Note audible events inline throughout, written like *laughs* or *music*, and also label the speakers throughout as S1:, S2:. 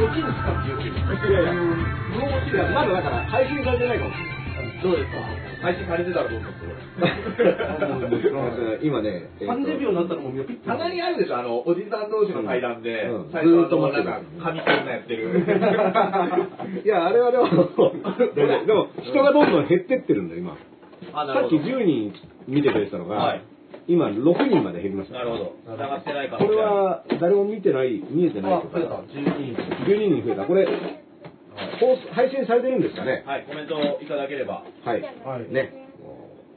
S1: 大きいですかっていう。いやいや
S2: まだだから配信されてないかもしれない。
S3: どうですか配信されてたらどうする
S2: 今ね、えー
S3: 30秒になったらもうピッ
S1: たまにあるでしょ、あの、おじさん。同士の対談で、
S2: うん。
S1: 最初
S2: ずっと待ってる
S1: なん。か、紙コンナやってる。
S2: いや、あれはでも、でも人がどん。どん。減ってってるん。だよ、今。さっき。10人見てくれてたのが、
S1: はい
S2: 今6人まで減りました。
S1: なるほど。探してないか
S2: これは誰も見てない、見えてない
S3: あ、
S2: と
S3: 増えた。
S2: か、
S3: 12人。
S2: 12人増えた。これ、放送配信されてるんですかね
S1: はい、コメントいただければ。
S2: はい。
S3: はい。
S2: ね。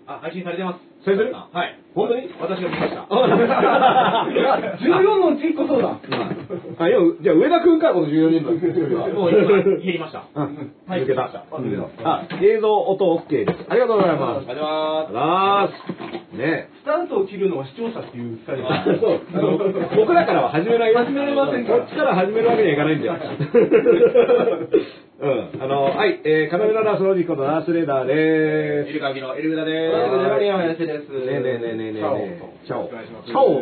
S1: あ、配信されてます。
S2: されてる
S1: はい。
S2: 本当に？
S1: 私が見ました。
S2: あ
S3: 14のうち1個そうだ。
S2: あ、いや、じゃあ上田君か、この14人の一人は。
S1: もう今、減りました。
S2: あ、
S1: はい
S2: 抜けた。あ、映像、音 OK です。ありがとうございます。
S1: ありがとうございます。
S2: ね
S3: スタートを切るのは視聴者っていう2人
S2: あそう、あの、僕らからは始めないよ。
S3: 始めれません
S2: こっちから始めるわけにはいかないんだよ。*laughs* うん。あの、はい、えー、カナメラダースロジックのダースレーダーでーす。
S1: エルカギのエルグダで
S2: はい
S1: す。
S3: ゼロリアン林です。
S2: ねえねえねえねえねえ。チャオ。チャオ。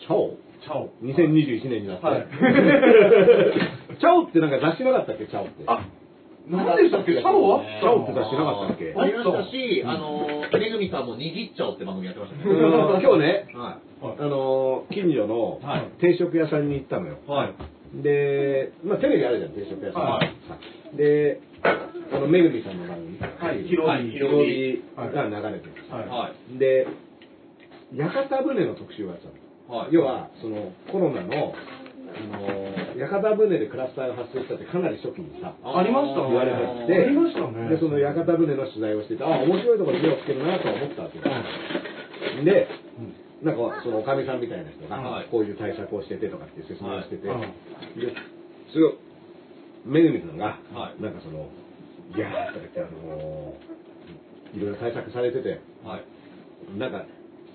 S2: チャオ。
S3: チャオ。
S2: 2021年になって。
S3: はい
S2: チャオってなんか雑誌なかったっけ、チャオって。
S3: あ、何でしたっけチャオは
S2: チャオって雑誌なかったっけ
S1: ありましたし、あの、めぐみさんもにぎっちゃおうって番組やってましたね。
S2: うん今日ね、
S1: は
S2: あの近所の
S1: はい
S2: 定食屋さんに行ったのよ。
S1: い。はい。
S2: で、まあテレビあるじゃん、定食屋さん。
S1: はい
S2: で、あの、めぐみさんの番組。
S3: はい、
S2: ひろ
S3: 広い。
S2: ひろびが流れてる。
S3: はい。
S1: はい。
S2: で、屋形船の特集をやってたの。
S1: はい。
S2: 要は、その、コロナの、あの、屋形船でクラスターが発生したってかなり初期にさ、
S3: ありましたね
S2: 言われてて、
S3: ありましたね
S2: で、その屋形船の取材をしてて、あ、面白いところに目をつけるなとは思ったわけよ。で、なんか、その、おかみさんみたいな人が、
S1: はい
S2: こういう対策をしててとかって説明をしてて、
S3: はい
S2: で、すごい、めぐみさんが、
S1: はい
S2: なんかその、いやーとか言って、あのいろいろ対策されてて、
S1: はい。
S2: なんか、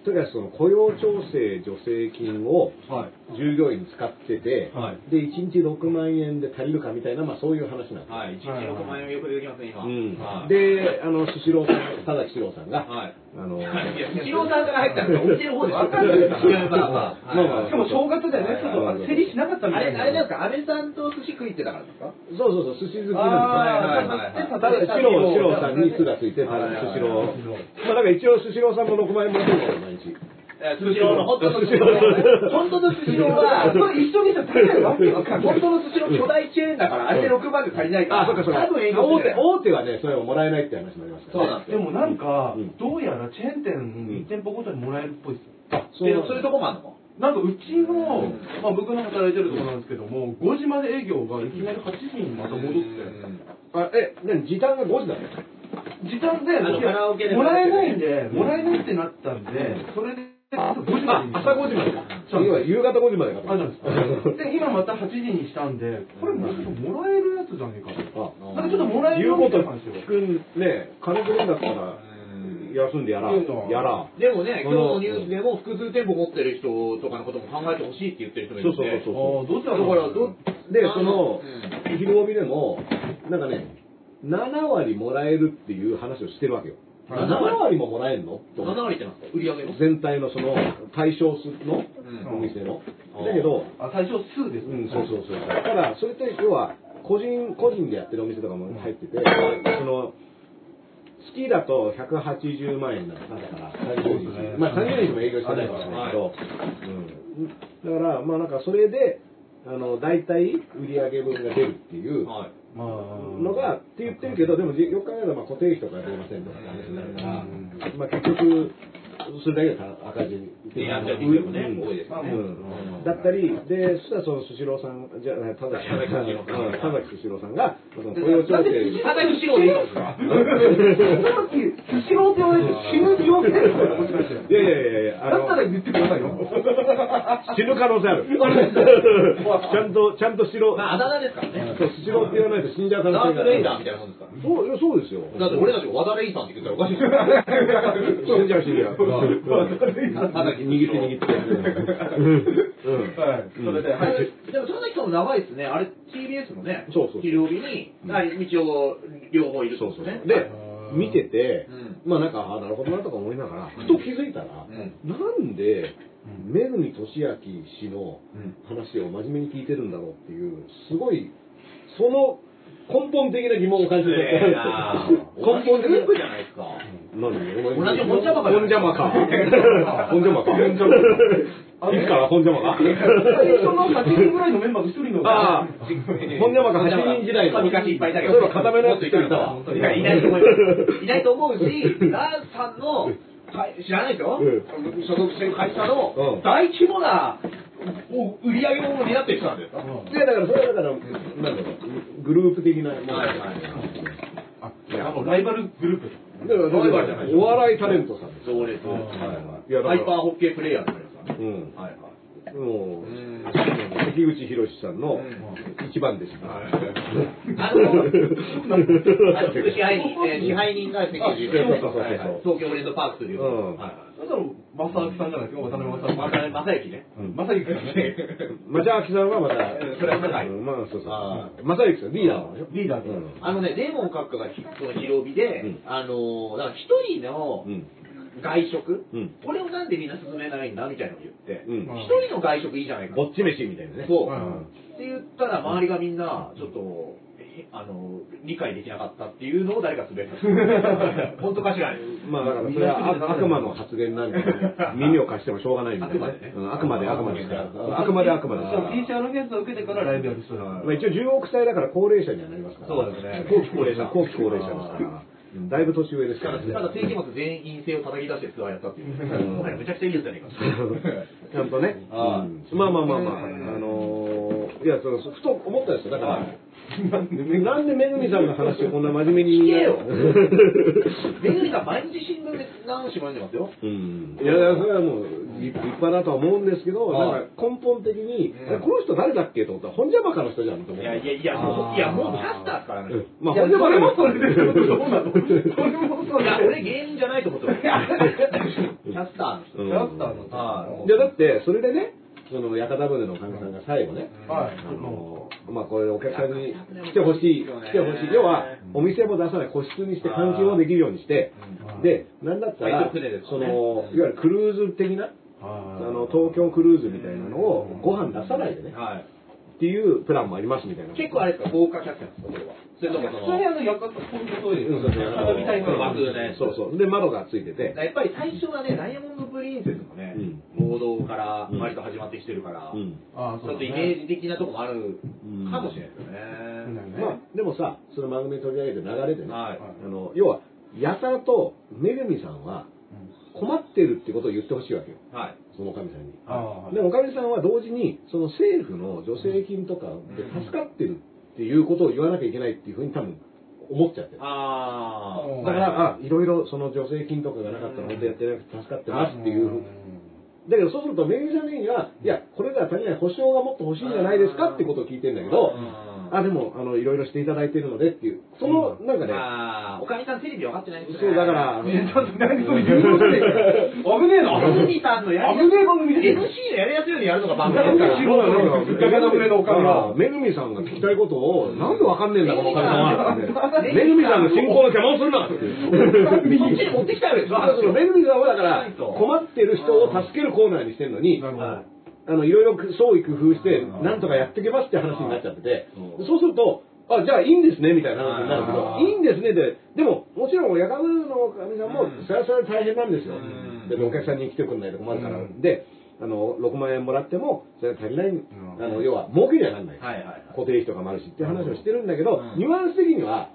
S2: とにかくその雇用調整助成金を
S3: はい。
S2: 従業員に使ってて、
S3: はい
S2: で、1日6万円で足りるかみたいな、まあそういう話なんですよ。
S1: はい。一日6万円よく出てきますね、今。
S2: うん
S1: はい。
S2: で、あの、スシローさん、田崎史郎さんが、
S1: はい。
S2: あの、
S1: いや、スシローさんから入ったら、起きてる方でしょ。
S3: わかる
S1: いやまあまあ。
S2: まあまあ
S3: しかも正月だよね、ちょっとあ競りしなかったみ
S1: あれ、
S3: たいな。
S1: あれなんですか、安倍さんと寿司食いってたからですか
S2: そうそうそう、寿司好きなん
S3: あ
S2: ですよ。
S3: ー、
S2: ただ、史郎、史郎さんに「す」がついて、スシロー。まあ、だから一応、スシローさんも6万円もらってるから、毎日。
S1: 寿司ローの本当の寿司ロー。本当の寿司ローは、
S3: これ一緒にしたら足りないわけわかんない
S1: 本当の寿司ロー巨大チェーンだから、あれで6万で足りないから。
S2: あ、そっかそっか。
S1: 多分営業
S2: 大手、大手はね、それをもらえないって話になりますから。
S1: そうなんですよ。
S3: でもなんか
S2: うん、
S3: どうやらチェーン店1店舗ごとにもらえるっぽいですよ。
S2: あ、
S1: でそういうとこもあるの？
S3: なんかうちの、まあ僕の働いてるところなんですけども、5時まで営業がいきなり8時にまた戻って、
S2: あ、え、何？時短が5時なの
S3: 時短で、もらえないんで、もらえないってなったんで、それで5時までに
S2: 朝5時まで。
S3: そう
S2: 要は夕方5時までかと
S3: あ
S2: 思った
S3: るんですで、今また8時にしたんで、これもしかしてもらえるやつじゃねえかと。
S2: あ
S3: なんかちょっともらえるよ
S2: 言うこと
S3: みたいな話を。
S2: 聞くね、金くれんだったら、休んでやら。やら。
S1: でもね、今日のニュースでも複数店舗持ってる人とかのことも考えてほしいって言ってる人もいるんで。
S2: そうそうそう
S3: ああ、どうした
S1: だから、ど、
S2: で、
S1: あ
S2: その
S1: うん、
S2: 昼帯でも、なんかね、7割もらえるっていう話をしてるわけよ。
S3: はい。
S2: 7割ももらえるの？と
S1: 7割ってなんですか？売り上げの？
S2: 全体のその対象数の？
S1: うん。
S2: お店の？
S1: うん。
S2: だけど、
S3: あ、最初数です
S2: うん、そうそうそう。ただ、それって要は、個人、個人でやってるお店とかも入ってて、その、月だと180万円なんだから、30
S3: そうですね。
S2: 日。まあ30日も営業してないかもしれない。けど、うん。だから、まあなんかそれで、あの、大体売上分が出るっていう
S1: はい。
S3: まあ、
S2: のが、って言ってるけど、でもよく考えたらまあ固定費とか出ませんとかって話になるから、まあ結局、それだけで赤字
S1: でやっちゃう店もね
S2: うん
S1: 多いですよね
S2: うんだったり、で、そしたらそのスシローさん、じゃあ、田崎
S1: 田崎スシローさん
S2: うん田崎スシローさんが、その雇用調整。
S1: ただ後ろでいいんですか？
S3: 田崎スシローって言われて死ぬ病気ですよ、もしかして。
S2: いやいやいやいや、
S3: だったら言ってくださいよ。
S2: 死ぬ可能性ある。ちゃんと、ちゃんとしろ。
S1: まあ、あだ名ですからね。
S2: そう、スシローって言わないと死んじゃう可能
S1: ダース・
S2: 性がある。
S1: レイダーみたいなもんですから。
S2: そう、いやそうですよ。
S1: だって俺たちが和田レイさんって言ったらおかしいですよ。
S2: 死んじゃう死んじゃう。握って握って。うん。
S3: はい。それで、はい。
S1: でも、田崎さん。も長いですね。あれ、TBS のね、
S2: そうそう
S1: 昼帯に、あ道を両方いる
S2: そうそう
S1: ことね。
S2: で、見てて、まあなん。か、あなるほどなとか思いながら、ふと気づいたら、なん。で、めぐみとしあき氏の話を真面目に聞いてるん。だろうっていう、すごい、その根本的な疑問を感じて根本的な
S1: 同じゃないですか。
S2: 何
S1: 同じ本邪魔か。
S2: 本邪魔か。本邪魔か。本邪魔か。いつか。ら本邪魔か。
S3: 最初の8人ぐらいのメンバーの1人の。
S2: ああ、本邪魔か。8人時代の。
S1: 昔いっぱいいたけど。
S2: そういえば固めのやついたわ。
S1: いないと思います。いないと思うし、ダーさんの、はい知らないですよ。
S2: う
S1: 所属してる会社
S2: う
S1: の
S2: ん
S1: 大規模なもう売り上げを担ってる人なんですか
S2: いや、だからそれはだから、なんだろう、グループ的なもの。
S1: はいはい。
S3: あ、あの、ライバルグループ。
S2: だから
S1: ライバルじゃない。
S2: お笑いタレントさん。
S1: そうです。
S2: はいはい。いやだから
S1: ハイパーホッケープレイヤー。
S2: もう、
S1: ん。
S2: 関口博さんの一番弟子。
S1: あの、*laughs* あの支配人、えー支配人が関口東京オレンドパークという。
S2: うん。
S1: はい
S3: だから、正明さんじゃないですか、渡辺正明。
S1: 渡辺正
S3: さんね。*laughs*
S2: まじゃあきさんはまだ、
S1: それは長い
S2: うんまあそうそうさゆきさん、リーダーなんでしょ？
S3: リーダーで
S2: うん
S1: あのね、デーモン閣下がその広帯で、
S2: うん
S1: あの、だから一人の
S2: うん。
S1: 外食、
S2: うん
S1: これをなんでみんな進めないんだみたいなのを言って、
S2: うん
S1: 一人の外食いいじゃないか。
S2: ぼっち飯みたいなね。
S1: そう。
S2: ん
S1: って言ったら周りがみんなちょっと、えあの理解できなかったっていうのを誰か滑った。*laughs* 本当かしらね。
S2: まあだからそれは悪悪魔の発言なんで、耳を貸してもしょうがないみたいな
S1: あくまでね
S2: うんあくまであくまでですから。あくまであくまでです
S3: そう
S2: から。
S3: PCR 検査を受けてからライブやる人だ
S2: まあ一応10億歳だから高齢者にはなりますから。
S1: そうですね
S2: 後期高齢者。後期高齢者ですから。うんだいぶ年上ですからね。
S1: ただ、世紀末全員陰性を叩き出してツアーやったっていう。めちゃくちゃいいやつじゃねえか。*laughs*
S2: ちゃんとね。まあまあまあまあ、あのーいや、そのふと思ったんですよ。だから、なんでめぐみさんの話をこんな真面目に。
S1: 聞けよ *laughs* めぐりさん毎日新聞で何紙も読んでますよ。
S2: うん。いや、いやそれはもう立立派だとは思うんですけど、
S1: はい
S2: なんか根本的に、
S1: うん
S2: この人誰だっけと思ったら、本邪魔かの人じゃんと思って。
S1: いやいやいや、もう、いや、もうキャスターですからね。
S2: うんまあ、本邪魔かの
S3: それもそれでそれもそう *laughs*
S1: いや、
S3: だ
S1: 俺芸人じゃないと思ってます。キャスターの人。
S2: うん
S3: キャスターの人
S1: はい
S2: いや、だって、それでね、その、屋形船のおかみさんが最後ね、
S3: はい。
S2: あの、まあ、これお客さんに来てほしい、来てほしい。要は、お店も出さない個室にして換気もできるようにして、で、なんだったら、その、いわゆるクルーズ的な、あの、東京クルーズみたいなのをご飯出さないでね、
S1: はい。
S2: っていうプランもありますみたいな。
S1: 結構あれですか、豪華キャスターですか、これは？それともその、
S3: 普通にあの、やかた、本当トイレ。
S2: うんそうそう。で、窓がついてて、
S1: やっぱり最初はね、ダイヤモンド・プリンセスもね、王道から割と始まってきてるから、ちょっとイメージ的なとこもあるかもしれないですよね。
S2: まあ、でもさ、その番組取り上げて流れでね、
S1: はい。
S2: あの、要は、やたらとめぐみさんは困ってるってことを言ってほしいわけよ。
S1: はい。
S2: そのおかみさんに。
S3: ああ
S2: で、おかみさんは同時に、その政府の助成金とかで助かってるっていうことを言わなきゃいけないっていうふうに多分思っちゃってる。
S1: あー。
S2: だから、あ、いろいろその助成金とかがなかったら本当やってなくて助かってますっていう。だけどそうすると、めぐみさん的には、いや、これでは足りない保証がもっと欲しいんじゃないですかってことを聞いてんだけど、あ、でも、あの、いろいろしていただいてるのでっていう、その、なんかね、
S1: あー、おかみさんテレビ分かってないんです
S2: そう、だから、
S3: ちょっと何それ言うの危ねえな。
S1: めぐみさんのやりや
S3: 危ねえ番組
S1: すい、
S3: で
S1: MC のやりやすいようにやるのが番組ですから。
S3: そうなのよガガダブレのおかみが
S2: めぐみさんが聞きたいことを、なんでわかんねえんだ、このおかみさんは。めぐみさんの進行の邪魔をするなって。
S1: こっちに持ってきたよ。
S2: めぐみさんはだから、困ってる人を助けるコーナーにしてるのに、
S3: なるほど。
S2: あの、いろいろ創意工夫して、なんとかやっていけますって話になっちゃってて、そうすると、あ、じゃあいいんですね、みたいな話になるけど、いいんですねで、でも、もちろん、ヤカブのかみさんも、それはそれで大変なんですよ。
S1: ん。
S2: で、お客さんに来てくんないと困るから。
S3: うん。
S2: で、あの、6万円もらっても、それは足りない、あの、要は、儲けにはなんない。固定費とかもあるしって話をしてるんだけど、
S1: うん。
S2: ニュアンス的には、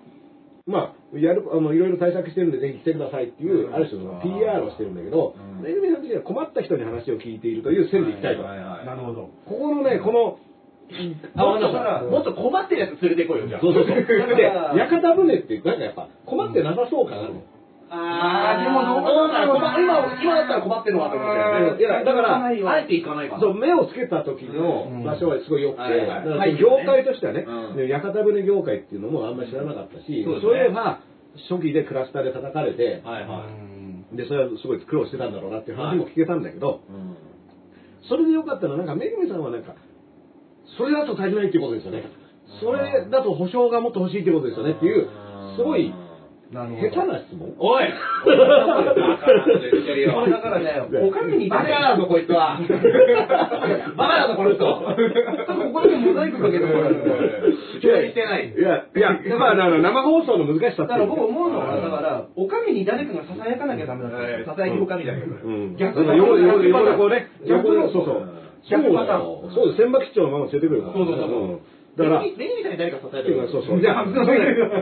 S2: まあ、やる、あの、いろいろ対策してるんで、ぜひ来てくださいっていう、ある種の PR をしてるんだけど
S1: うん、
S2: めぐみさん的には困った人に話を聞いているという線でいきたいと。
S3: なるほど。
S2: ここのね、この、
S1: あ、もっと
S2: あ
S1: もっと困ってるやつ連れてこいよ、じゃあ。
S2: そうそうそう。屋形船って、なんかやっぱ、困ってなさそうかな。
S1: あ
S3: でも
S1: 今、今だったら困ってるのかと思って。
S2: いや、だから、
S1: あえて行かないか。な。
S2: そう、目をつけた時の場所はすごい良くて、
S1: はいはい。
S2: だから
S1: はい。
S2: 業界としてはね、
S1: うん。
S2: で屋形船業界っていうのもあんまり知らなかったし、
S1: そうですね。
S2: そういえば、初期でクラスターで叩かれて、
S1: はいは
S2: で、それはすごい苦労してたんだろうなっていう話も聞けたんだけど、それで良かったのは、なんか、めぐみさんはなんか、それだと足りないっていうことですよね。それだと保証がもっと欲しいっていうことですよねっていう、すごい、
S3: なる
S2: 下手な質問？
S1: おい。
S3: だからね、おかみに
S1: バカだぞ、こいつは。*laughs* バカだぞ、この人。
S3: ここだけモザイクかけてもらう
S1: 気はしてない。
S2: いや、いや、まあ、あの生放送の難しさ
S3: だから僕思うのは、だから、おかみに誰かがささやかなきゃダメだったんですよ
S1: ささやきおかみだけど。
S2: うん。
S3: 逆
S2: だから横で横で横でこうね、
S3: 逆の
S2: 横でそうそう。
S3: 逆パターン
S2: そうそうです、千葉吉兆のまま連れてくるから。
S1: そうそうそうそうん
S2: だから、
S1: レニーさんに誰か支えてる。
S2: そうそう。*laughs*
S1: じゃあ、
S2: で、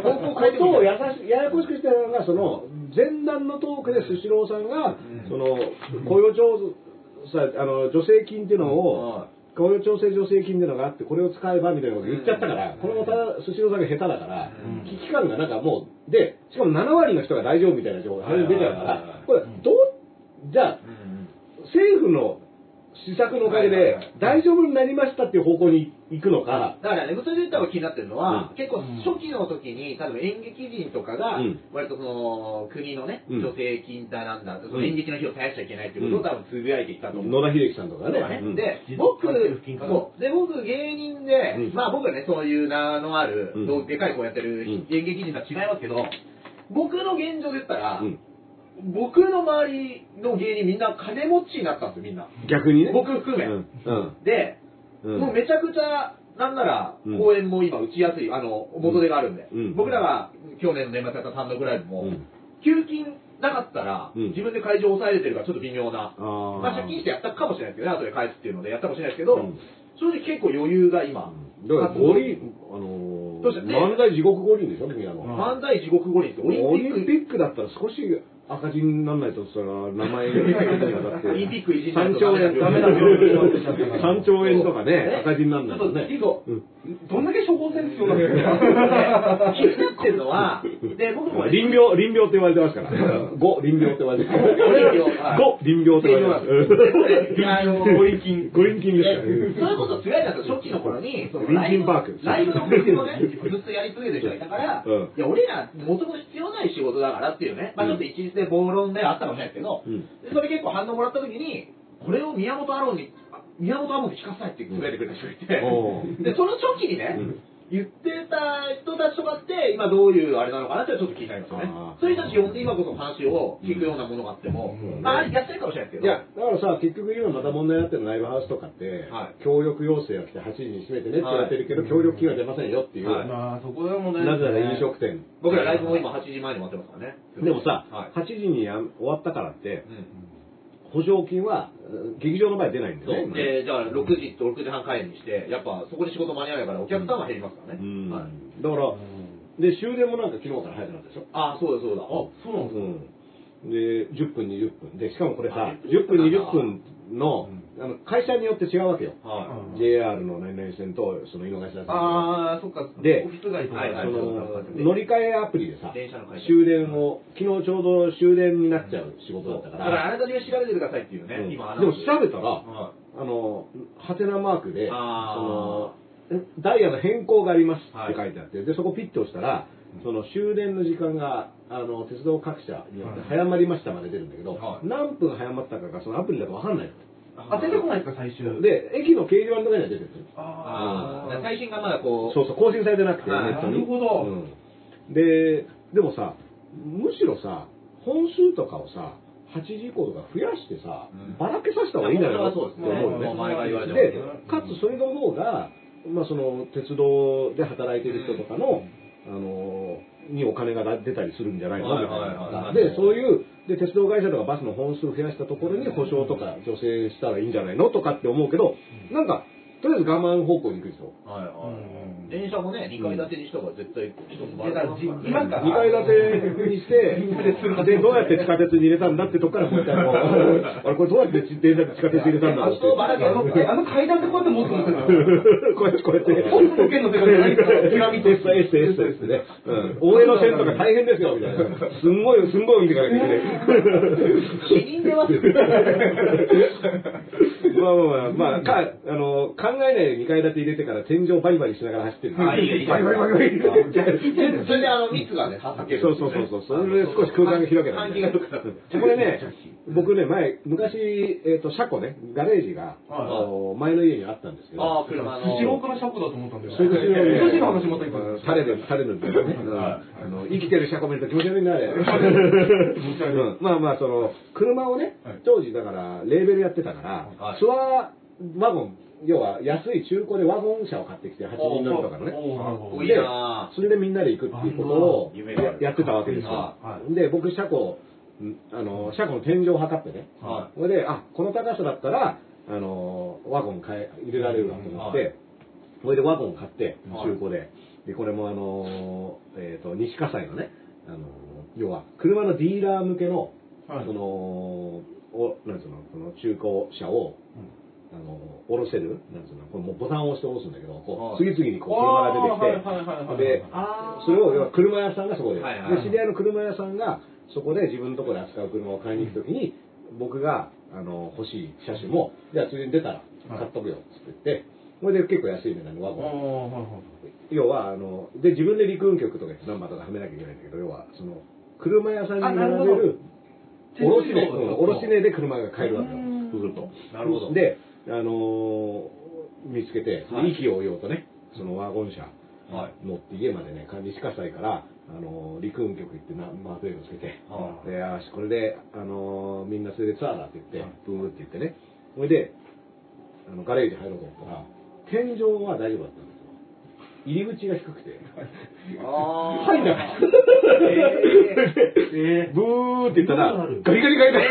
S2: 方向を優しややこしくしてるのが、その、前段のトークでスシローさんが、その、雇用調査、あの、助成金っていうのを、雇用調整助成金っていうのがあって、これを使えばみたいなこと言っちゃったから、これまたスシローさんが下手だから、危機感がなんかもう、で、しかも7割の人が大丈夫みたいな情報が出ちゃうから、これ、どう、じゃあ、政府の施策のおかげで大丈夫になりましたっていう方向に行くのか、
S1: だからね、それで言ったら気になってるのは、
S2: うん。
S1: 結構初期の時に、例えば演劇人とかが、
S2: うん。
S1: 割とその、国のね、
S2: うん。
S1: 助成金だなんだ、その
S2: うん。
S1: 演劇の費を絶やしちゃいけないっていうことを多分つぶやいていったと思う。
S2: 野田秀樹さんとかね。
S1: ね。
S2: うん。
S1: で
S3: 持、
S1: 僕、そう。で、僕、芸人で、
S2: うん。
S1: まあ僕はね、そういう名のある、でかい子やってる
S2: ん。
S1: 演劇人とは違いますけど、僕の現状で言ったら、
S2: うん。
S1: 僕の周りの芸人みんな金持ちになったんですよ、みんな。
S2: 逆にね。
S1: 僕含め。
S2: うん。うん。
S1: で、
S2: うん。
S1: もうめちゃくちゃ、なんなら
S2: うん、
S1: 公演も今打ちやすい、あの、元手があるんで、
S2: うん。
S1: 僕らが去年の年末やった単独ライブも、
S2: うん。
S1: 給金なかったら、
S2: うん。
S1: 自分で会場を抑えれてるからちょっと微妙な、まあ借金してやったかもしれないですけどね、後で返すっていうのでやったかもしれないですけど、
S2: うん。
S1: 正直結構余裕が今、
S2: だから五輪、あのー
S1: どうした？ね
S2: 漫才地獄五輪でしょ、君あの。
S1: 漫才地獄五輪ってオリ
S2: オ
S1: ンピック、
S2: リンピックだったら少し赤字にならないとしたら、名前にだって。
S1: オリンピックいじんない
S2: 3
S1: と
S2: 兆円、
S1: ダメだ
S2: 3兆円。とかね
S1: ね、
S2: 赤字にならないとね。
S1: ちょっと
S2: うん。
S3: どんだけ処方箋必要なんですか
S1: 気になってるのは、で、僕もね
S2: 臨病、臨病って言われてますから。五臨病って言われてます。
S1: 臨病はい。
S2: 五臨病って言われてます。五輪金、五輪金ですから。
S1: それこそつぶやいたんですよ、初期の頃に、ライブのフェスをね、ずっとやり続けてる人がいたから、
S2: うん。
S1: いや、俺ら、もともと必要ない仕事だからっていうね、まあちょっと一日で暴論であったかもしれないですけど、
S2: うん。
S1: でそれ結構反応もらった時に、これを宮本アロンに、あ宮本アロンに聞かせたいってつぶやいてくれた人がいて、
S2: お
S1: で、その初期にね、
S2: うん
S1: 言ってた人たちとかって、今どういうあれなのかなってちょっと気になりますよね。そういう人たち呼んで今こそ話を聞くようなものがあっても、まあやってるかもしれないですけど、
S2: いや、だからさ、結局今また問題になってるライブハウスとかって、
S1: はい
S2: 協力要請が来て8時に閉めてねって言われてるけど、協力金は出ませんよっていう。
S1: はい。
S3: まあ、そこはもうね
S2: な。ぜなら飲食店。
S1: 僕らライブも今8時前に終わってますからね。
S2: でもさ、
S1: はい。
S2: 8時にや終わったからって、
S1: うん
S2: 補助金はうん劇場の場合出ないんだ
S1: そう
S2: よね。
S1: で、じゃあ6時と6時半帰りにして、やっぱそこで仕事間に合わないからお客さんは減りますからね。
S2: うん
S1: はい
S2: だから、で、終電もなんか昨日から早くなったでしょ？
S1: ああ、そうだそうだ。あ、
S3: そうなんですか
S2: うん。で、10分、20分。で、しかもこれさ
S1: あ、
S2: 10分、20分の、あの会社によって違うわけよ。
S1: は
S2: JR の何々線と、その井の頭線と。
S3: ああ、そっか。
S2: で
S3: オフィス街とか。
S1: はいはい。
S2: その
S1: はい
S2: 乗り換えアプリでさ
S1: 電車の会社。
S2: 終電を昨日ちょうど終電になっちゃう仕
S1: い。
S2: 事だったか
S1: だから
S2: ら
S1: あなたには調べてくださいっていうね、
S2: うん。
S1: 今
S2: でも調べたら
S1: は
S2: あのハテナマークでそのえダイヤの変更がありますって書いてあってでそこピッと押したらその終電の時間があの鉄道各社によって早まりましたまで出るんだけど、
S1: はい。
S2: 何分早まったかがそのアプリだと分かんない
S3: 当ててこないですか、最終。
S2: ので駅の掲示板とかには出てるの
S1: ああ、
S3: ああ。
S1: 最新がまだこう、
S2: そうそう、更新されてなくて、ネ
S1: はい
S2: ットに。
S3: なるほど。
S2: うん。で、でもさ、むしろさ、本数とかをさ、8時以降とか増やしてさ、
S1: うん。
S2: ばらけさせた方がいいんじゃないの？
S1: いや本当はそうですね。
S2: って思うよね。
S1: もう前が言われて
S2: で、かつそれの方が、まあその、鉄道で働いてる人とかの、あの、にお金が出たりするんじゃないの？
S1: はい
S2: みたいな。で、そういう、で、鉄道会社とかバスの本数増やしたところに保証とか助成したらいいんじゃないの？とかって思うけど、なんか、とりあえず我慢方向に行くでしょ。
S1: はいはい。電車もね、2階建てにした方が絶対一つ
S3: だからじ今から
S2: 2階建てにして、*laughs* で、どうやって地下鉄に入れたんだってとこからもう一回こう、*laughs* あれこれどうやって電車で地下鉄入れたんだろうって。
S3: あのあの階段でこうやって持ってますよ。*laughs*
S2: こうやって、こうやって。
S3: ポップの剣の手が何
S2: エスタエスタエスタエスタね。うん。大江の線とか大変ですよ、みたいな。すんごい、すんごい見てかなきゃいけない。
S1: ますよ。
S2: まあまあまあ、まあ、か、あの、考えないで2階建て入れてから天井バリバリしながら走ってる。
S1: あい。い。よい。い。よ
S2: バリバリバリバリ。
S1: それであの、蜜がね、はける。
S2: そうそうそうそれで少し空間が広げない。
S1: 換気が良くなる。
S2: これね、僕ね、前、昔、えっ、と、車庫ね、ガレージが、あの前の家にあったんですけど、
S1: ああ、車の。
S3: スシローからシャコだと思ったんだよ。
S2: そういう
S3: 寿司の話また今。
S2: タレで、タレのね、あの、生きてる車庫見ると気持ち悪いな、あれ。まあまあ、その、車をね
S3: はい、
S2: 当時だから、レーベルやってたから
S1: はい、
S2: ツアーワゴン、要は安い中古でワゴン車を買ってきて、8人乗りとかのね。で
S1: な
S2: それでみんなで行くっていうことをやってたわけですよ。
S3: は。
S2: で、僕、車庫、んあの、車庫の天井を測ってね。
S1: は
S2: それで、あ、この高さだったら、あの、ワゴン買え入れられるわと思っ
S1: は
S2: て、それでワゴン買って、
S1: はい。
S2: 中古で。で、これもあの、えっと、西葛西のね、あの、要は、車のディーラー向けの、
S3: はい。
S2: その、お、なんつうの、この中古車を、あの、下ろせる、なんつうの、これもうボタンを押して下ろすんだけど、こう、
S1: はい。
S2: 次々にこう車が出てきて、でそれを、要は車屋さんがそこで、
S1: はいはい
S2: で知り合いの車屋さんが、そこで自分のところで扱う車を買いに行くときに、僕が、あの、欲しい車種も、じゃあ、ついでに出たら、買っとくよ、つって言って、これで結構安い値段のワゴン。要は、あの、で、自分で陸運局とかナンバーとかはめなきゃいけないんだけど、要は、その、車屋さんに並べる、卸値、卸値で車が買えるわけよ
S3: うん。
S2: そうすると。
S1: なるほど。
S2: で、あのー見つけて、
S1: はい。
S2: 意気揚々とね、そのワゴン車
S1: はい。
S2: 乗って家までね、西葛西から、あのー陸運局行ってな、マークレードつけて、
S1: は
S2: で、よし、これで、あのーみんなそれでツアーだって言って、
S3: はい。
S2: ブーって言ってね、それで、あの、ガレージ入ろうと思ったら、天井は大丈夫だったんですよ。入り口が低くて、
S1: あ
S2: 入んなかった。
S3: えー。
S2: ブーって言ったら、ガリガリガリガリ。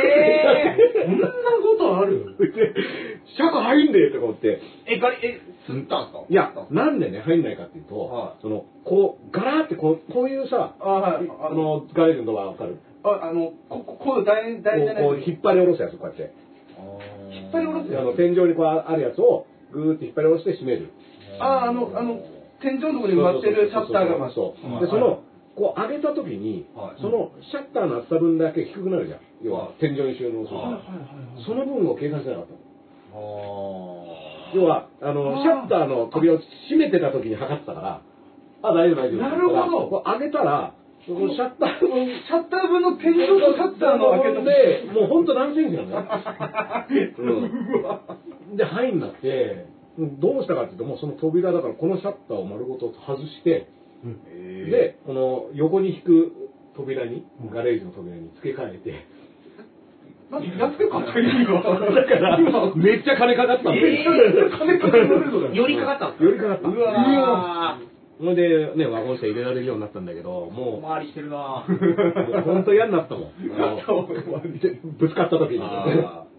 S3: そんなことある *laughs*
S2: で、車庫入んでとか思って、
S1: え、ガリ、え、吸ったんすか？
S2: いや、なんでね、入んないかっていうと、
S1: はい。
S2: その、こう、ガラーってこう、こういうさ、
S3: あはい
S2: あの、ガレージのドアわかる？
S3: あ、あの、こ、ここういう大、
S2: こ
S3: 大事な
S2: う、こう引っ張り下ろすやつ、こうやって。
S3: 引っ張り下ろすやつ？
S2: あの、天井にこうあるやつを、ぐーって引っ張り下ろして閉める。
S3: あ、あの、あの、天井のところに埋まってるシャッターがま
S2: そう。
S1: はい
S2: で、その、こう上げた時に、
S1: はい。
S2: そのシャッターの厚さ分だけ低くなるじゃん。要は
S1: は、
S2: 天井に収納するから。
S1: はい
S2: その分を計算してなかった要は、あの、シャッターの扉を閉めてた時に測ってたから、あ、大丈夫大丈夫。
S3: なるほど。
S2: こう上げたら、そのシャッター分、
S3: シャッター分の天井とシャッターの開けた
S2: で、もうほんと何センチなのよ。*laughs* うん、で、入んなって、どうしたかっていうと、もうその扉だから、このシャッターを丸ごと外して、
S1: ー
S2: で、この横に引く扉に、ガレージの扉に付け替えて、
S3: なんで安く買った意味がわからない。
S2: だから、めっちゃ金かかったんだよ。
S1: え
S3: 金かかるのだ
S1: よりかかったんすか
S2: よりかかった。
S1: うわ
S2: それでね、ワゴン車入れられるようになったんだけど、
S1: ー
S2: も
S1: 回りしてるな
S2: う、もう本当嫌になったもん。ぶつかった時に。
S1: あ *laughs*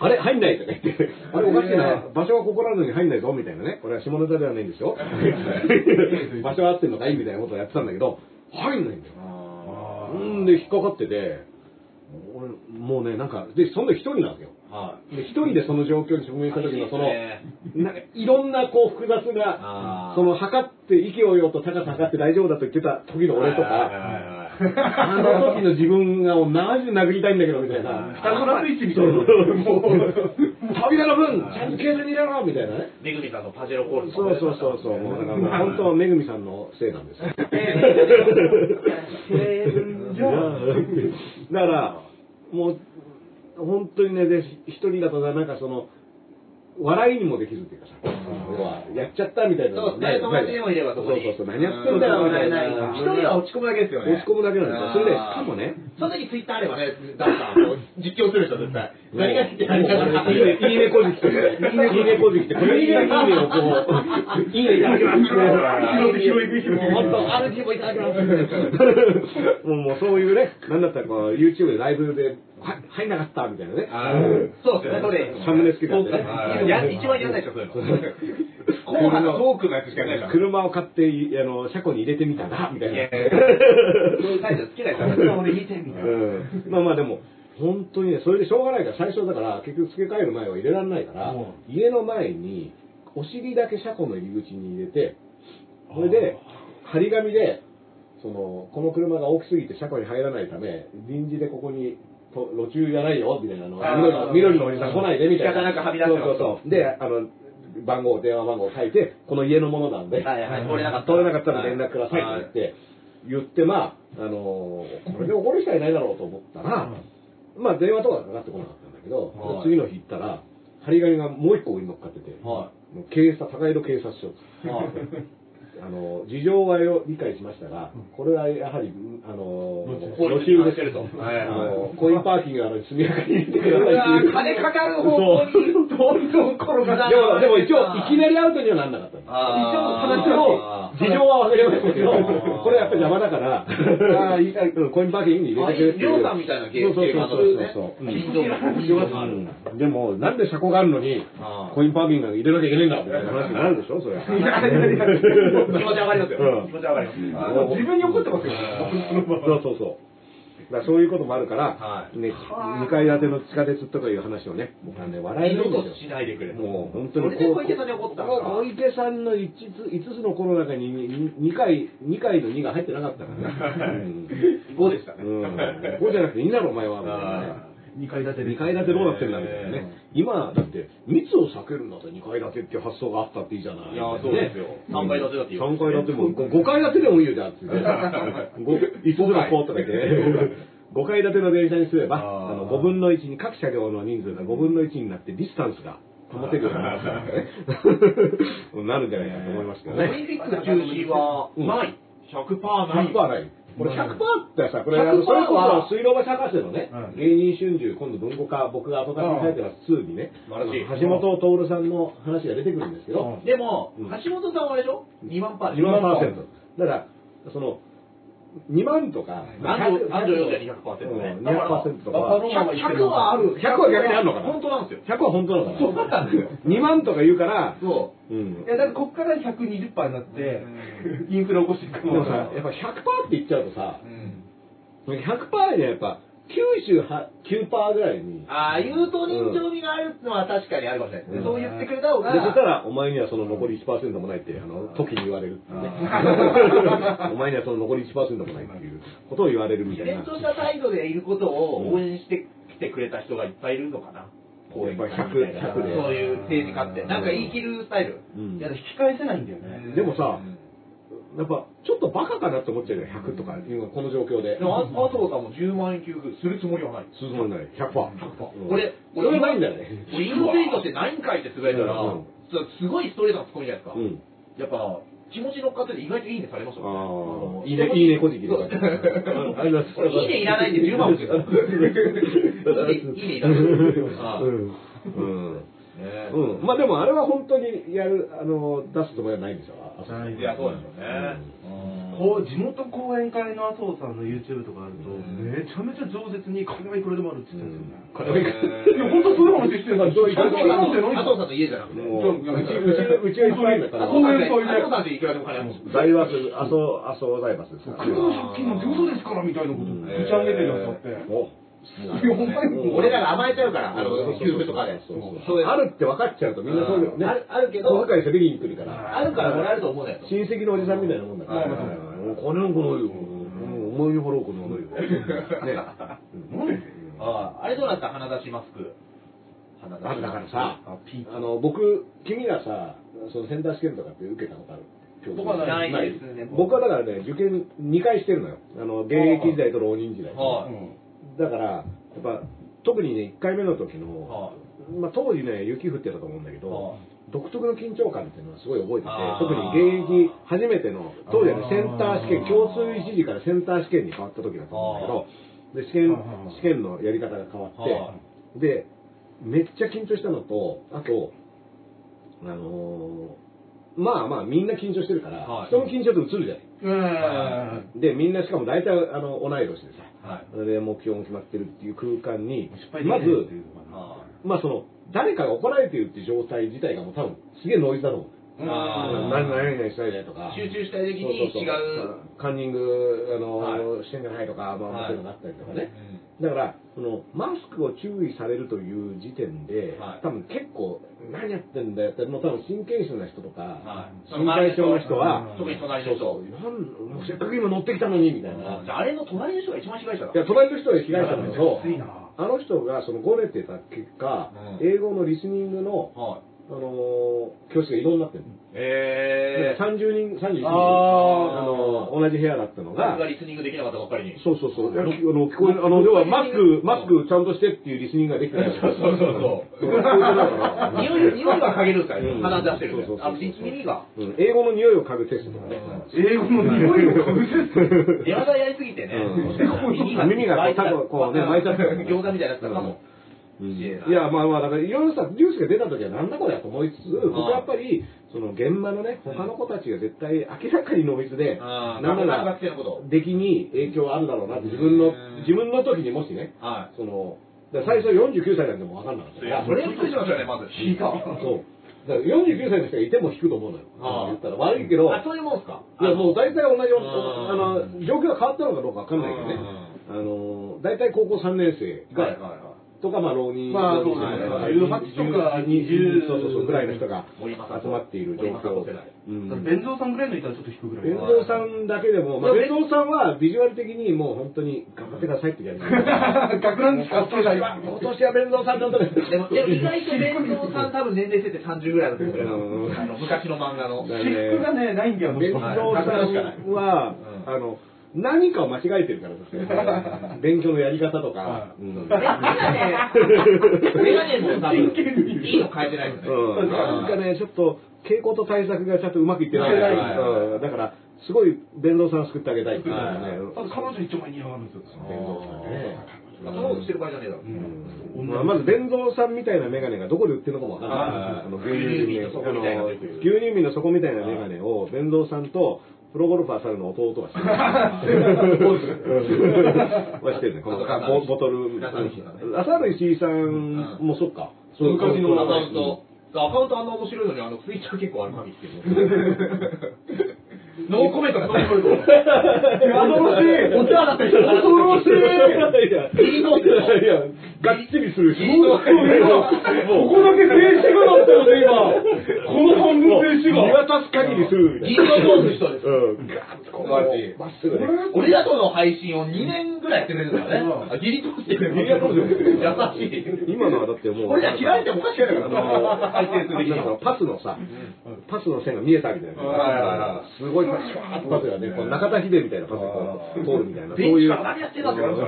S2: あれ入んないとか言って、あれおかしいな、場所はここなのに入んないぞみたいなね。これは下ネタではないんですよ。*laughs* 場所は合ってんのかいみたいなことをやってたんだけど、入んないんだよ。んで引っかかってて、俺、もうね、なんか、で、そんな一人なんですよ。
S1: は
S2: で、一人でその状況に直面した時のその、なんかいろんなこう複雑なその測って、息をようと高さ測って大丈夫だと言ってた時の俺とか、あの時の自分がもうマジで殴りたいんだけど、みたいな。
S3: ピタゴラスイッチみたい。な。
S2: もう、扉の分、ちゃんと計算に入れろみたいな。ね。
S1: めぐみさんのパジェロコール
S2: そうそうそう。そう、もう本当はめぐみさん!のせいなんですよ。だから、もう、本当にね、で、一人だとなんかその、笑いにもできるっていうかさ、要は、やっちゃったみたいな
S1: そうですね。友達にもいればそこに。
S2: そうそうそう、何やってん。だよみたいな。
S1: 一人は落ち込むだけですよね。
S2: 落ち込むだけなんですよ。それで、しかもね、
S1: その時ツイッターあればね、ダンさ実況するでしょ、絶対。何が来て何が来て。
S2: いいね、いいねこじきとか、いいねこじきって、これいいね、いいねをこう、いいねいただきます。
S1: もう本当、RG もいただきます。
S2: もうもうそういうね、なんだったら YouTube でライブでは入んなかったみたいなね。
S1: そうですよね、それ。
S2: サムネ好きなんでね。
S1: いや、一番やんないでしょ、そういうの。後半のトークのやつしかないから。
S2: 車を買って、あの、車庫に入れてみたら、みたいな。
S1: そういうタイプ好きな人は俺見てみたいな。
S2: うんまあまあでも、本当にね、それでしょうがないから、最初だから、結局付け替える前は入れられないから、家の前に、お尻だけ車庫の入り口に入れて、それで、張り紙で、その、この車が大きすぎて車庫に入らないため、臨時でここに、と路中じゃないよ、みたいなの。緑の、緑のおじさん来ないで、みたいな。
S1: 仕方なくはみ出し
S2: そうそうそう。で、あの、番号、電話番号を書いて、この家のものなんで、
S1: はいはい通れなかったら。
S2: 通れなかったら連絡くださいって言って、言って、まあ、あのーこれで怒る人はいないだろうと思ったら、まあ電話とかかかってこなかったんだけど、
S1: はい。
S2: 次の日行ったら、張り紙がもう一個上に乗っかってて、
S1: は
S2: もう警察、高井戸警察署。
S1: はい *laughs*
S2: あの、事情はよ理解しましたが、これはやはり、あの、
S1: 路
S2: 路中
S1: してると。はい。
S2: あの、コインパーキングあの速やかに入れてくださいっていう。
S1: 金かかる方向に、どんどん転が
S2: でも、でも一応、いきなりアウトにはなんなかったんです。
S1: あー。
S2: 一応、話を、事情は忘れましたけど、これやっぱり邪魔だから、コインパーキングに入れてくれっていう。
S1: さんみたいな経
S2: そうそうそう
S1: ですね
S2: そう。そう。
S1: 近所がある。
S2: うん。でも、なんで車庫があるのにコインパーキング入れなきゃいけないんだみたいな話になるでしょ、それは。
S1: 気持ち上がりますよ。
S2: うん
S1: 気持ち上がります。
S3: 自分に怒ってますよ。
S2: そうそうそう。だそういうこともあるから、
S1: はい
S2: ね、2階建ての地下鉄とかいう話をね、僕はね、笑いんですよ。
S1: 二度としないでくれと。
S2: もう本当に
S1: 小池さんに怒った
S2: 小池さんの 5, つ5つのこの中に 2, 回、2回の2が入ってなかったからね。*laughs*
S1: 5でしたね。
S2: うん。うん、5じゃなくていいんだろ、お前は。みたいなね
S1: あ
S3: 2階建てで。
S2: 2階建てどうなってんだみたいなね。今、だって、密を避けるんだったら2階建てっていう発想があったっていいじゃない。
S1: いやそうですよ三階建てだっていいよ
S2: 3階建ても、5階建てでもいいよ、じゃあ、つって。5つのこうとか言って。5階建ての電車にすれば、
S1: あ
S2: の5分の1に各車両の人数が5分の1になってディスタンスが保てるように *laughs* *laughs* なるんじゃないかと思いますけど
S1: オリ
S2: ね。
S1: ンピック中止はない。100%ない。
S2: 100%ない。これ100%ってさ、これ、
S1: 100%
S2: あのそれこ
S1: は
S2: そ水道橋博士のね
S3: うん、
S2: 芸人春秋、今度文庫化、僕が後書きに書いてます2にね、橋本徹さんの話が出てくるんですけど、
S1: でも
S2: うん、
S1: 橋本さんはあれでしょ ?2 万パー
S2: 2万パーセント。だから、その、2万とか、
S1: 安藤安藤洋二は200%ね
S2: うん200%とかは、
S1: 100はある。
S2: 100は逆にあるのかな？
S1: 本当なんですよ。
S2: 100は本当なのかな？
S1: そうなんですよ。
S2: 2万とか言うから、
S1: そ
S2: うん
S3: い。や、だからこっから120%になって、インフレ起こしていく
S2: でもさ、やっぱ100%って言っちゃうとさ
S1: う。、うん
S2: 100%にはやっぱ99%ぐらいに、
S1: ああ、言うと人情味があるのは確かにあるかもしれないですね。そう言ってくれた方が。
S2: で、そしたら、お前にはその残り1%もないって、あの、時に言われるね。お前にはその残り1%もないっていうことを言われるみたいな。
S1: 自然とした態度でいることを応援してきてくれた人がいっぱいいるのかな。こういう
S2: やっぱり100 100で
S1: そういう政治家って。なんか言い切るスタイル。
S2: うん
S3: いや、引き返せないんだよね。
S2: でもさ
S1: うん
S2: やっぱ、ちょっとバカかなって思っちゃうよ、100とか、今この状況で。
S1: でも、あ麻生さんも10万円給付するつもりはない。
S2: すごいない、100%。
S1: 100%
S2: うん
S1: 俺、
S2: それはないんだよね。
S1: 俺、インドツイートして何回ってつぶやいたら、
S2: うん
S1: そうすごいストレートなツッコミじゃないですか。
S2: うん。
S1: やっぱ、気持ち乗っかってて意外といいねされました
S2: あ
S1: もん
S2: あ、いいね、いいね、こじきで。
S1: そう
S2: あります。
S1: 俺いいねいらないんで10万欲しいです *laughs* いいねいいねいらない
S2: うん。うん。
S1: ね
S2: うん。まあでもあれは本当にやる、あの、出すつもりはないんですよ。あそ
S3: い
S1: いや、そうですよね。
S3: こう地元講演会の麻生さんの YouTube とかあると、
S1: ん
S3: めちゃめちゃ饒舌に金はいくらでもあるって言ってるんですよね。
S2: これはい
S1: え
S3: いや、本当そういう話してるんだ
S2: そういう
S1: 加藤さんの家じゃなくて。
S2: もう、うち、うち、うちがいっぱいいるんだから。
S1: 加藤さんって
S3: そうい
S1: くらでも金持ち。
S2: 大バス、阿蘇、阿蘇大バスですから。
S3: 国の借金なんて嘘ですからみたいなことち上げてるやつあって。*laughs*
S1: 俺らが甘えちゃうから、あの、給付とかで。
S2: あるって分かっちゃうとみんなそういうのね。
S1: あるあるけど
S2: 小遣いせびりに来るから。
S1: あるからもらえると思うなよと。
S2: 親戚のおじさんみたいなもんだから。金なんかないよ。うんお前に払う金はないよ。ね。*laughs*
S1: ああ、あれどうなった？鼻出しマスク。鼻出しマスク
S2: あだからさ、
S3: あ
S2: の、僕、君がさ、そのセンター試験とかって受けたことある
S3: 僕はない
S1: ないですね
S2: 僕はだからね、受験2回してるのよ。あの、現役時代と浪人時代。
S1: はい。
S2: だから、やっぱ、特にね、1回目の時の、
S1: は
S2: まあ、当時ね、雪降ってたと思うんだけど、
S1: は
S2: 独特の緊張感っていうのはすごい覚えてて特に現役初めての、当時はね、センター試験、共通一時からセンター試験に変わった時だと思うんだけど、で、試験試験のやり方が変わ
S1: は
S2: って、で、めっちゃ緊張したのと、あと、あのーまあまあみんな緊張してるから、
S1: はい。
S2: 人の緊張って映るじゃない。
S3: うん。
S2: で、みんなしかも大体あの同い年でさ、で目標も決まってるっていう空間にまずまあその誰かが怒られているっていう状態自体がもう多分すげえノイズだと思う
S1: あー。
S2: 何々々したいねとか。
S1: 集中したい時に
S2: そうそうカンニングあの、
S1: は
S2: してんじゃないとか、まあ、
S1: はい。
S2: そういうのがあったりとかね、だからそのマスクを注意されるという時点で、
S1: はい。
S2: 多分結構何やってんだよってもう多分神経質な人とか、
S1: はい。
S2: 心配性の人は、
S1: 特に隣の人。
S2: そうそう。せっかく今乗ってきたのにみたいな、
S1: ああれの隣の人が一番被害者だ。
S2: いや隣の人が被害者なんだけど
S3: きついな。
S2: あの人がそのごねてた結果、
S1: うん。
S2: 英語のリスニングの、
S1: はい。
S2: あのー教室が異動になってるの。
S1: え
S2: 30人、31人、
S3: あー。
S2: あの同じ部屋だったのが。
S1: 僕が、リスニングできなかったばっかりに。
S2: そうそうそう、あの、聞こえ、あの、要はマスク、マスクちゃんとしてっていうリスニングができてない。
S1: そうそう。そう匂い匂いは嗅げるか
S2: うん。
S1: 鼻出してる
S2: そうそうそう
S1: あ耳が。
S2: うん。英語の匂いを嗅ぐテストとかね。
S3: 英語の匂いを嗅ぐテスト。
S1: やりすぎてね。
S2: うん。
S1: 耳が
S2: 耳がこうね巻いちゃってる
S1: 餃子みたいになったかも
S2: うん。いや、まあまあ、だからいろいろさ、ニュースが出た時はなんだこれやと思いつつ、僕はやっぱり、その現場のね、他の子たちが絶対明らかにノイズで、
S1: あー
S2: なんなら出来に影響あるだろうなって、自分の
S1: うん、
S2: 自分の時にもしね、
S1: は
S2: その、最初49歳なんても分かんなかった
S1: いいや。それびっくりしましたよねまず。
S2: そう。だから49歳の人がいても引くと思うのよ。言ったら悪いけど、
S1: あそういうもんですか
S2: いやもう大体同じあの、状況が変わったのかどうかわかんないけどね。あの、大体高校3年生が、とか、まあ、浪人、
S3: まあそうです
S1: ね。
S2: はい
S3: 18とか20
S2: そうそうそう、ぐらいの人が集まっている状況
S3: 弁蔵さんぐらいのいたらちょっと引くぐらい。
S2: 弁蔵さんだけでも、まあ、弁蔵さんはビジュアル的にもう本当に頑張ってくださいって言われて *laughs*
S3: 学ランですか
S2: 今年は、今年は弁蔵さんのと
S1: でもでも意外と弁当さん多分年齢設定30ぐらいだと思うけど昔の漫画の。
S2: だ
S3: 私服がねないんだよ
S2: 弁蔵さんは、
S1: うん
S2: あの、何かを間違えてるからですね。勉強のやり方とか。うん。
S1: メガネ。*laughs* メガネも多分いいの変えてないよね
S2: うん、なんかね、ちょっと傾向と対策がちゃんとうまくいってない。だから、すごい弁蔵さんを救ってあげたいっていうのがね。
S3: あと彼女一丁前に上がるんですよ
S2: 弁蔵さん。ね。
S1: そんなことしてる場合じゃねえだろ。
S2: うん。まあ、まず弁蔵さんみたいなメガネがどこで売ってるのかもわかんない。牛乳瓶。の
S1: 底みたいな
S2: メガネを弁蔵さんとプロゴルファー猿の弟がしてる。は *laughs* してるね。このボボトル。
S1: 朝の石井さん
S2: もそっか。
S1: 昔のアカウン
S2: うん
S1: トアカウントあんな面白いのにあのツイッター結構あるまみっていう *laughs* ノーコメントが最後に
S2: 恐ろしい
S1: お世話になった人
S2: 恐ろしいいや、
S1: ギリノート
S2: いや、がっちりするし。
S3: ここだけ静止画だったよね今この半分静止画見
S2: 渡す限りするみたい
S1: ギリノートの人です。
S2: うん、ガーッとこう、
S1: 素晴らしい
S2: まっすぐね。
S1: 俺らとの配信を2年ぐらいやってくれるんだからね。あギリ通してくれる。
S2: ギリ通してる
S1: 優しい。
S2: 今のはだってもう。
S1: これじゃ嫌いっておかしいやからな。
S2: 配線するパスのさ、パスの線が見えたみたいな。すごいパス、シュワーッとパスがね、こう中田秀みたいなパスがこう通るみたいな。
S1: ベンチから何やってん。だって
S3: ノー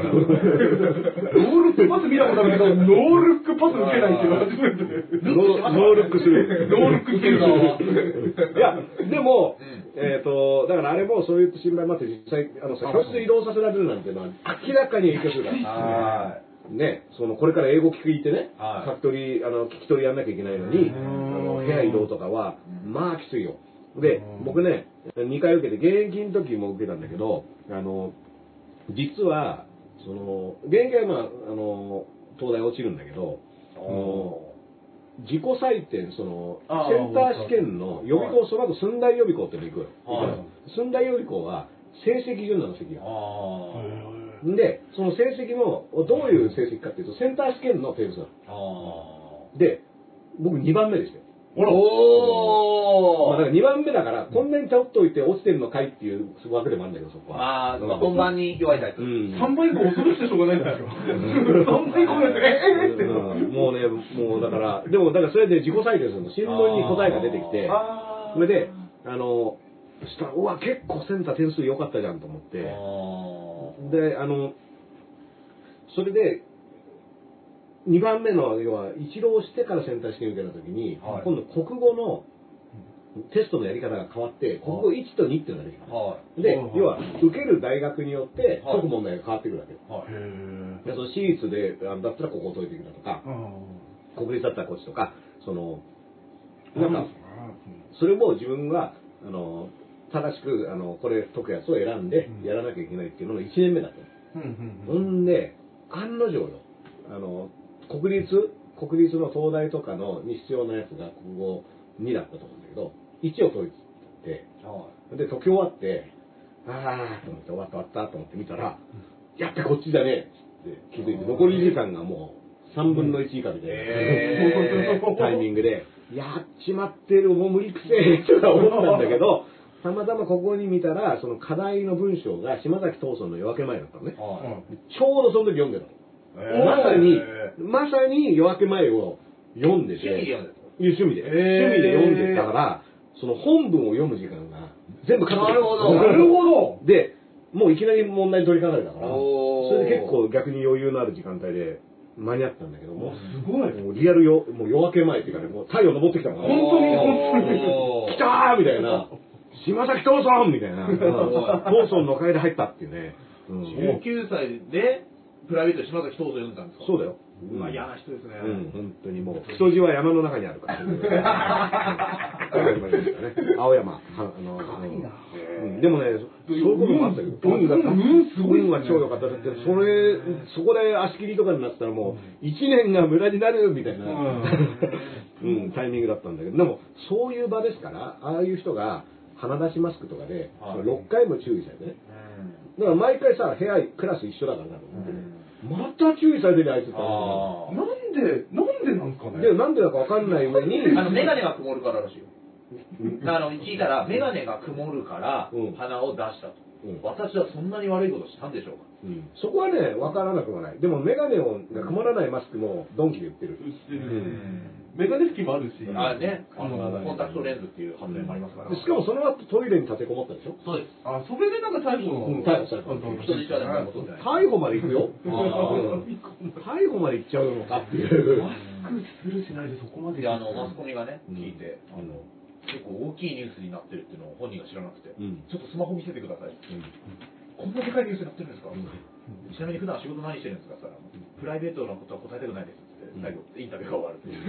S3: ルックパス見たことあるけどノールックパス受けないっていうのは初めて
S2: ノールックする。
S3: ノールックいけるな
S2: いや、でも
S1: うん、
S2: えっと、だからあれもそういう心配もあって、実際、あのさ、教室移動させられるなん。ていうのは明らかに影響するから。
S1: は
S2: ね、そのこれから英語聞いてね、
S1: はい
S2: 書き取り、あの聞き取りやん。なきゃいけないのに、あの部屋移動とかは、まあきついよ。で、僕ね、2回受けて、現役の時も受けたんだけど、あの、実は、その、現役はまあ、あの、東大落ちるんだけど、自己採点、その、センター試験の予備校、その後寸大予備校っていうの行くよ。
S1: は
S2: 寸大予備校は、成績順なの、席が。
S1: あ
S2: で、その成績も、どういう成績かっていうと、センター試験の点数なの。
S1: あ。
S2: で、僕2番目でしたよ。
S1: ほら。お
S2: まあ、だから2番目だから、こんなに取っておいて落ちてるのかいっていう枠でもあるんだけど、そこは。
S1: まあ、
S2: うん
S1: まあ本番に弱いタイプ。
S2: うん。
S3: 3倍以降恐ろしくてしょうがないんですよ。3倍以降なんてええって
S2: うん。もうね、もうだから、でもだからそれで自己採点するの、新聞に答えが出てきて、
S3: あ
S2: それで、あの、したら、うわ、結構センター点数良かったじゃんと思って、
S1: あ
S2: で、あの、それで、2番目の、要は、一浪してからセンター試験受けたときに、
S1: はい。
S2: 今度国語のテストのやり方が変わって、国語1と2っていうのが出てきた。
S1: は
S2: で
S3: はい、
S2: 要は、受ける大学によって、
S1: はい。
S2: 解く問題が変わってくるわけ。よ。
S1: い。はい。
S3: へ
S2: でその私立で、だったらここを解いていくだとか、国立だったらこっちとか、その、なんか、それも自分が、あの、正しく、あの、これ解くやつを選んで
S3: うん。
S2: やらなきゃいけないっていうのの1年目だったのほんで、案の定よ、あの、国立、国立の東大とかのに必要なやつが、ここ2だったと思うんだけど、1を取りって、で、解き終わって、あーと思って、終わった終わったと思って見たら、やっぱこっちだねって気づいて、残り時間がもう3分の1以下みたいな、
S1: へー。*laughs*
S2: タイミングで、やっちまってる、もう無理くせえとは思ったんだけど、たまたまここに見たら、その課題の文章が島崎藤村の夜明け前だったのね。ちょうどその時読んでたの。まさに、まさに夜明け前を読んでて、
S1: 趣味で読んで
S2: 趣味で、趣味で読んでたから、その本文を読む時間が全部カット
S1: なるほど。*laughs*
S3: なるほど。
S2: で、もういきなり問題に取り掛かれたから、それで結構逆に余裕のある時間帯で間に合ったんだけども、
S3: すごい。
S2: もうリアルよ、もう夜明け前っていうかね、もう太陽昇ってきたから、
S3: 本当に本当に。
S2: 来たーみたいな、島崎藤村みたいな、うん藤村の会で入ったっていうね、うん。
S1: 19歳で、プライベートで島崎藤村読んだんですか？
S2: そうだよ。
S1: うわ、嫌な人ですね。
S2: うん、本当にもう、太字は山の中にあるから。青山、はあの、うん。でもね、そういうこともあったけど、運が、
S3: 運すごい
S2: 運は超良かった。だって、それ、そこで足切りとかになってたらもう、一年が無駄になるみたいな、うん、タイミングだったんだけど、でも、そういう場ですから、ああいう人が、鼻出しマスクとかで、
S1: はい。
S2: 6回も注意されてね。だから毎回さ、部屋、クラス一緒だからな、また注意されてるあいつって
S3: なんで、なんでなんすかね。
S2: で、なんでだかわかんない上に、*laughs*
S1: あの、メガネが曇るかららしいよ。あの、聞いたら、メガネが曇るから
S2: うん、
S1: 鼻を出したと。
S2: うん
S1: 私はそんなに悪いことしたんでしょうか？
S2: うんそこはね、わからなくはない。でも、メガネをが曇らないマスクもドンキで売ってる。
S3: 売ってるメガネ拭きもあるし。
S1: あね、あの、
S3: うん
S1: コンタクトレンズっていう発明もありますから。
S2: でしかもその後トイレに立てこもったでしょ？
S1: そうです。
S3: あ、それでなんか逮捕の。
S2: うん逮捕された
S1: 人質は何も取ってない。
S2: 逮捕まで行くよ。
S1: あ
S2: うん逮捕まで行っちゃうのかっていう。
S3: マスクするしないでそこまで。
S1: で、あの、マスコミがね、
S2: うん
S1: 聞いて、あの、結構大きいニュースになってるっていうのを本人が知らなくて、
S2: うん。
S1: ちょっとスマホ見せてください。こんなでかいニュースになってるんですか、ちなみに普段仕事何してるんですか？って言ったら、プライベートのことは答えたくないですって、最後、インタビューが終わるっていう。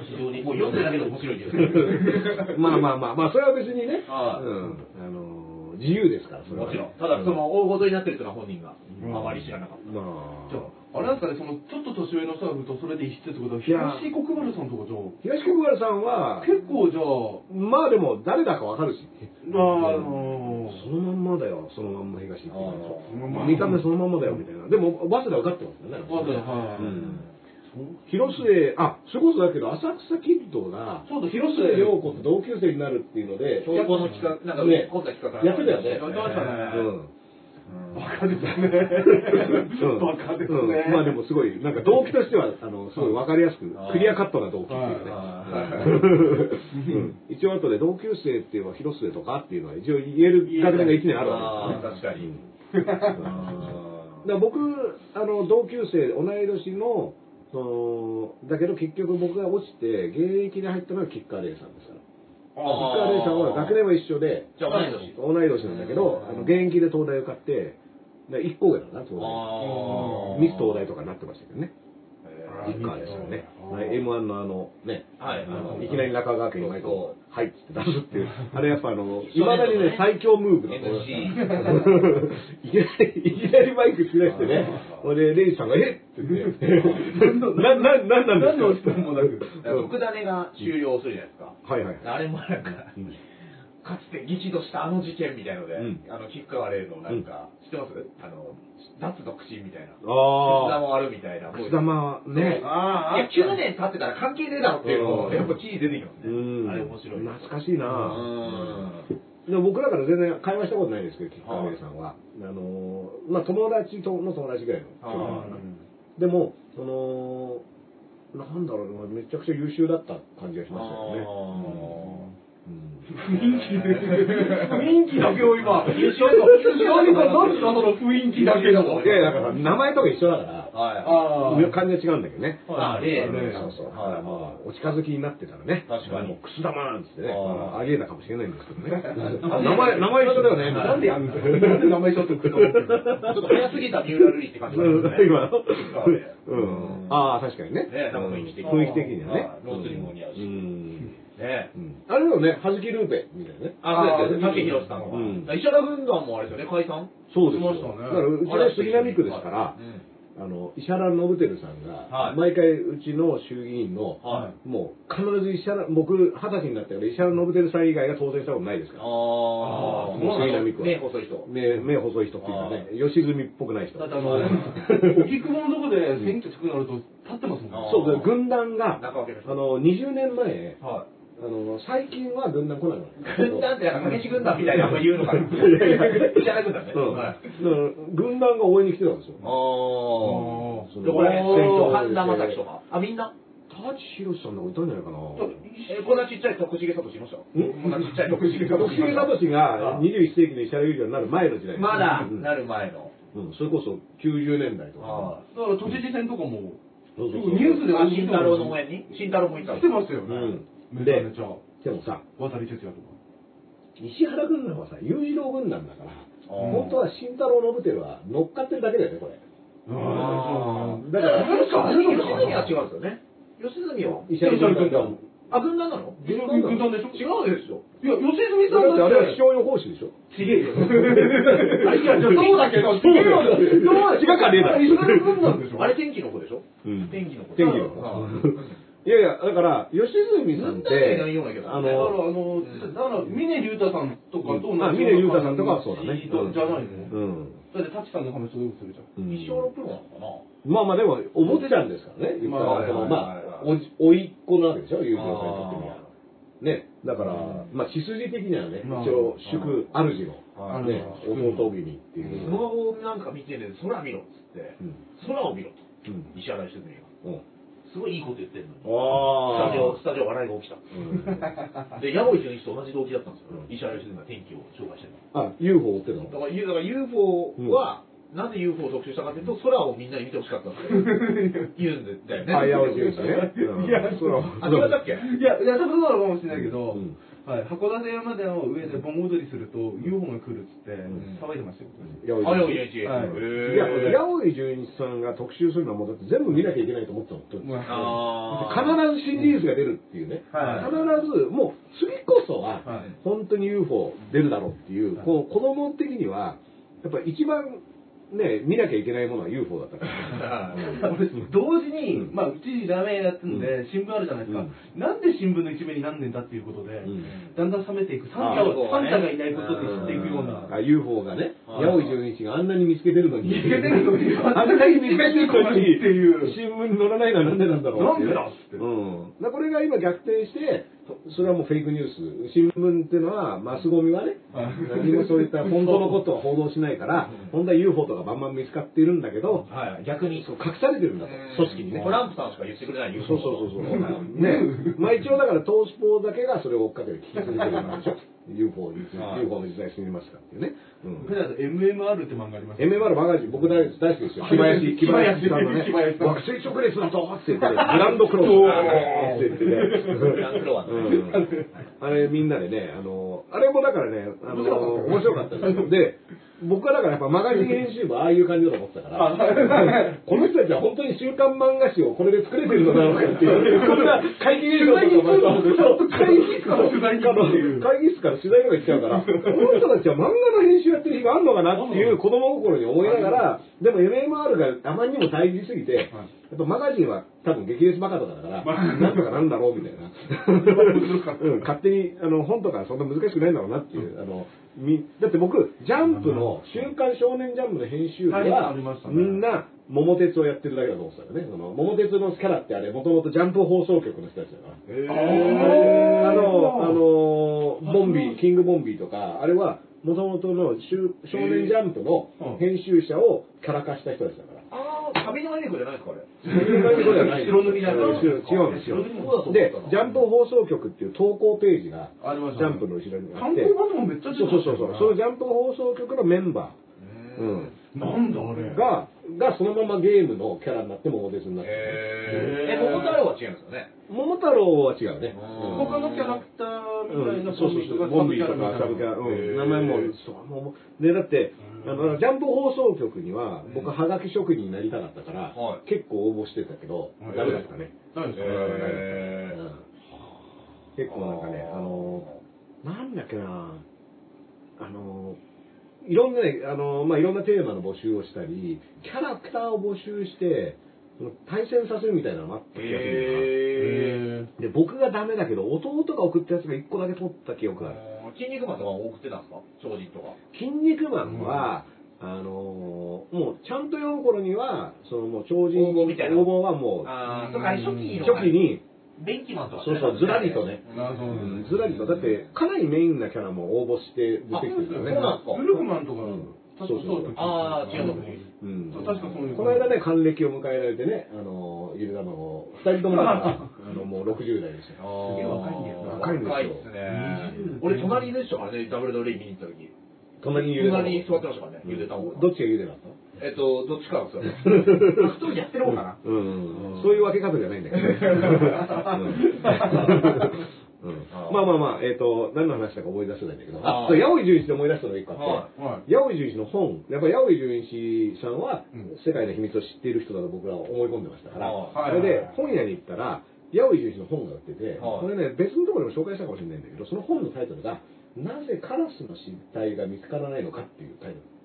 S1: 非常に、もう読んでるだけで面白いですよ。*laughs*
S2: まあまあまあ、まあ、それは別にね、あのー自由ですから、それはね。
S1: もちろん。ただ、その、大事になってるっていうのは本人があまり知らなかった。
S2: ま
S3: じゃ
S2: あ、
S3: あ、あれなんですかね、その、ちょっと年上の人が来ると、それで一室ってことは、東国原さんとかじゃあ、
S2: 東国原さんは、
S3: 結構じゃあ、
S2: まあでも誰だかわかるし。
S3: あの
S2: そのまんまだよ、そのまんま東って。見た目そのまんまだよみたいな。でも、早稲田受かってますよね。
S3: 早稲田はい
S2: うん。広末、あ、それこそだけど、浅草キッドが、
S3: そうだ
S2: 広末涼子と同級生になるっていうので、
S1: 教育の企画、なんか、
S2: ね。
S1: 今度は企画
S2: やってたよね。
S3: やってましたね。
S2: うん。
S3: バカですね。
S2: うん
S3: バカです
S2: うん
S3: ね。
S2: まあでもすごい、なんか動機としては、あの、すごいわかりやすく、クリアカットな動機っていうね。うん一応後で同級生っていうのは広末とかっていうのは一応言える学年が1年あるわけですよね。
S1: 確かに。
S2: だ僕、あの、同級生、同い年の、その、だけど結局僕が落ちて、現役に入ったのは吉川玲さんですから。吉川玲さんは学年は一緒で、
S1: 同い年
S2: 同い年なんだけど、あの現役で東大受かって、で一個上だな、東大。ミス東大とかになってましたけどね。
S1: へ
S2: 吉川ですよね。
S3: あー
S2: M1 のあの、ね、
S1: はい
S2: あのいきなり中川家に毎
S1: そう
S2: 度、はいって出すっていう、あれやっぱあの、いまだにね、最強ムーブだと思い *laughs* きなり、いきなりマイク突き出してね、ほいで、レイジさんが、えっって言って、な、な、なんなんですか？
S3: 何の質問もなく。
S1: 特ダネが終了するじゃないですか。
S2: はいはい。
S1: あれもなんか、
S2: うん
S1: かつて激怒したあの事件みたいので、
S2: うん
S1: あの、吉川玲のなんか、知ってます？あの、脱独身みたいな。決
S2: あ
S1: 断もあるみたいな。
S2: あ、くす玉ね。
S3: あ
S1: いや、9年経ってたら関係ねえだろっていうのを、
S2: うん
S1: やっぱ記事出てきます
S2: う
S1: ね。
S2: ん。
S1: あれ面白い。
S2: 懐かしいな
S1: うん。
S2: でも僕らから全然会話したことないですけど、吉川玲さんは。あのー、まあ友達との友達ぐらいの距離
S1: あ
S2: でも、その、なんだろうな、めちゃくちゃ優秀だった感じがしましたよね。うん
S3: 雰囲気で、雰囲気だけを今、何か、何か、その雰囲気だけの。
S2: いやいや、だから名前とか一緒だから、
S1: はい。
S3: あ
S2: 感じが違うんだけどね。
S1: あ、例
S3: 例
S2: そうそう。
S1: はい
S2: もうお近づきになってたらね。
S1: 確かに
S2: もうくす玉なんつってね。
S1: あ
S2: りえたかもしれないんですけどね。名前、名前一緒だよね。
S3: なんでやんの？なんで名前一緒って言って
S1: ちょっと早すぎた三浦瑠麗って感じが。*laughs*
S2: 今
S1: う
S2: ん。ああ、確かにね。
S1: ねなんか雰囲気的に
S2: はね
S1: あ。ースも似合うし
S2: ん。
S1: ね
S2: うんあれだよね、はじきルーペみたいなね。
S1: あ、そうですね。
S3: あー
S1: 竹広さんは
S2: うん。
S1: 石原軍団もあれですよね、解散？
S2: そうですよ。
S3: しましたね
S2: だから、うちの杉並区ですから
S1: う、ん
S2: あの、石原信輝さんが、
S1: はい
S2: 毎回うちの衆議院の、
S1: は
S2: もう必ず石原、僕二十歳になってから石原信輝さん以外が当選したことないですから。
S1: あ
S3: あー
S2: もう杉並区は
S1: 目細い人。
S2: 目、目細い人っていうかね、吉住っぽくない人。
S3: だってあの、*laughs* 荻窪のとこで選挙近くなると立ってますもんね。
S2: そうで、軍団が、あの、20年前、
S1: は
S2: あの、最近は軍団来な
S1: い。軍団ってなんか、激し軍団みたいなの言うのかな。*laughs*
S2: いやいや
S1: 石原軍団ね。
S2: うん。だ
S1: はい。
S2: から軍団が応援に来てたんですよ。
S1: あ
S3: あ
S2: その
S1: どこら辺？
S2: 選挙
S1: 半田正樹とか？あ、みんな？
S2: 田地博さんなんかいたんじゃないかな。
S1: え、こんなちっちゃい徳重聡いましたこんなちっちゃい徳重聡。
S2: 徳重聡が21世紀の石原裕次郎になる前の時代
S1: まだ
S2: うん
S1: なる前の。
S2: うん、それこそ90年代とか。
S3: だから都知事選とかも、ニュースで
S1: あ、慎太郎の応援に？慎太郎もいた
S3: 来てましたよね。
S2: うん
S3: めちゃめちゃ。
S2: でもさ、
S3: 渡哲也とか。
S2: 石原軍団はさ、裕次郎軍団だから、
S1: ー
S2: 本当は慎太郎信輝は乗っかってるだけだよね、これ。
S3: あ
S2: だから、
S1: 吉住は違うんですよね。吉住は。
S2: 石原軍団。
S1: あ、軍団なの？
S3: 軍団軍団でしょ？
S1: 違うでしょ。
S3: いや、吉住さん
S2: だってあれは気
S3: だ
S2: 象予報士でしょ
S3: ちげえよ。
S1: あ *laughs* いや、そうだけど、
S2: そうだよ違かねえだろ
S3: 石原軍団でしょ？
S1: あれ天気の子でしょ？
S2: うん
S1: 天気の子。
S2: 天気の
S1: あ
S2: いやいや、だから、吉住さんっ
S1: 軍団じゃない
S2: て、
S1: ようなけど。
S2: あ
S3: だから、あ
S2: の、
S3: の、だから、峰竜太さんとかと同じ
S2: あ峰竜太さんとかはそうだね
S3: じゃないの
S2: うん。
S3: だって、タチさんの話をよくするじゃん。
S2: うん
S1: 一生のプロなのかな？
S2: まあまあでも、お坊ちゃんですからね。言ったら、
S3: まあ
S2: その
S1: はい
S2: まあ
S1: はいはい、
S2: おじ、おいっ子なわけでしょ、裕次郎さんにとってみりゃ。ね。だから、まあ、血筋的にはね、
S3: まあ
S2: 一応、祝、主
S1: は
S2: の、ね、
S3: い
S2: 弟君っていう。
S1: スマホをなんか見てね、空見ろっつって、
S2: うん
S1: 空を見ろと。
S2: うん
S1: 石原良純が。
S2: うん。
S1: すごいいいこと言ってるのに。ス
S2: あ
S1: タジオ、スタジオ笑いが起きた。
S2: う *laughs* ん
S1: で、矢追純一と同じ動機だったんですよ
S2: う。ん
S1: 石原良純が天気を紹介してる
S2: あ、UFO 追ってるの？
S1: の。だから、UFO は、なぜ UFO を特集したかというと、空をみんなに見てほしかったって *laughs* 言うんだよね。
S2: あ、八尾純一ね。うん
S3: いや
S2: そら
S1: あ、違ったっけ？
S3: いや、いや、多分そうなのかもしれないけど、
S2: うん
S3: はい、函館山での上で盆踊りすると UFO が来るっつって、
S1: ん。
S3: 騒いでましたよ。
S1: あ、
S2: 八尾純一。
S3: い。
S2: いや、八尾純一さんが特集するのはもうだって全部見なきゃいけないと思ってたの。
S1: あ
S2: 必ず新リリースが出るっていうね。
S3: はい。
S2: 必ず、もう次こそは、
S3: はい。
S2: 本当に UFO 出るだろうっていう、こう子供的には、やっぱ一番ね、見なきゃいけないものは UFO だったから。*laughs*
S3: 俺同時に、
S2: うん。
S3: まあ、うちラーメやってるんで、新聞あるじゃないですか、なんで新聞の一面になんねんだっていうことで、
S2: うん。
S3: だんだん冷めていく、サン
S2: あ。
S3: タをサンタがいないことで知っていくような。
S2: あ UFO がね、
S1: はい
S2: 八尾純一があんなに見つけてるのに。
S3: 見つけてるのに
S2: あんなに見つけてるのに、
S3: っていう。
S2: 新聞に載らないのはなんでなんだろう
S3: なんでだっつって。
S2: うん。これが今逆転して、それはもうフェイクニュース。新聞っていうのは、マスゴミはね、
S3: はい
S2: 何もそういった本当のことは報道しないから、本当は UFO とかバンバン見つかっているんだけど、
S1: はい、逆に。
S2: そう隠されてるんだと、組織にね。
S1: トランプさんしか言ってくれないよ。
S2: そうそうそうそう。ね。*laughs* まあ一応だからトースポだけがそれを追っかけて聞き続けるわけでしょ。UFO に、
S1: はい。
S2: UFO の時代過ぎますかっていうね。うん。
S3: MMR って漫画あります
S2: ？MMR マガジン、僕大大好きですよ。木林、木林。さんのね、
S3: 木林さん。
S2: 惑星直列だとって言って、グランドクロスって言ってね。
S1: グランドクロワ
S2: あれみんなでね、あの、あれもだからね、あの、面白かったです。よ。で、僕はだからやっぱマガジン編集部ああいう感じだと思ってたから、この人たちは本当に週刊漫画誌をこれで作れてるのだろうかっていう、こんな会議室から取材会議室から取材とか行っちゃうから、この人たちは漫画の編集やってる日があるのかなっていう子供心に思いながら、でも MMR があまりにも大事すぎて、やっぱマガジンは多分激烈バカとかだから、なんとかなんだろうみたいな。*laughs* うん、勝手に、あの、本とかそんな難しくないんだろうなっていう、あの、み、だって僕、ジャンプの、週刊少年ジャンプの編集部
S3: は
S2: みんな、桃鉄をやってるだけだと思ってたよね。その、桃鉄のキャラってあれ、もともとジャンプ放送局の人たちだから。あの、あの、ボンビー、キングボンビーとか、あれは、もともとの週少年ジャンプの編集者をキャラ化した人たちだから。
S1: ああ、旅のアニメじゃないですか、あれ。
S3: 白塗りない
S2: 違うんですよ。で、ジャンプ放送局っていう投稿ページが、ジャンプの後ろにあって、
S3: 観光バスもめっちゃ出
S2: そうそうそうそう、そのジャンプ放送局のメンバー、うん、
S3: なんだあれ。
S2: が、がそのままゲームのキャラになって桃鉄になってる。
S1: え、桃太郎は違うんですよね。
S2: 桃太郎は違うね。
S1: うん。
S3: 他のキャラクターみたいな
S2: そうそうそう、ボンビーとかサブキャラ、うん、名前も、そう、で、だって、あの、ジャンプ放送局には、僕、はがき職人になりたかったから
S1: は、
S2: 結構応募してたけど、ダメだったね。
S3: 何ですか？
S2: 結構なんかね、あの、なんだっけな、あの、いろんなね、あの、まあ、いろんなテーマの募集をしたり、キャラクターを募集して、対戦させるみたいなのもあった気がするで、僕がダメだけど、弟が送ったやつが1個だけ取った記憶がある。
S1: ー。筋肉マンとか送ってたんですか？超人とか。
S2: 筋肉マンは、あのーもうちゃんと読む頃には、そのもう超人
S1: 応募みたいな
S2: 応募はもう、
S1: あー、とか、初期の。
S2: 初期。に、
S1: 電気マンとか。
S2: そうそう、ずらりとね、
S3: う
S2: うんずらりと、だって、かなりメインなキャラも応募して出てきてるからね。
S1: そうなんですか。
S3: ウルフマンとか、
S2: そうそうそう
S1: あー違うの
S2: うん。
S3: 確かそういう
S2: この間ね、還暦を迎えられてね、あのー、ゆで卵、二人とも *laughs* あの、もう60代ですよ。
S1: す
S3: げえ若いんですよ
S2: 若いんですよ。
S1: 若いですね。俺、隣でしたからね、ダブルドレイ見に行った時。
S2: 隣にゆで卵。
S1: 隣に座ってましたからね、ゆで卵が。
S2: どっちがゆでだった
S1: えっと、どっちかなんですよ。一人やってる方かな。
S2: うん、そういう分け方じゃないんだけどまあまあまあ、えっ、と、何の話だか思い出せないんだけど、あ、
S1: はい
S2: そう、八百井純一で思い出したのが一個あって、
S1: は
S3: はい。
S2: 八百井純一の本、やっぱ八百井純一さんは、
S3: うん。
S2: 世界の秘密を知っている人だと僕らは思い込んでましたから、
S1: はい。
S2: それで本屋に行ったら、八百井純一の本が売ってて、
S1: はい。
S2: これね、別のところでも紹介したかもしれないんだけど、その本のタイトルが、なぜカラスの失態が見つからないのかっていうタイトル。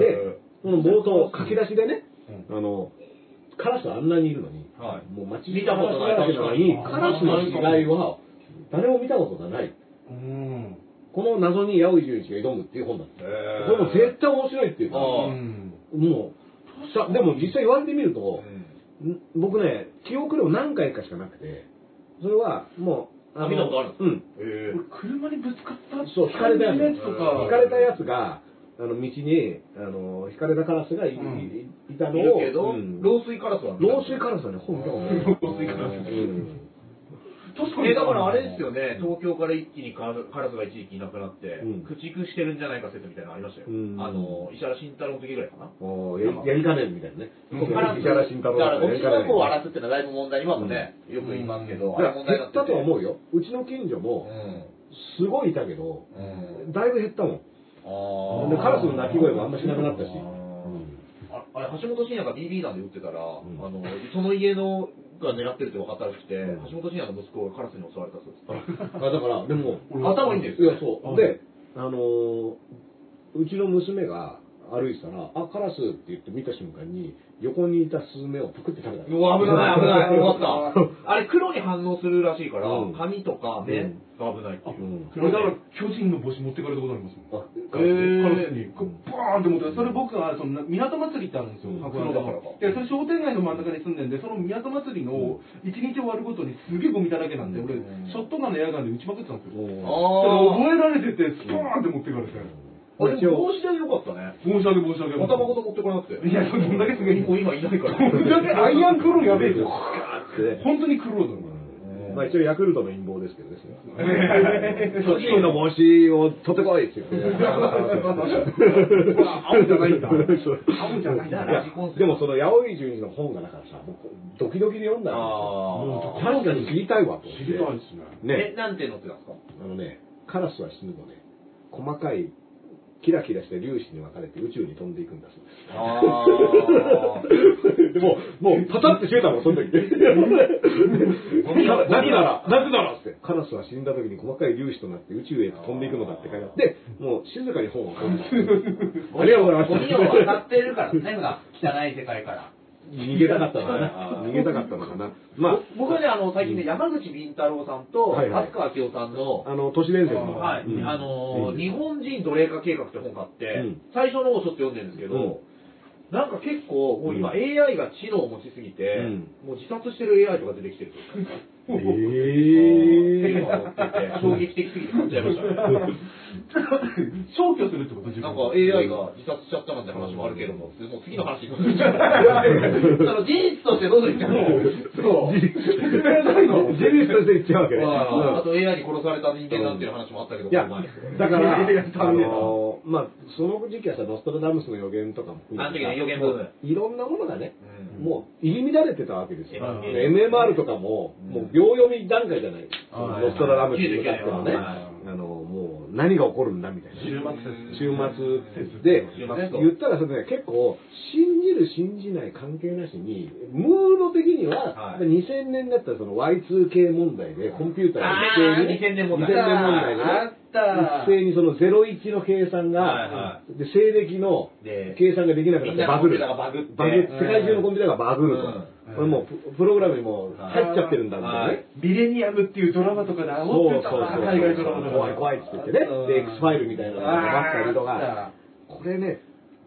S2: で、その冒頭、書き出しでね、あの、カラスはあんなにいるのに、
S1: はい
S2: もう街
S1: 見たことない
S2: のに、カラスの死骸は誰も見たことがない。
S3: うん。
S2: この謎に八百井純一が挑むっていう本だった。
S1: へー
S2: これも絶対面白いっていうか、もう、さ、でも実際言われてみると、ん僕ね、記憶量何回かしかなくて、それはもう、
S1: あ見たことあるんです
S2: うん。
S3: 車にぶつかった？
S2: そう、引かれたやつ。
S3: とか。
S2: 引かれたやつが、あの、道に、あの、引かれたカラスがい,い、
S3: うん
S2: いいた
S1: い
S2: のを、
S1: るけど、
S2: うん
S1: 老衰カラスは見た
S2: 老衰カラスはね、本見たことない。
S3: 老衰カラス
S2: うん
S3: 確かに。
S1: えだからあれですよね、東京から一気にカラカラスが一時期いなくなって、
S2: うん
S1: 駆逐してるんじゃないか説みたいなのありましたよ。
S2: うん
S1: あの、石原慎太郎の時ぐらいかな。
S2: おーややりかねんみたいなね。
S1: カラス、
S2: 石原慎太郎
S1: だからゴミ箱を荒らすってのはだいぶ問題、今もね、よく言いますけど、
S2: だから
S1: あれ問題になってて
S2: 減ったとは思うよ。うちの近所
S1: う
S2: も、
S1: ん。
S2: すごいいたけど、
S1: うん。
S2: だいぶ減ったもん。
S1: あ
S2: でカラスの鳴き声もあんましなくなったし。
S1: ああれ、橋本真也が BB 弾で撃ってたら、
S2: ん
S1: あの、その家のが狙ってるって分かったらしくて、
S2: うん
S1: 橋本真也の息子がカラスに襲われたそうです。*laughs*
S2: あだから、でも、
S1: 頭いいんですよ。
S2: いや、そう。で、あのーうちの娘が歩いてたら、あ、カラスって言って見た瞬間に、横にいたスズメをパクって食べた
S1: うわ、危ない、危ない、*laughs* よかった。あれ、黒に反応するらしいから、
S2: うん
S1: 髪とか目が危ないっていう。
S2: うん
S3: 俺だから巨人の帽子持ってかれたことありますもん。
S2: あ
S1: えー
S3: カラスに、こうバーンって持って、それ僕が、その、港祭りってあるんですよ、
S2: うん
S3: 函館
S1: そうだからか
S3: で、それ商店街の真ん中に住んでんで、その港祭りの一日終わるごとにすげえゴミだらけなんで、俺、ショットガンのエアガンで撃ちまくってたんですよ。
S2: おー
S3: それ覚えられてて、スパーンって持ってかれて。
S1: あれ、帽子でよかったね。
S3: 申し訳申し訳ない。
S1: 頭ごと持ってこなくて。
S3: いや、そんだけすげえ。
S1: 今いないから。
S3: アイアンクローやべえじゃん。
S2: って
S3: 本当にクローだな。
S2: まあ一応ヤクルトの陰謀ですけどですね。*laughs* 巨人の帽子を取ってこいって言って。
S3: 青じゃないんだ。青じゃないんだ。
S2: いやでもその八百井純一の本がだからさ、僕ドキドキで読んだんですよ。
S1: あ
S2: もう確かに知りたいわと。
S3: 知りたいですね。
S2: ね
S1: え、。なんて載ってたんですか？
S2: あのね、カラスは死ぬとね、細かいキラキラした粒子に分かれて宇宙に飛んでいくんだそうです。
S1: あ *laughs*
S2: でも、もうパタって閉めたもん、その時。*laughs* ななぜなら、なぜならって、カラスは死んだ時に細かい粒子となって宇宙へと飛んでいくのだって書いてあって、もう静かに本を読んだ。ありがとうございます。
S1: ゴミを渡ってるからね、が汚い世界から。
S2: 逃げたかったのかな。*laughs* 逃げたかったのかな。ま
S1: 僕はね、あの、最近ね、山口敏太郎さんと、
S2: はいはい。
S1: 飛鳥明夫さんの、
S2: あ、あの、都市伝説の。
S1: はい、
S2: うん。
S1: あのー
S2: うん。
S1: 日本人奴隷化計画って本があって、
S2: うん。
S1: 最初の方ちょっと読んでるんですけど、なんか結構、もう今
S2: うん。
S1: AI が知能を持ちすぎて、
S2: うん。
S1: もう自殺してる AI とか出てきてる
S2: え
S1: 世
S2: ー
S1: 間を持ってて、衝撃的すぎて買っちゃいましたね。
S3: 消去するってこと自分
S1: なんか AI が自殺しちゃったなんて話もあるけども、もう次の話に進んじゃう。*laughs* その事実としてどうぞ言っても、そう。
S2: 事実として言っちゃうわけね。
S1: まああ
S2: うん
S1: と AI に殺された人間なんていう話もあったけど、
S2: いやだから、*laughs* あの、の、まあ、その時期はさ、ノストラダムスの予言とかも
S1: あの時の予言ブーム
S2: いろんなものがね、
S1: うん
S2: もう入り乱れてたわけですよ。MMR とかも、もう秒読み段階じゃない。
S3: あー
S2: ノストラダムスに向かってのね、
S1: はい
S2: あの、もう何が起こるんだみたいな。週末説。で、言ったらそれね、結構、信じる信じない関係なしに、ムード的には、
S1: はい。
S2: 2000年だったらその Y2K 問題で、コンピューターが一斉に、
S1: あー2000年問題。
S2: 2000年問題でね、
S3: あった。
S2: 一斉にその01の計算が、で西暦の
S1: で
S2: 計算ができなくなってバグる。
S1: バグ
S2: 世界中のコンピューターがバグると。
S1: うん。
S2: これもうププログラムにもう入っちゃってるんだみたい。なね。
S3: ビレニアムっていうドラマとかで
S2: そうそうそう
S3: 煽ってたな海外ドラマ
S2: 怖い怖いって言ってね。で、X ファイルみたいなのがあったりとか。これね、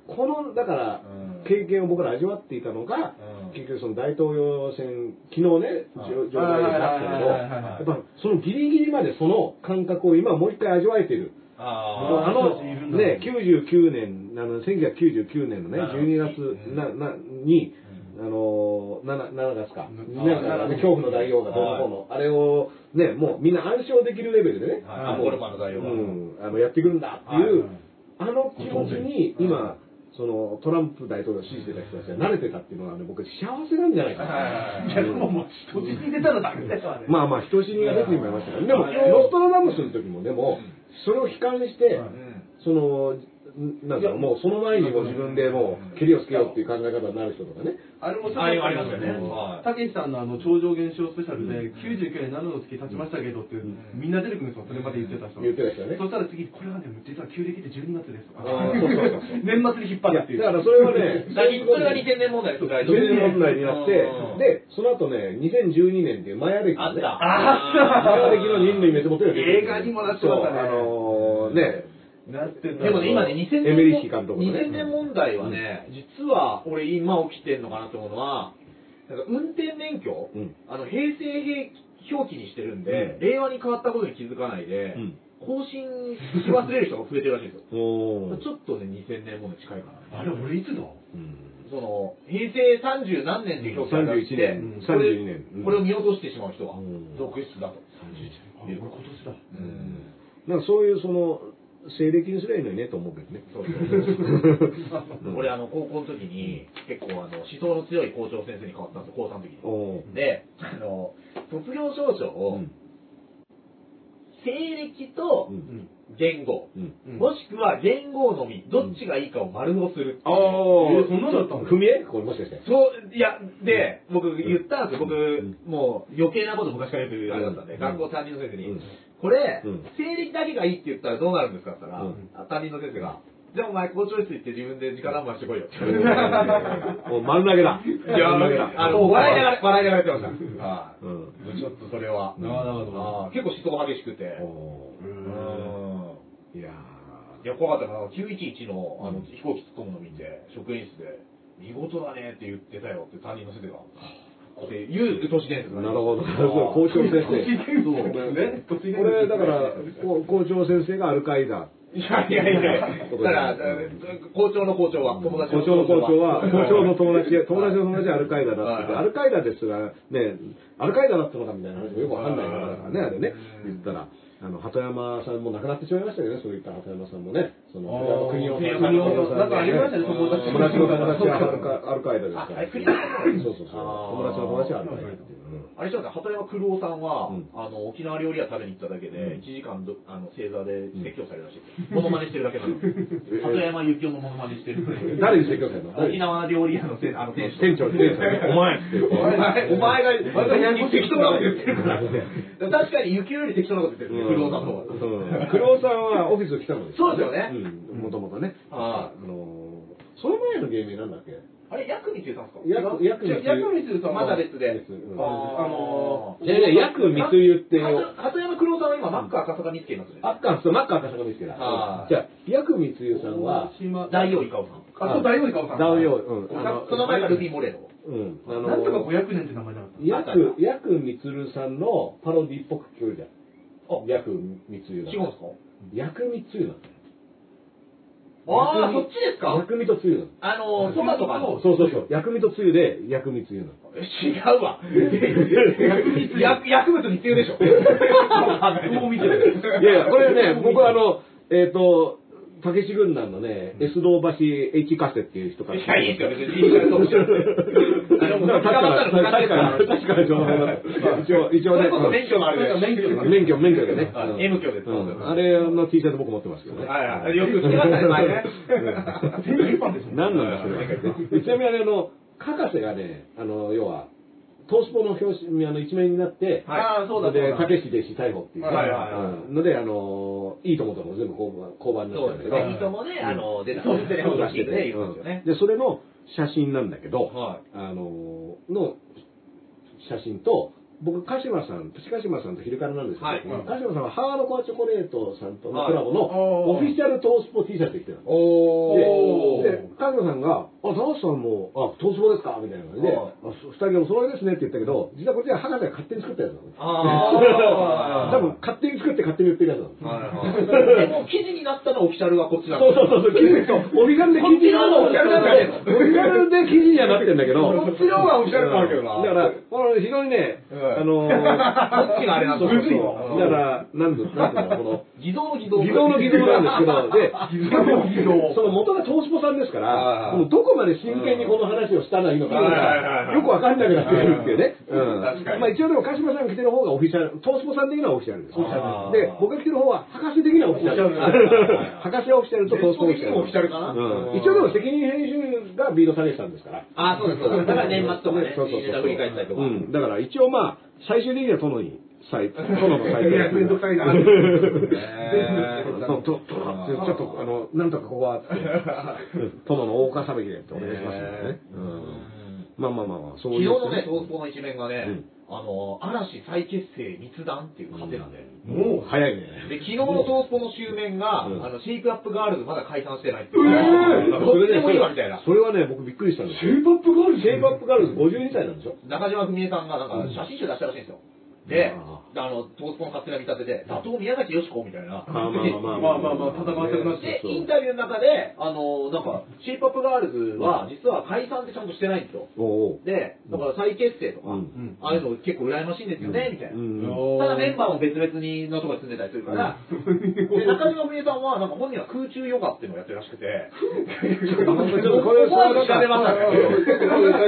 S2: この、だから
S1: うん、
S2: 経験を僕ら味わっていたのが、
S1: うん。
S2: 結局その大統領選、昨日ね、上上大になったけど、やっぱそのギリギリまでその感覚を今もう一回味わえてる。
S1: あ
S2: あのね、99年、あの1999年のね、
S1: な
S2: 12月
S1: うん
S2: ななに、あの 7, 7月か、
S3: うん
S2: なんか。ね恐怖の大王がどうのこうの、あれをね、もうみんな暗唱できるレベルでね、
S1: はい。アンコールマンの大王が
S2: うん、あのやってくるんだっていう、
S3: はい。
S2: あの気持ちに今、そのトランプ大統領を支持してた人たちが慣れてたっていうのはね、僕幸せなんじゃないかな。
S3: い。やでももう人質に出たらダメだよあれ
S2: まあまあ、人死にが出てしまいましたから、でも、
S1: はい。
S2: ノストラダムスの時も、でも、それを悲観して、
S3: はい。
S2: その、んなんだろう、もうその前にも自分でもう、蹴りをつけようっていう考え方になる人とかね。
S3: あれも
S1: ありありますよね。はい。
S3: たけしさんのあの超常現象スペシャルで、99年7の月経ちましたけどって、みんな出てくるんですよ、それまで言ってた人。
S2: 言ってた人ね。
S3: そしたら次、これはね、実は旧暦で12月ですとか。*laughs* 年末に引っ張るっていう。
S2: だからそれはね、*laughs*
S1: だそれが2000年問題です
S2: 全然問題になって
S1: うん、
S2: で、その後ね、2012年っていうマヤ歴のね、
S1: あった
S2: マヤ歴の人類滅亡という
S3: 映画にもなってましたね。
S2: あのーね、
S3: なってた
S1: でもね、今ね、2000
S2: エメリヒ監督のね
S1: 2000年問題はね、実は俺今起きてんのかなと思うのは、なんか運転免許、
S2: うん。
S1: あの平成兵表記にしてるんで、令和に変わったことに気づかないで、
S2: うん。
S1: 更新し忘れる人が増えてるらしいんですよ。*laughs* ちょっとね、2000年問題近いかな。
S3: あれ、俺いつだ？
S2: うん。
S1: その、平成30何年で表記されて、
S2: 31年
S1: うんこれ
S2: 32年。うん。
S1: これを見落としてしまう人が
S2: うん。
S1: 続出だと。
S3: あ、俺今年だ。
S1: うん。
S2: なんかそういうその、西暦にすればいいのにねと思うけどね。
S1: そうそう。*laughs* 俺あの高校の時に結構あの思想の強い校長先生に変わったんですよ高3の時に。であの卒業証書を、
S2: うん。
S1: 西暦と
S2: うん。
S1: 言語、
S2: うん。
S3: うん。
S1: もしくは言語のみどっちがいいかを丸をする、
S2: あ
S3: えそんなのだったの
S2: 踏み絵これもしかして。
S1: そういやで僕言ったんですよ僕、
S2: ん。
S1: もう余計なこと昔から言ってるあれだったんで、
S2: うん。
S1: 学校担任の先生に、
S2: うん
S1: これ、
S2: うん
S1: 西暦だけがいいって言ったらどうなるんですかって言ったら、
S2: うん
S1: あ担任の先生がじゃあお前校長室行って自分で直談判してこいよって言われて
S2: もう丸投げだ。
S1: いや、
S2: 丸投げだ。
S1: あの、笑いながら、笑いながらやってました。は
S2: うん。
S1: い。ちょっとそれは。
S2: うん
S3: なるほど
S1: 結構思想激しくて。
S2: いや
S1: いや、怖かったな。911のあの
S2: うん
S1: 飛行機突っ込むの見て、職員室で、見事だねって言ってたよって担任の先生が。っていう都市伝説
S2: ーなるほど。*laughs* 校長先生。*laughs*
S3: そうね。
S2: これ、だから、こ校長先生がアルカイダ。
S1: いやいやいや、だから、校長の校長は、友達
S2: 校長の校長は、校長の友達、
S1: は *laughs* い
S2: 友達の友達はアルカイダだってアルカイダですが、ね、アルカイダだったのかみたいな話もよくわかんないからだからね、あれね、言ったら、あの、鳩山さんも亡くなってしまいましたけどね、そういった鳩山さんもね、その、国を、
S1: 国を
S3: なんかありましたね友達
S2: 友達の友達はアルカイダですかそうそうそう。友達の友達はアルカイダっていう。うん。
S1: あれじゃ鳩山九郎さんは、
S2: うん。
S1: あの沖縄料理屋食べに行っただけで、
S2: うん。
S1: 1時間どあの正座で説教されるらしい。モノマネしてるだけなの。*laughs* 鳩山幸雄のモノマネしてる
S2: 誰に説教されるの？
S1: 沖縄料理屋のせあの店主
S2: 店長、店長、*laughs* お前。
S1: お前。お前がお前が適当なこと言ってるから。*laughs* 確かに幸雄より適当なこと言ってるね九郎さんの方が。
S2: うん。九郎さんはオフィス来たの
S1: そうですよね
S2: うん、もともとね。
S1: は
S2: あのー、その前の芸名なんだっけ？
S1: あれ薬味って言ったんですか？
S2: 薬、薬
S3: じゃあ薬味さん
S1: まだ別で。
S2: うん。
S1: あ
S3: あの
S2: いやいや、薬密輸ってよ。
S1: 鳩山九郎さんは今マック赤坂見つけますね。
S2: あっかんすと、マッカー赤坂見つけだ。
S1: はい
S2: じゃあ、薬密輸さんは、
S3: 島。
S1: 大王イカオさん。
S3: あ、そう、大王イカオさん。
S2: ダウヨウ、うん、
S1: その前がルビー・モレノ
S2: うん、あ
S3: なんとか
S2: の、
S3: 500年って名前だった。
S2: 薬、薬密さんのパロディっぽく聞こえるじゃん。
S1: あ。
S2: 薬密輸だ。
S1: 違うんですか？
S2: 薬密輸なの。
S1: ああ、そっちですか？
S2: 薬味とつゆなの。
S1: あの、そばとかの。
S2: そうそうそう。薬味とつゆで薬味つゆなの。
S1: 違うわ。*laughs* 薬薬物密輸でしょ。*laughs*
S3: もう見てる。
S2: いやいや、これね、僕はあの、えっ、と、たけし軍団のね、S 道橋 H カセっていう人から。
S1: いや、いいですよ、別に。いい
S2: 確かに、確かに、確かに。情報が一応、一応ね。
S1: 免許のある
S2: 免許、免許、免許でね。
S1: M 許です
S2: うんあれの T シャツ僕持ってますけどね。
S1: はいはい。よく聞きましたね、前ね。
S2: 何なんだそれ。ちなみにあれ、あの、かかせがね、あの、要は、トースポの表紙、あの、一面になって、
S1: はい。
S3: ああ、そうだ、
S2: で、
S3: だ。
S2: たけし弟子逮捕っていう。
S3: はいはい
S1: はい。
S2: うん。ので、あの、いいともとも全部交番交番になっ。たんだけど。
S1: いいともね、あの、出た。そうですね、本気でね、言うん。で
S2: それの写真なんだけど、
S1: は
S2: あの、の写真と、僕、鹿島さん、プチ鹿島さんと昼からなんですけど、
S1: はい。
S2: 鹿島さんはハードコアチョコレートさんとの
S1: はい
S2: コラボのオフィシャルトースポ T シャツ着てたの。
S1: お
S2: で、で鹿島さんが、あ、高橋さんも、あ、トースポですか？みたいな感じで、二人お揃いですねって言ったけど、実はこっちは博士が勝手に作ったやつなの。ね。
S1: あ *laughs*
S2: 多分勝手に作って勝手に売ってるやつなの。
S1: はいはい。でも、記事になったのオフィシャルがこっちなん
S2: そう
S1: です
S2: そうそうそう、記事と、オフィシャルで記事
S1: こっちの方がオフィシャルなんだね
S2: オフィシャルで記事にはなってんだけど、
S1: こっちの方がオフィシャル感あるけどな。
S2: だから、この非常にね、
S1: うん
S2: あの
S1: こっちがあれなんだ。
S2: そうそうそうだから、なんだ、なんていうの、この、
S1: 偽造の偽造。
S2: 偽造の偽造なんですけど、で、*laughs*
S3: 偽造の偽造。
S2: その元が東スポさんですから、どこまで真剣にこの話をしたらいいのかよくわかんなくなってくるっていうね。うん
S1: 確かに
S2: まあ一応でも鹿島さんが来てる方がオフィシャル、東スポさん的にはオフィシャルです。で、僕が来てる方は博士的にはオフィシャル。博士はオフィシャルと東スポオフィシャル。
S1: かな
S2: うん一応でも責任編集がビード下げてたんですから。
S1: あ、そうです、そうです。だから年末とかね、
S2: そうそうそう。だから一応まあ、最終的には殿に、最、殿の最
S3: いや、めんどくさいな。
S1: ね
S2: と、と、と、ちょっと、あの、なんとかここは、って殿の大岡裁きでってお願いしますよね。うん。まあまあまあまあ、そういう。
S1: 昨日のね、東スポの一面がね、
S2: うん
S1: あの、嵐再結成密談っていうカテナで。
S2: もう、早いね。
S1: で、昨日の東スポの終面が、
S2: うん
S1: あの、シェイプアップガールズまだ解散してないっていう。
S2: え
S1: どっちでもいいわみたいな。
S2: それはね、僕びっくりしたんですよ。
S3: シェイプアップガールズ
S2: シェイプアップガールズ52歳なんでしょ
S1: 中島史恵さんがなんか写真集出したらしいんですよ。で、
S2: あ
S1: あの、東スポの勝手な見立てで、打倒宮崎美子みたいな。
S2: まあまあまあ
S3: まあまあまあ戦わせてくな
S1: で、インタビューの中で、あの、なんか、シェイプアップガールズは、実は解散ってちゃんとしてないんですよ。で、だから再結成とか、
S2: うん。
S1: ああいうの結構羨ましいんですよね、みたいな。
S2: うん。
S1: ただメンバーも別々にのとこに住んでたりするから、で中島史恵さんは、なんか本人は空中ヨガっていうのをやってるらしくて、
S2: ちょっとこれ、
S1: 思わず調べましたね。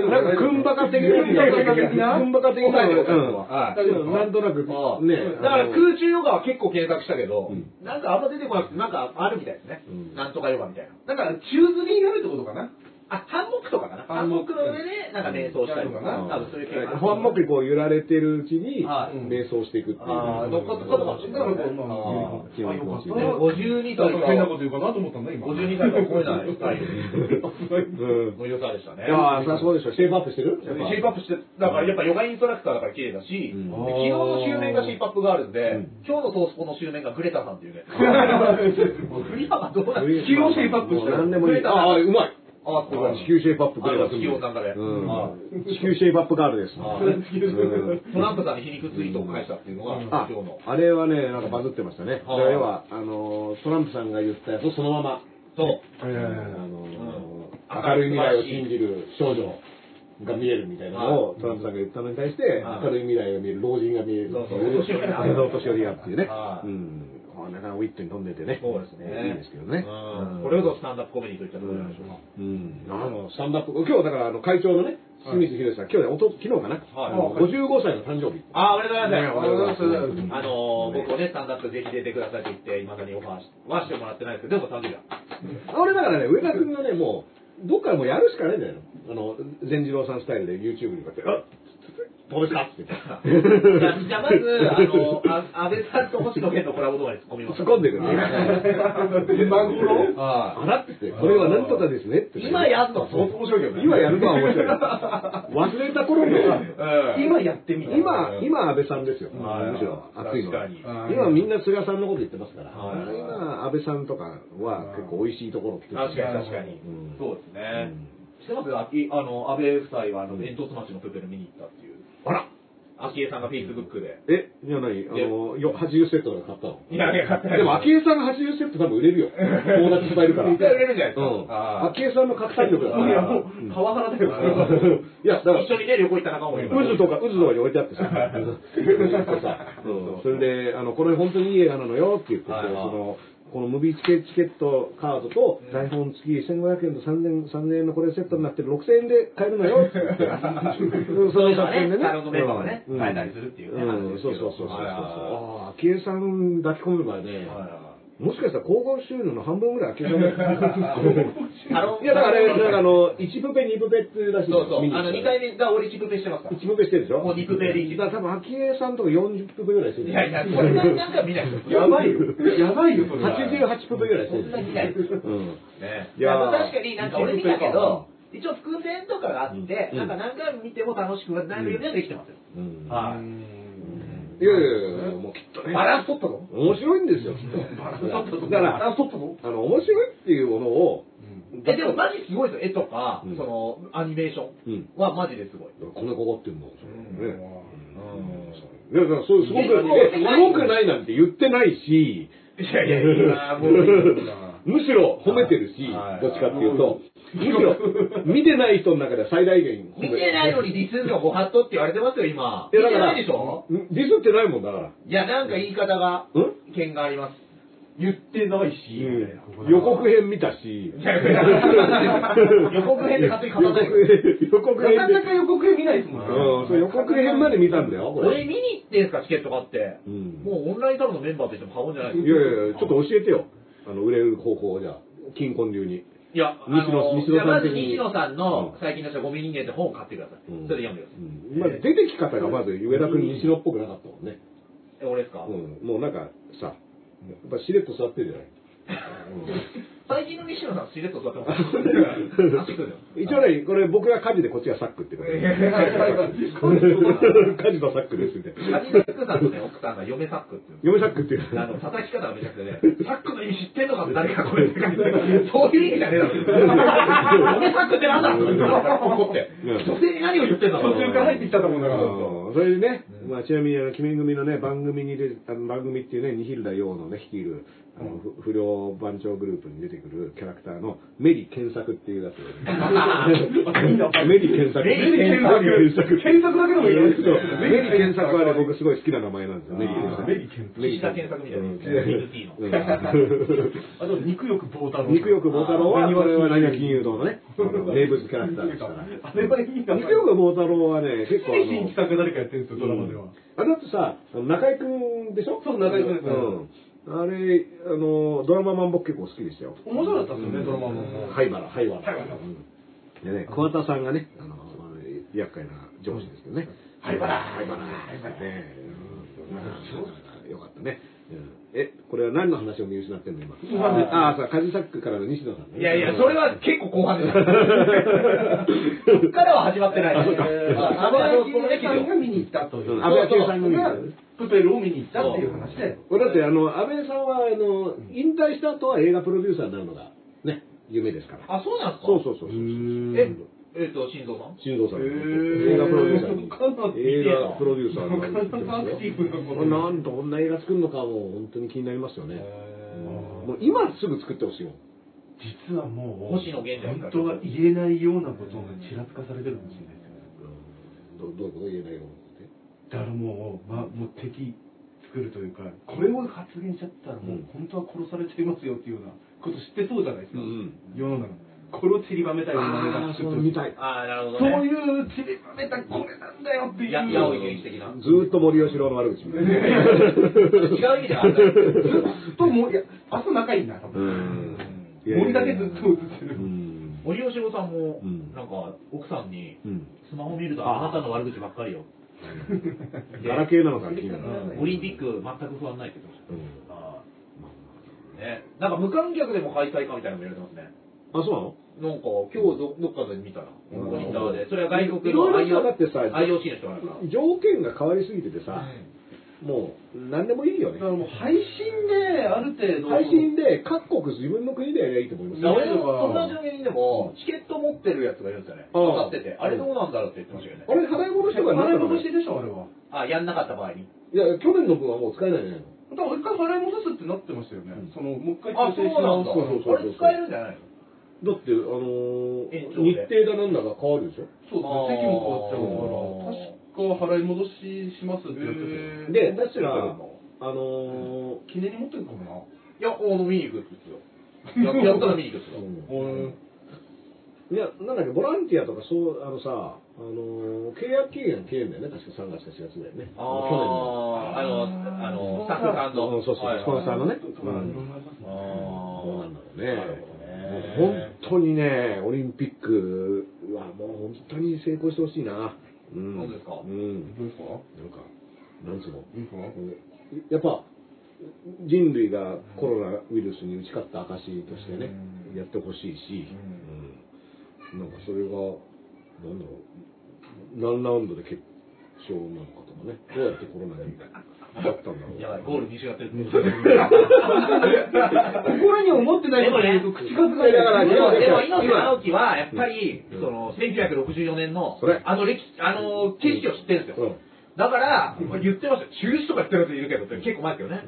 S2: なんか、くんばか的な、くんばか的な、くんばか的な、うん
S1: はい
S2: なんとなく、ね、
S1: だから空中ヨガは結構検索したけど、
S2: うん
S1: なんかあんま出てこなくて、なんかあるみたいですね。
S2: うん
S1: なんとかヨガみたいな。
S3: だから、宙吊りになるってことかな。
S1: あ、ハンモックとかかな？ハ
S3: ハンモック
S1: の上で、なんか瞑想したりとか。多分そういう系
S2: ファンモックにこう揺られてるうちに、
S1: はい
S2: 瞑想していくっていう。
S1: あー乗っかってかとかもし
S3: から、まあ、
S1: あ
S2: ー
S3: あ、よかった。
S1: ね52歳か
S3: 変なこと言うかなと思ったんだ、今。
S1: 52歳から超えないスタイル
S2: うん。
S1: の良さでしたね。
S2: いやー、そりゃそうでしょ。シェイプアップしてる？
S1: シェイプアップして、だからやっぱヨガインストラクターだから綺麗だし、昨日の終面がシェイプアップがあるんで、
S2: うん
S1: 今日のトースポの終面がグレタさんっていうね。振り幅どうなの
S2: 地
S3: 球をシェイプアップしてる
S2: 何でもいい。ああ、うまい。
S1: あ。
S2: 地球シェイプアップ
S1: あれは
S2: くれ
S1: 地球温暖化で。
S2: うん
S1: あ
S2: 地球シェイプアップガールです。
S1: トランプさんに皮肉ツイートを返したっていうのが、
S2: あ
S1: 今日の。
S2: あれはね、なんかバズってましたね。
S1: はい
S2: 要は、あのー、トランプさんが言ったやつをそのまま、
S1: そう。
S2: 明るい未来を信じる少女が見えるみたいなのをトランプさんが言ったのに対して、
S1: はい
S2: 明るい未来が見える老人が見える
S1: お年寄りが
S2: お年寄りがっていうね。
S1: はい
S2: うん。こうなかなかウィットに飛んでてね。
S1: そうですね
S2: いいですけどね。
S1: うんこれほどスタンダップコメディといったところないでしょうか。
S2: うん。あの、スタンダップ、今日だからあの会長のね、清水宏さん、今日ね、おと昨日かな。
S1: はい
S2: あの55歳の誕生日。
S1: あ、おめでとうございます。
S2: ねおめでとうございます
S1: あのー、僕もね、スタンダップぜひ出てくださいと言って、いまだにオファーしはしてもらってないですけど、でも誕生日だ。
S2: 俺だからね、上田君がね、もう、どっからもうやるしかないんだよ。あの、善次郎さんスタイルで YouTube にこうやって、あどうですか？って言って。
S1: じゃあ、じゃあまず、あの、あ安倍さんと星野源のコラボ動画に突っ込みます。
S2: 突っ込んでくるね。
S3: 今頃
S1: は
S2: あらってて、これはなんとかですねって。
S1: 今やるのは相当面白いけどね。
S2: 今やるのは面白い。忘れた頃の、
S1: うん
S3: 今やってみた。
S2: 今、今安倍さんですよ。
S1: はい
S2: むしろ熱いのは
S1: 確か
S3: に
S2: 今みんな菅さんのこと言ってますから、
S1: はい
S2: 今安倍さんとかは結構美味しいところ来てます
S1: 確かに確かに
S2: うん。
S1: そうですね。してますあの、安倍夫妻は、あの、煙突町のプペル見に行ったっていう。
S2: あら
S1: 昭恵さんがフェイスブックで。
S2: え、じゃあ何？あの、よ80セットとか買ったの？
S1: いやいや、買っ
S2: でも、昭恵さんが80セット多分売れるよ。友達いっぱいいるから。
S1: 売れるんじゃないですか。
S2: うん。
S1: あ
S2: 昭恵さんの拡散力だから。
S1: いや、もう
S2: うん、
S1: パワハラだよ。*laughs*
S2: いや、だから、
S1: 一緒にね、旅行行った仲間もいる。
S2: 渦とか、渦とかに置いてあってさ。*laughs* さうんそれで、あの、これ本当にいい映画なのよって言ってその、このムビチケチケットカードと台本付き1500円と3000 3000円のこれセットになってる6000円で買えるのよ。っ *laughs* て
S1: その
S2: 作品で
S1: サロンのメンバーがね、
S2: うん。
S1: 変えたりするっていうね、
S2: そうそうそうそうそう。
S1: はいはい
S2: ああ、昭恵さん抱き込めばね、
S1: はいはい
S2: もしかしたら交互収入の半分ぐらい昭恵さんだ
S1: サロン
S2: いや、だからあれ、なんかあの、1プペ、2プペっていうらしい
S1: そうそう、あの、2回
S2: 目。
S1: 目が俺チプペしてますから。
S2: 1プペしてるでしょ？
S1: もう2プペでいい
S2: だから多分、昭恵さんとか40プペぐらいしてる。
S1: いやいや、そんなになんか見ない。
S3: やばいよ。やばいよ、それは。
S2: 88プペぐらいしてる。
S1: そんなにない
S2: うん。
S1: ね。
S2: いや
S1: 確かになんか俺見たけど、一応伏線とかがあって、
S2: うん
S1: なんか何回も見ても楽しくなるようにはできてますよ。
S2: うん
S1: はい。
S2: いやいやいや、もうきっとね。
S1: バランス取ったの？
S2: 面白いんですよ、きっと。
S3: バランス取ったぞ
S2: だから、
S3: バランス取ったぞ
S2: あの、面白いっていうものを、
S1: え、でもマジすごいですよ。絵とか、
S2: うん
S1: その、アニメーショ
S2: うん。
S1: ンはマジですごい。
S2: こんなかかってんの、それね。だからそうすごく、えすごくないなんて言ってないし、
S1: いやいやいや、もう、
S2: むしろ褒めてるし、
S1: はい
S2: どっちかっていうと、むしろ見てない人の中では最大限褒め
S1: 見てないのにディスるのご法度って言われてますよ、今。
S2: いやだから
S1: 見てないでしょ？
S2: んディスってないもんだから。
S1: いや、なんか言い方が、
S2: うん？
S1: 剣があります。
S3: 言ってないし、
S2: 予告編見たし。
S1: 予告編で勝手に語らないで
S2: 予告編
S3: なかなか予告編見ないですもんね。
S2: うん、そう予告編まで見たんだよ、これ。
S1: これ見に行ってんすか、チケット買って。
S2: うん
S1: もうオンラインサロンのメンバーとしても過言じゃない
S2: い
S1: です
S2: やいやいや、ちょっと教えてよ。あの、売れる方法をじゃあ、金婚流に。
S1: いや、あ
S2: 西野
S1: の、
S2: 西野さん
S1: じゃあまず西野さんの
S2: うん
S1: 最近の人ゴミ人間って本を買ってください。
S2: うん
S1: それで読んでください。
S2: うんまあ、出てき方がまず上田君西野っぽくなかったもんね。
S1: え、俺ですか？
S2: うん、もうなんかさ、やっぱしれっと座ってるじゃない。
S1: 最近の西野さん、しれっと座ってます。
S2: 一応ね、これ僕が家事でこっちがサックってこと家事とサックですみたいな。
S1: カジサックさんのね、奥さんが嫁サックって
S2: 嫁サックっていう。
S1: あの、叩き方がめちゃくちゃね、サックの意味知ってんのかって誰かこれって書いてるそういう意味じゃねえだろ。嫁サックってなんだ怒って。
S2: うん
S1: 女性に何を言ってんだ
S3: 途中から入ってきたと思うんだから。
S2: うんそれでね、まあ、ちなみに、あの、鬼面組のね、番組に出て、番組っていうね、ニヒルダ陽のね、率いる、あの、ふ不良番長グループに出てくるキャラクターの、メリ検索っていうやつで、*laughs* メリ検索。
S1: メリ検索
S2: 検索。
S3: だけでもいいよ
S2: そう。メリ検索はね、僕すごい好きな名前なんですよ、メリ検索。
S3: メリ検索
S2: メリ
S1: 岸田検索みたいな
S2: うん。*laughs*
S3: あと、肉欲棒太郎。
S2: 肉欲棒太郎は、これは何が金融
S3: 道
S2: 道のね、名物キャラクターですから。肉欲棒太郎はね、結構あの、
S3: 新企画誰かやってるんですよ、ドラマでは。
S2: あれだってさ、中居君でしょ？
S3: そう中居君です
S2: うん。あれ、あの、ドラママン僕結構好きでしたよ。
S3: 面白かったですよね、ドラマも。
S2: 灰原、灰原。
S3: 灰原
S2: うんでね、桑田さんがね、あの、厄介な上司ですけどね。灰原、灰原。ねうんまあよかったね。うんえ、これは何の話を見失ってんの今？ああ、さ、カジサックからの西野さんね。
S1: いやいや、それは結構後半です。そっからは始まってない。
S2: あそうか
S1: あ、あの、このね、
S3: さんが見に行ったという。
S2: うん安倍さんが見に行った
S3: プペルを見に行ったっていう話で。
S2: これだって、あの、安倍さんは、あの、引退した後は映画プロデューサーになるのが、ね、夢ですから。
S1: あ、そうなんですか？
S2: そうそうそうそう。
S1: え、えっと、心臓さん？
S2: 新藤さん。映画プロデューサー映画プロデューサーになんとこんな映画作るのかも本当に気になりますよね。もう今すぐ作ってほしいもん。
S3: 実はもう、
S1: 星野源
S3: 本当は言えないようなことがちらつかされてるかもしれないですよね。
S2: どどういうこと言えないよって。
S3: だからもう、ま、もう敵作るというか、これを発言しちゃったらもう、
S2: うん
S3: 本当は殺されちゃいますよっていうようなこと知ってそうじゃないですか。
S2: うん
S3: 世の中。これを散りばめたい女
S2: ああ、そう見たい。
S1: ああ、なるほど
S3: そう
S1: ね。
S3: いう散りばめたこれなんだよっていう。
S1: や、やおい元気的な。
S2: ずーっと森喜朗の悪口。
S1: 違う意味ではある。
S3: ずっともう、いや、明日仲いいな、多
S2: う
S3: 分。
S2: ん。
S3: 森だけずっと映ってる。
S2: うん。
S1: 森喜朗さんも
S2: うん、
S1: なんか、奥さんに、
S2: うん。
S1: スマホ見るとあなたの悪口ばっかりよ。*laughs*
S2: ガラケーなのか気になる
S1: うんオリンピック全く不安ないって言ってまし
S2: うん。
S1: た。ああね。なんか無観客でも開催かみたいなのも言われてますね。
S2: あ、そうなの？
S1: なんか、今日どどっかで見たら、
S2: うん
S1: モニターで。それは外国の
S2: いろさだってさ
S1: IOC の人が。
S2: 条件が変わりすぎててさ、もう何でもいいよね
S3: だか。らもう配信で、ある程度。
S2: 配信で各国自分の国でやりゃいいと思いますよ。
S1: 俺の友達の芸人でも、チケット持ってるやつがいるんですよね。
S2: ああ
S1: 当たってて。あれどうなんだろうって言ってましたよね。
S2: あれ払い戻しとか
S3: 払い戻しでしょ、あれは。
S1: あ、やんなかった場合に。
S2: いや、去年の分はもう使えないじゃないの。
S3: だから一回払い戻すってなってましたよね。その、もう一回
S1: あ、そうなんだ。
S2: そうそうそう
S1: あれ使えるんじゃないの？
S2: だって、あの日
S1: で
S2: 程だなんだが変わるでしょ？
S3: そうですね、席も変わっちゃうから、確か払い戻ししますってやってて。
S2: で、だったら、あのー、
S3: 記念に持ってるかもな。
S4: いや、あの、見に行くっすよ。や *laughs* やったら見に行くっすよ。
S2: うんいや、なんだっけ、ボランティアとか、そう、あのさ、あのー契約期限切れるんだよね、確か3月か4月ぐらいね。
S1: ああ、あの、あの、スタッフさんの。
S2: そうそう、スポンサーのね。
S3: まあ
S2: うん
S1: あ
S2: そうなんだろうね。
S1: なるほどね
S2: 本当にね、オリンピックはもう本当に成功してほしいな。うん。
S1: そうですか
S2: うん。
S3: どうですか？
S2: なんか、なんつうの？
S3: いいですか？
S2: やっぱ、人類がコロナウイルスに打ち勝った証としてね、やってほしいし、うん。なんかそれが、なんだろう、何ラウンドで決勝なのかとかね、どうやってコロナに。
S1: やばい、ゴール見失ってる。
S3: 心に思ってないこと言うと口数が
S2: だから
S1: でも、でも、
S2: 今
S1: 猪瀬直樹は、やっぱり、
S2: うん
S1: その、1964年のあの歴史、あの、景色を知ってるんですよ。
S2: うん
S1: だから、言ってましたよ。中止とか言ってるやついるけどって、結構前ですけどね。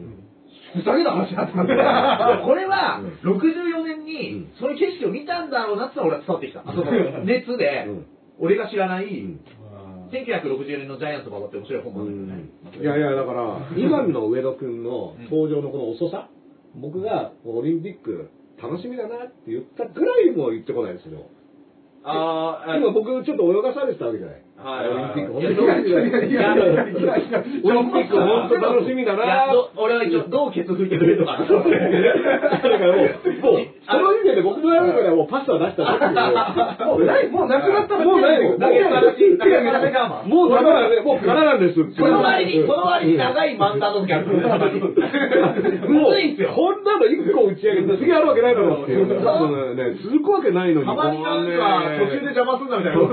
S1: ふざけた話だったんだよ。*laughs* これは、64年
S2: うん
S1: に、その景色を見たんだろうなってのは俺は伝わってきた。その、熱で
S2: うん、
S1: 俺が知らない、
S2: ん
S1: 1964年のジャイアンツ馬場って面白い本もあるね。
S2: いやいや、だから、今の上野くんの登場のこの遅さ、僕がオリンピック楽しみだなって言ったぐらいも言ってこないですよ。
S1: あー
S2: 今僕ちょっと泳がされてたわけじゃない。
S1: はい
S2: オリンピックオリンピック本当楽しみだな
S1: ど俺は一応、どうケツ拭いてくれるのかな。
S2: だからもう、もう、その時点で僕のやるからもうパスは出した
S3: もうない、もうなくなった
S2: もうないよ。
S1: だけど私だけどめちゃめちゃ我慢
S2: もうダメだね。もう空なんですって。
S1: この割に、この割に長い漫談の時ある。
S2: もう、
S1: むずいんすよ。
S2: こんなの一個打ち上げて次あるわけないだろうっていう。続くわけないのに。
S1: たまになんか、途中で邪魔すんだみたいな。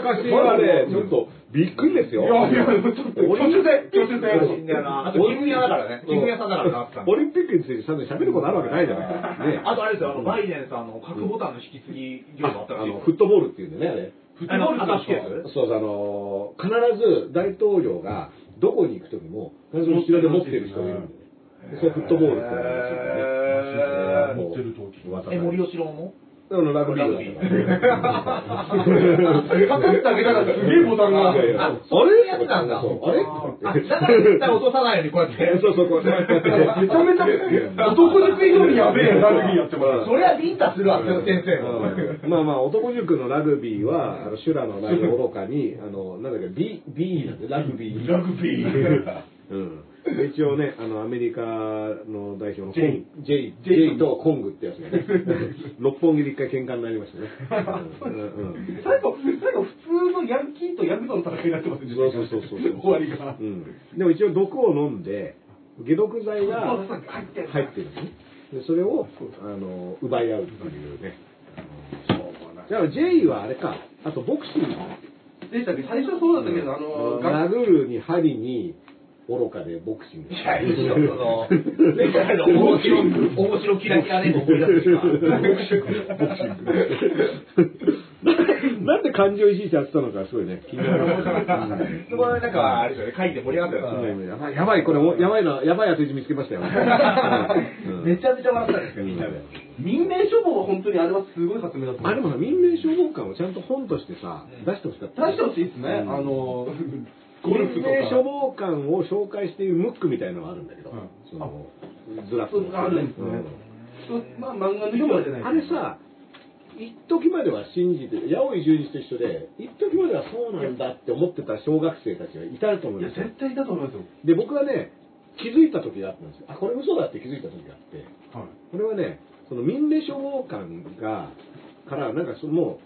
S1: *laughs*
S2: かしがね、ちょっとびっくりですよ。
S3: いやいや、ちょっと、挙手で、挙手で。
S1: 欲しいんだよな。あと、金屋だからね。金屋さんだからな。
S2: オリンピックについてちゃんと喋ることあるわけないじゃない。ね。
S1: あとあれですよ、あの、バイデンさんの核ボタンの引き継ぎ業務あったらしい
S2: あの、フットボールっていうんでね、あれ。
S1: あの、アタッシュケース
S2: そうそう、あのー、必ず大統領がどこに行くときも、必ず後ろで持ってる人がいるんでそれフットボールって言われるんですよね。
S3: 持ってるとき
S2: 噂
S1: え、森喜朗も？
S2: あのラグビー
S1: ラグビー
S3: かかってあげたらすげえボタンがあ
S1: そういう。やつなんだ。
S2: あれ？
S1: あ、だから絶対落とさないようにこうやって。
S2: そうそう、こうやって。
S3: めちゃめちゃ、男塾以上にやべえラグビーやってもらう。
S1: そりゃビンタするわ、先生
S2: まあまあ、男塾のラグビーは、あの修羅のない愚かに、あの、なんだっけ、なんで、ラグビー。
S3: ラグビー。
S2: うん。で一応ね、あの、アメリカの代表のコン
S3: J
S2: J、J とコングってやつがね、*laughs* 六本木で一回喧嘩になりましたね。*laughs*
S3: 最後、最後、普通のヤンキーとヤクザの戦いになってますね。
S2: そうそうそうそう
S3: 終わりが。
S2: うん。でも一応毒を飲んで、解毒剤が
S3: 入ってる
S2: 入ってるんですね。で、それを、あの、奪い合うっていうね。だから J はあれか、あとボクシング。
S3: でしたっけ？最初そうだったけど、あの、が
S2: 殴るに針に愚かでボクシング。
S1: いや、いいよ、その、前回の面白、面白キラキラね、思い出すしか。
S2: ボクシング。なんで漢字を石井やってたのかすごいね、気になる。
S1: そこはなんか、あれですよね、会議で盛り上がった。
S2: やばい、やばい、これ、やばいな、やばい当て字見つけましたよ。う *laughs* ん
S1: めちゃめちゃ笑ったんですよ、みんなで。
S3: 民命処方は本当にあれはすごい発明だと思う。
S2: あ、でもさ、民命消防官をちゃんと本としてさ、出してほしかった。
S3: 出してほしいですね。
S2: うん
S3: あの、ゴルフと
S2: 民命消
S3: か。
S2: 防官を紹介しているムックみたいなのがあるんだけど、
S3: うん
S2: その、ずらっと
S3: あるんですね
S2: うん
S3: まあ、漫画の人じゃない。
S2: あれ、さ、一時までは信じて、八百井十二と一緒で、一時まではそうなんだって思ってた小学生たちがいたと思う
S3: いや、
S2: んですよ。
S3: 絶対だと思いますよ。
S2: で、僕はね、気づいた時があったんですよ。あ、これ嘘だって気づいた時があって、
S3: はい。
S2: これはね、その民命消防官が、から、なんかそのもう、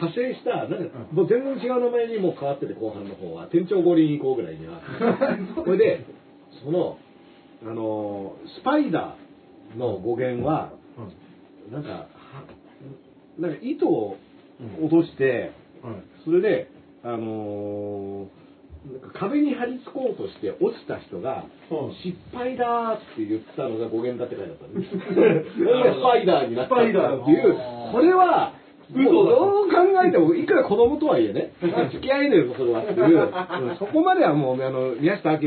S2: 派生した、なんか、もう全然違う名前にもう変わってて、後半の方は。店長五輪行こうぐらいには。*laughs* これで、その、あの、スパイダーの語源は、なんか、はなんか糸を落として、
S3: はい。
S2: それで、あのーなんか壁に張り付こうとして落ちた人が、
S3: うん
S2: 失敗だーって言ったのが語源だって書いてあったんです。*laughs* スパイダーになったっていう、これは、どう考えても、いくら子供とはいえね、*laughs* 付き合えねえぞ、それはっていう、*laughs* うんそこまではもう、あの、宮下明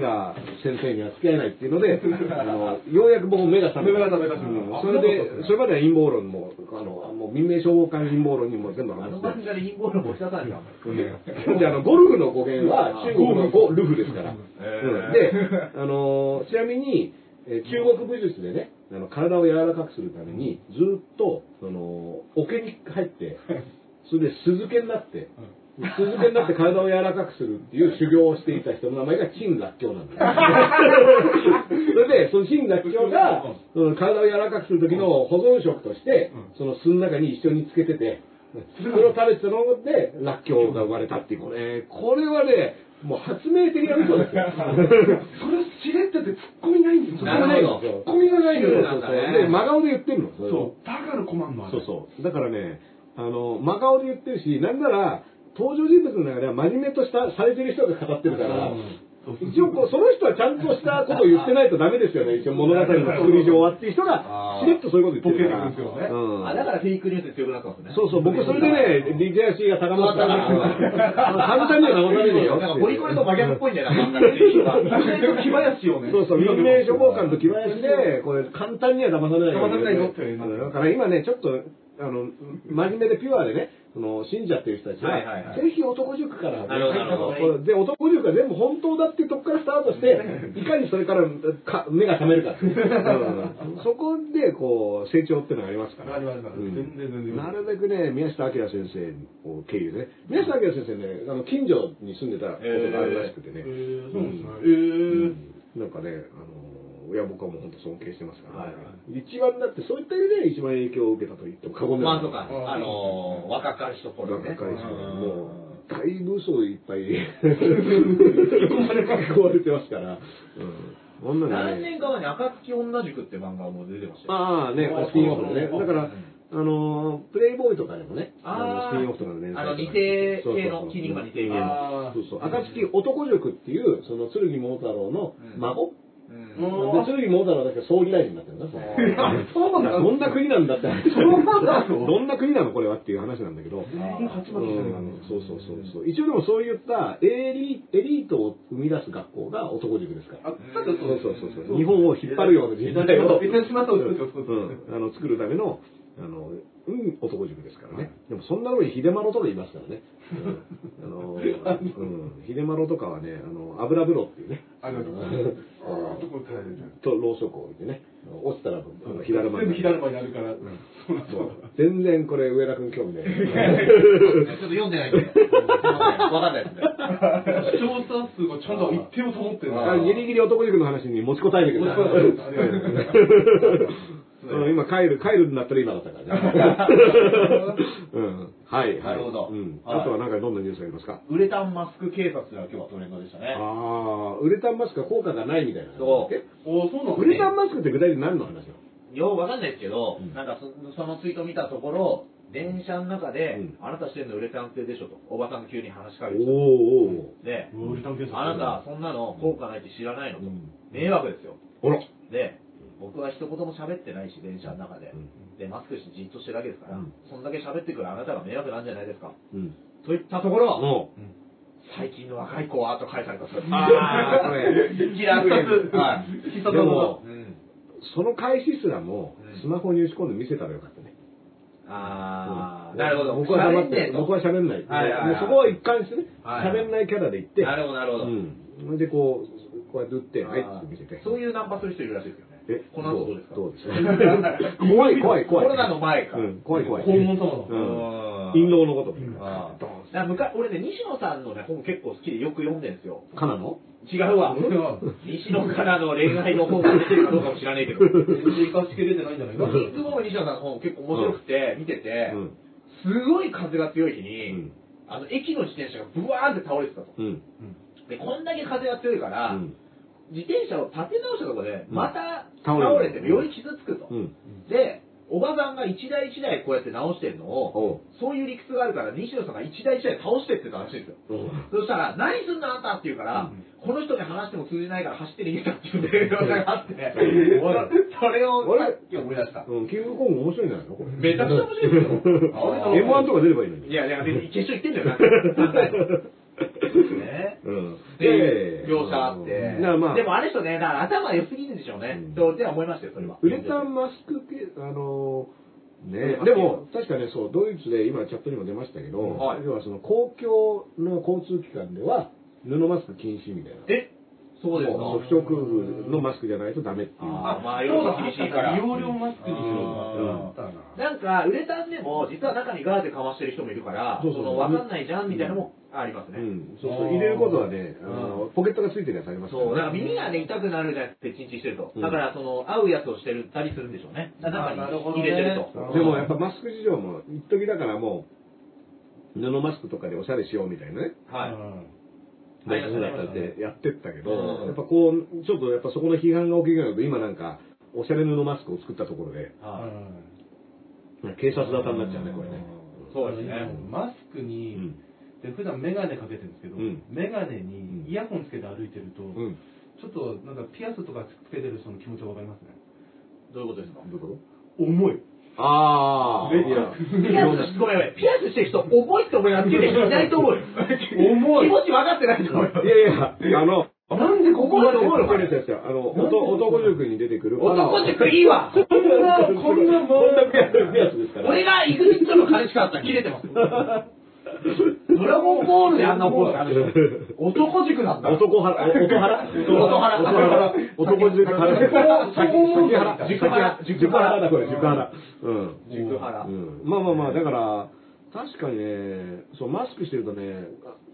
S2: 先生には付き合えないっていうので、*laughs* あの、ようやく僕も目が覚めた。
S3: 目が覚めた
S2: うんそれで、それまでは陰謀論も、あの、もう民命消防官陰謀論にも全部
S1: あの
S2: 話して。
S1: 漫画で陰謀論持ち出さんが。
S2: で、あの、ゴルフの語源は中国のゴルフですから。うんで、あのーちなみに、えー中国武術でね、あの体を柔らかくするために、ずっと、その、桶に入って、それで酢漬けになって、酢漬けになって体を柔らかくするっていう修行をしていた人の名前が陳楽教なんだよ。*laughs* *laughs* それで、その陳楽教が、その体を柔らかくする時の保存食として、その酢の中に一緒につけてて、それを食べてたので、らっきょうが生まれたっていう、これ、これはね、もう発明的な嘘ですよ。*laughs*
S3: それしれってて突っ込みないんですよ。
S4: なるほど
S3: 突っ込みがないの
S2: そう
S3: よ。
S4: なんだね
S2: で、真顔で言ってるの。そ
S3: う。だから困んのあれ
S2: そうそう。だからね、あの、真顔で言ってるし、なんなら、登場人物の中では真面目とした、されてる人が語ってるから、
S3: うんそうそう
S2: 一応こう、その人はちゃんとしたことを言ってないとダメですよね。一応物語の作り上はっていう人が、しれっとそういうこと言ってるから。
S3: ですよね
S2: うん
S1: あ、だからフェイクニュースで強くなったんですね。
S2: そうそう、僕それでね、リテラシーが高まったんですよ。簡単には騙されねえよ。
S1: なんかポリコレと真逆っぽいんだよな、いうか。
S3: 木林をね。
S2: そうそう、民命処方官と木林で、これ簡単には騙されない
S3: 騙されないよって
S2: うんだから今ね、ちょっと、あの、真面目でピュアでね、その、信者っていう人たちは、
S1: はいはいはい。
S2: ぜひ男塾から、で、男塾が全部本当だっていうとこからスタートして、いかにそれからか目が覚めるかそこで、こう、成長っていうのがありますから。なるべくね、宮下明先生を経由で。ね、宮下明先生ね、あの、近所に住んでたことがあるらしくてね。
S3: えーそうですね。
S2: うん。うん。なんかね、あの、いや、僕はもう本当尊敬してますから、
S1: はいは
S2: 一番だってそういった意味で一番影響を受けたと言っても過言ではない。
S1: まあそうか、あのー、若かりしところね。
S2: 若い人
S1: うん。
S2: もう、だいぶ嘘いっぱい。書かれてますから、うん。
S1: 何
S2: ね、
S1: 年か前に暁女塾って漫画も出てましたよ。
S2: ああね、スピンオフでね。だから、あの、プレイボーイとかでもね、
S1: あ
S2: のスピンオフとかの連載とか
S1: あの似て
S2: そうそう
S1: 系の筋肉が似ている
S3: あ
S2: そうそう。暁男塾っていう、その剣桃太郎の孫、
S1: うん
S3: うん
S2: で剣桃太郎だけ総理大臣になってるんだ。
S3: そうなんだ
S2: どんな国なんだって。
S3: そうなの
S2: どんな国なのこれはっていう話なんだけど。*laughs* うんそうそうそうそう。一応でもそういったエリエリートを生み出す学校が男塾ですから。
S3: あ、
S2: そうそうそうそう。日本を引っ張るような人材を、あの作るための、あの、うん、男塾ですからね。でもそんなのに秀丸とかいますからね。うんあの、うん、秀丸とかはね、あの、油風呂っていうね。
S3: あの。
S2: と、ろうそくを置いてね。落ちたら、火だるまに
S3: 全なるから。そうだそうだ。
S2: 全然これ上田君興味ない。
S1: ちょっと読んでないんで。すいませんわかんないですね。
S3: 視聴者数がちゃんと一定を保ってる
S2: あギリギリ男塾の話に持ちこたえてくれた。
S3: 持ちこたえてくれたありがとう
S2: ん今帰る、帰るんだったら今だったからね。*laughs* *laughs* うん。はい。はい
S1: なるほど
S2: うん。
S1: はい
S2: あとはなんかどんなニュースありますか？
S1: ウレタンマスク警察が今日はトレンドでしたね。
S2: ああ、ウレタンマスクは効果がないみたいな。
S1: そう
S2: え
S3: おーそうなんだ
S2: ウレタンマスクって具体的に何の話なの？
S1: ようわかんないですけど、
S2: うん
S1: なんかそそのツイート見たところ、電車の中で、
S2: うん
S1: あなたしてんのウレタン製でしょと、おばさんが急に話しか
S2: お
S1: けてきた。
S2: ーおー
S1: で、
S3: ウレタン警察
S1: あなた、そんなの効果ないって知らないのと。
S2: うん
S1: 迷惑ですよ。
S2: おら。
S1: で、僕は一言も喋ってないし、電車の中で。で、マスクしてじっとしてるだけですから、
S2: うん
S1: そんだけ喋ってくるあなたが迷惑なんじゃないですか。
S2: うん。
S1: といったところ、
S2: お
S1: 最近の若い子はと返されたそうです。
S2: あーこれ
S1: キラーフレーズ。はい。
S3: 必殺
S2: その開始すらも
S1: うん、
S2: スマホに打ち込んで見せたらよかったね。
S1: あー、
S2: うん
S1: なるほど。
S2: 僕は黙って、僕は喋んない。そこは一貫してね、喋んないキャラで行って、
S1: なるほど、なるほど。
S2: うん。で、こう、こうやって打って、はいって見せて。
S1: そういうナンパする人いるらしいですよね。
S2: え、
S1: この後どうですか？
S2: どうですか？*laughs* 怖い怖い怖い。
S1: コロナの前か。
S2: うん、怖い怖い。
S3: 黄門様だ。
S2: うん
S1: うん
S2: 陰謀のこと。
S1: あーだか？ら昔俺ね、西野さんのね、本結構好きでよく読んでるんですよ。
S2: カナの？
S1: 違うわ。西野からの恋愛の本が出てるかどうかも知らないけど。
S3: 全然生かしきれてないんじゃないか
S1: いつも西野さんの本結構面白くて、見てて、
S2: うん。
S1: すごい風が強い日に、
S2: うん。
S1: あの、駅の自転車がブワーンって倒れてたと。
S2: うん。
S1: で、こんだけ風が強いから、
S2: うん
S1: 自転車を立て直したところで、
S2: うん
S1: また
S2: 倒
S1: 倒
S2: れ
S1: てより傷つくと。
S2: うん。
S1: で、おばさんが一台一台こうやって直してるのを。そういう理屈があるから、西野さんが一台一台倒してって言ったらしいんですよ。そしたら、何すんだあんたって言うから、この人に話しても通じないから走って逃げたっていう電話があって、それを
S2: あれ
S1: さっき思い出した。
S2: うん、キングコング面白いんじゃないのこれ。
S1: めちゃくちゃ面白いです *laughs* よ。あー
S2: M1 とか出ればいいのに。
S1: いやいや、決勝行ってんだよ *laughs* な。3回ね。
S2: うん。
S1: っていう描写あって。
S2: なまあ、
S1: でもあの人ね、だから頭良すぎるんでしょうね。
S2: うん。
S1: と、では思いましたよ、それは。
S2: ウレタンマスク系、あのね
S1: うん、
S2: でも、確かね、そう、ドイツで今チャットにも出ましたけど、
S1: はい。
S2: 要はその公共の交通機関では、布マスク禁止みたいな。
S1: え？そうですか。
S2: も不織布のマスクじゃないとダメっていう。
S1: あまあ世の中厳しいから。
S3: 利用料マスクにしろ
S2: う。ん。
S1: なん。か、ウレタンでも、実は中にガーゼかましてる人もいるから、
S2: そうそう。
S1: その、わかんないじゃんみたいなのもありますね。
S2: うん、そうそう、入れることはね、あの、ポケットがついてるやつあります
S1: そう、だから
S2: ね
S1: 耳がね、痛くなるじゃなくて、チンチンしてると。
S2: うん
S1: だから、その、合うやつをしてるたりするんでしょうね。だから中に入れてると。
S2: でもやっぱマスク事情も、一時だからもう、布マスクとかでおしゃれしようみたいなね、
S1: はい。
S2: 大学だったってやってったけど、
S1: うん
S2: やっぱこう、ちょっとやっぱそこの批判が起きるようになると、今なんか、おしゃれ布マスクを作ったところで、
S1: はい
S2: 警察沙汰になっちゃうね、これね。
S1: そうですね。
S3: マスク
S2: う
S3: に、
S2: ん。
S3: で普段メガネかけてるんですけど、
S2: うん
S3: メガネにイヤホンつけて歩いてると、
S2: うん。
S3: ちょっとなんかピアスとかつけてる人の気持ちがわかりますね。
S1: どういうことですか？
S2: どういうこと？
S3: 重い。
S2: ああ、
S3: めっちゃ
S2: いや、
S1: ピアス、ごめんごめん。ピアスしてる人、重いって思いながらつけてる人いないと思うよ。
S3: 重い
S1: 気持ち分かってないと思うよ。
S2: いやいや、あの、
S3: なんでここまで
S1: 重いの
S2: これですよ、あの、男男塾に出てくる。
S1: 男塾いいわ
S3: こんな、こんな、
S2: こんなピアスピアスですから。
S1: 俺がイグジットの彼氏かったら切れてます。ドラゴンボールであんな怒るあの人男塾なんだ。
S2: 男腹、男腹？
S1: 男腹
S2: 男塾腹。先腹。
S1: 塾腹
S2: 塾腹だ、これ、塾腹。うん。
S1: 塾腹
S2: うん。まあまあまあ、だから、確かにね、そう、マスクしてるとね、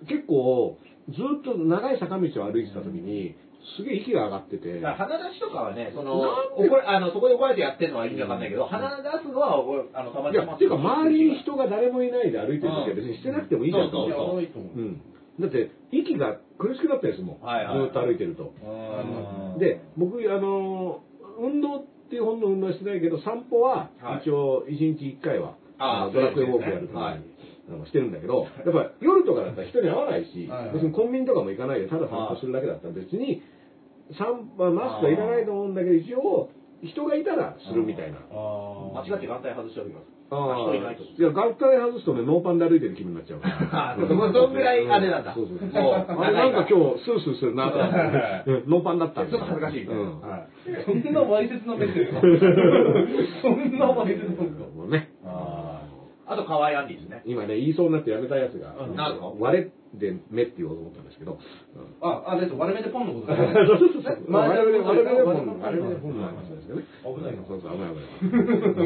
S2: 結構、ずっと長い坂道を歩いてた時に、すげえ息が上がってて、
S1: だから鼻出しとかはね、その、怒らあのそこで怒られてやってるのは意味わかんないけど、鼻出すのは、俺あの、たま
S2: いや、っていうか、周りに人が誰もいないで歩いてる時は別にしてなくてもいいじゃんと思う
S1: そうそう
S2: と。
S3: いと思う。
S2: うん。だって、息が苦しくなったりするもん。
S1: はいはいはい
S2: ずっと歩いてると。
S1: うん
S2: で、僕、あの、運動っていう本の運動はしてないけど、散歩は
S1: はい
S2: 一応1日1回は、
S1: あー
S2: のドラクエウォークやるときに、
S1: はい
S2: あのしてるんだけど、やっぱ夜とかだったら人に会わないし、
S3: はいはい
S2: 別にコンビニとかも行かないで、ただ散歩するだけだったら別に、散歩マスクはいらないと思うんだけど、一応、人がいたらするみたいな。
S3: あ
S1: 間違って眼帯外しておきます。
S2: あ
S1: 人いないと。
S2: いや、眼帯外すとね、ノーパンで歩いてる気分になっちゃうから。
S1: あーそんぐらいあれなんだ
S2: そうそうそう。あれなんか今日、スースーするなと思ノーパンだったん
S1: ちょっと恥ずかしい
S2: うん
S1: はい
S3: そんなわいせつな目ですか *laughs* そんなわいせつなんですか。
S1: あと、可愛いアンディですね。
S2: 今ね、言いそうになってやめたやつが、
S3: うん
S1: なんですか？
S2: 割れで目って言おうと思ったんですけど、
S3: あ、あれです、割れ目でポンのことですね。
S2: 割れ目で、割れ目で
S3: 割
S2: 本、割れ目で本の話ですよね。
S3: 危ないな
S2: そうそう、危ない危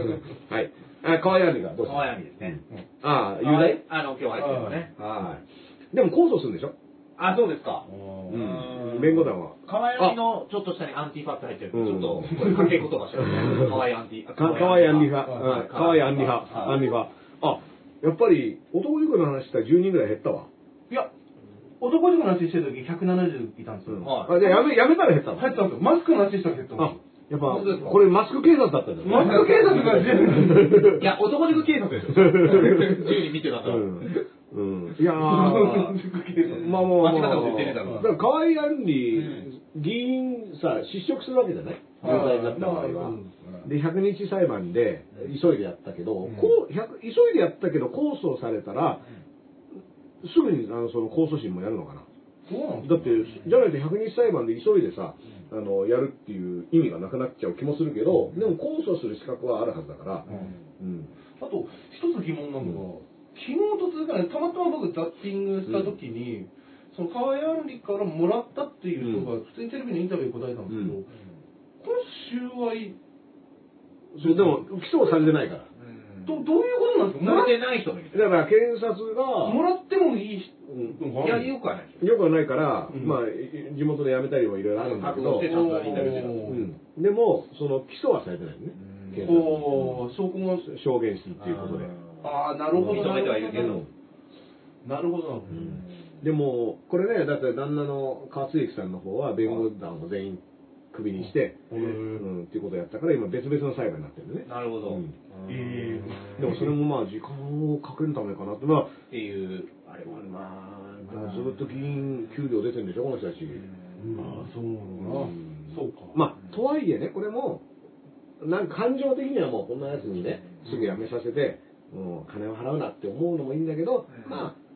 S2: ない。はい。あ、可愛いアンディがどうした
S1: 可愛いアンディですね。
S2: あ雄大？
S1: あの、今日入ってるのね。
S2: はい。でも控訴するんでしょ？
S1: あ、そうですか。
S2: うん。弁護団は。
S1: 可愛いアンディのちょっと下にアンティファって入ってる。ち
S2: うん
S1: ょっと、これ掛け言葉してるね。可愛いアンティ。
S2: かかわいいアンディ派。
S1: はい
S2: うんかわいいアンディ派。アンディ派。あ、やっぱり、男塾の話したら10人ぐらい減ったわ。
S3: いや、男塾の話してる時170いたんですよ。
S1: はい
S2: あ、じゃあやめ、やめたら減ったの？
S3: 入ったんですよ。マスクの話したら減ったんです
S2: あ
S3: よ。、
S2: やっぱこれマスク警察だったんだよ。
S3: マスク警察が全部。*laughs*
S1: いや、男塾警察ですよ。自由に見てたから。
S2: うん。うん。*laughs* いやー、まあもう、
S1: 間違ったこと言ってねえだろ
S2: だから河合案里、議員さ、失職するわけじゃない？有罪になった場合は。で、100日裁判で、急いでやったけど、こう、100急いでやったけど、控訴されたら、すぐに、あの、その控訴審もやるのかな？だって、じゃないと100日裁判で急いでさ、あの、やるっていう意味がなくなっちゃう気もするけど、でも控訴する資格はあるはずだから、うん。
S3: あと、一つ疑問なのが、昨日突然、たまたま僕ザッピングした時に、その河合案里からもらったっていう人が、普通にテレビのインタビューで答えたんですけど、
S2: うん
S3: これ収賄、
S2: そうでも、起訴されてないから。
S3: どどういうことなんですか？もら
S1: されてない人。
S2: だから、検察が、
S3: もらってもいい
S2: うん
S1: いや、よくはない
S2: よくはないから、
S3: うん
S2: まあ、い地元で辞めたりもいろいろあるんだけど、でも、その起訴はされてないのね、検察
S3: おー証拠が、
S2: 証言するっていうことで。
S3: ああ、なるほど。
S1: 認めてはいるけど
S2: うん
S3: なるほど。
S2: でも、これね、だって旦那の川津之さんの方は弁護団を全員クビにして、
S3: へ
S2: う
S3: ー
S2: ん、っていうことをやったから、今別々の裁判になってるね。
S1: なるほど。
S2: うん
S3: え
S2: でもそれもまあ時間をかけるためかなって、まあ、
S1: っていう、あれもあるな
S2: まあ、ずっと議員給料出てるんでしょ、この人たち。
S3: ああ、そうなのかな。そうか。
S2: まあ、とはいえね、これも、なんか感情的にはもうこんなやつにね、すぐ辞めさせて、もう金を払うなって思うのもいいんだけど、
S1: うん
S2: まあ、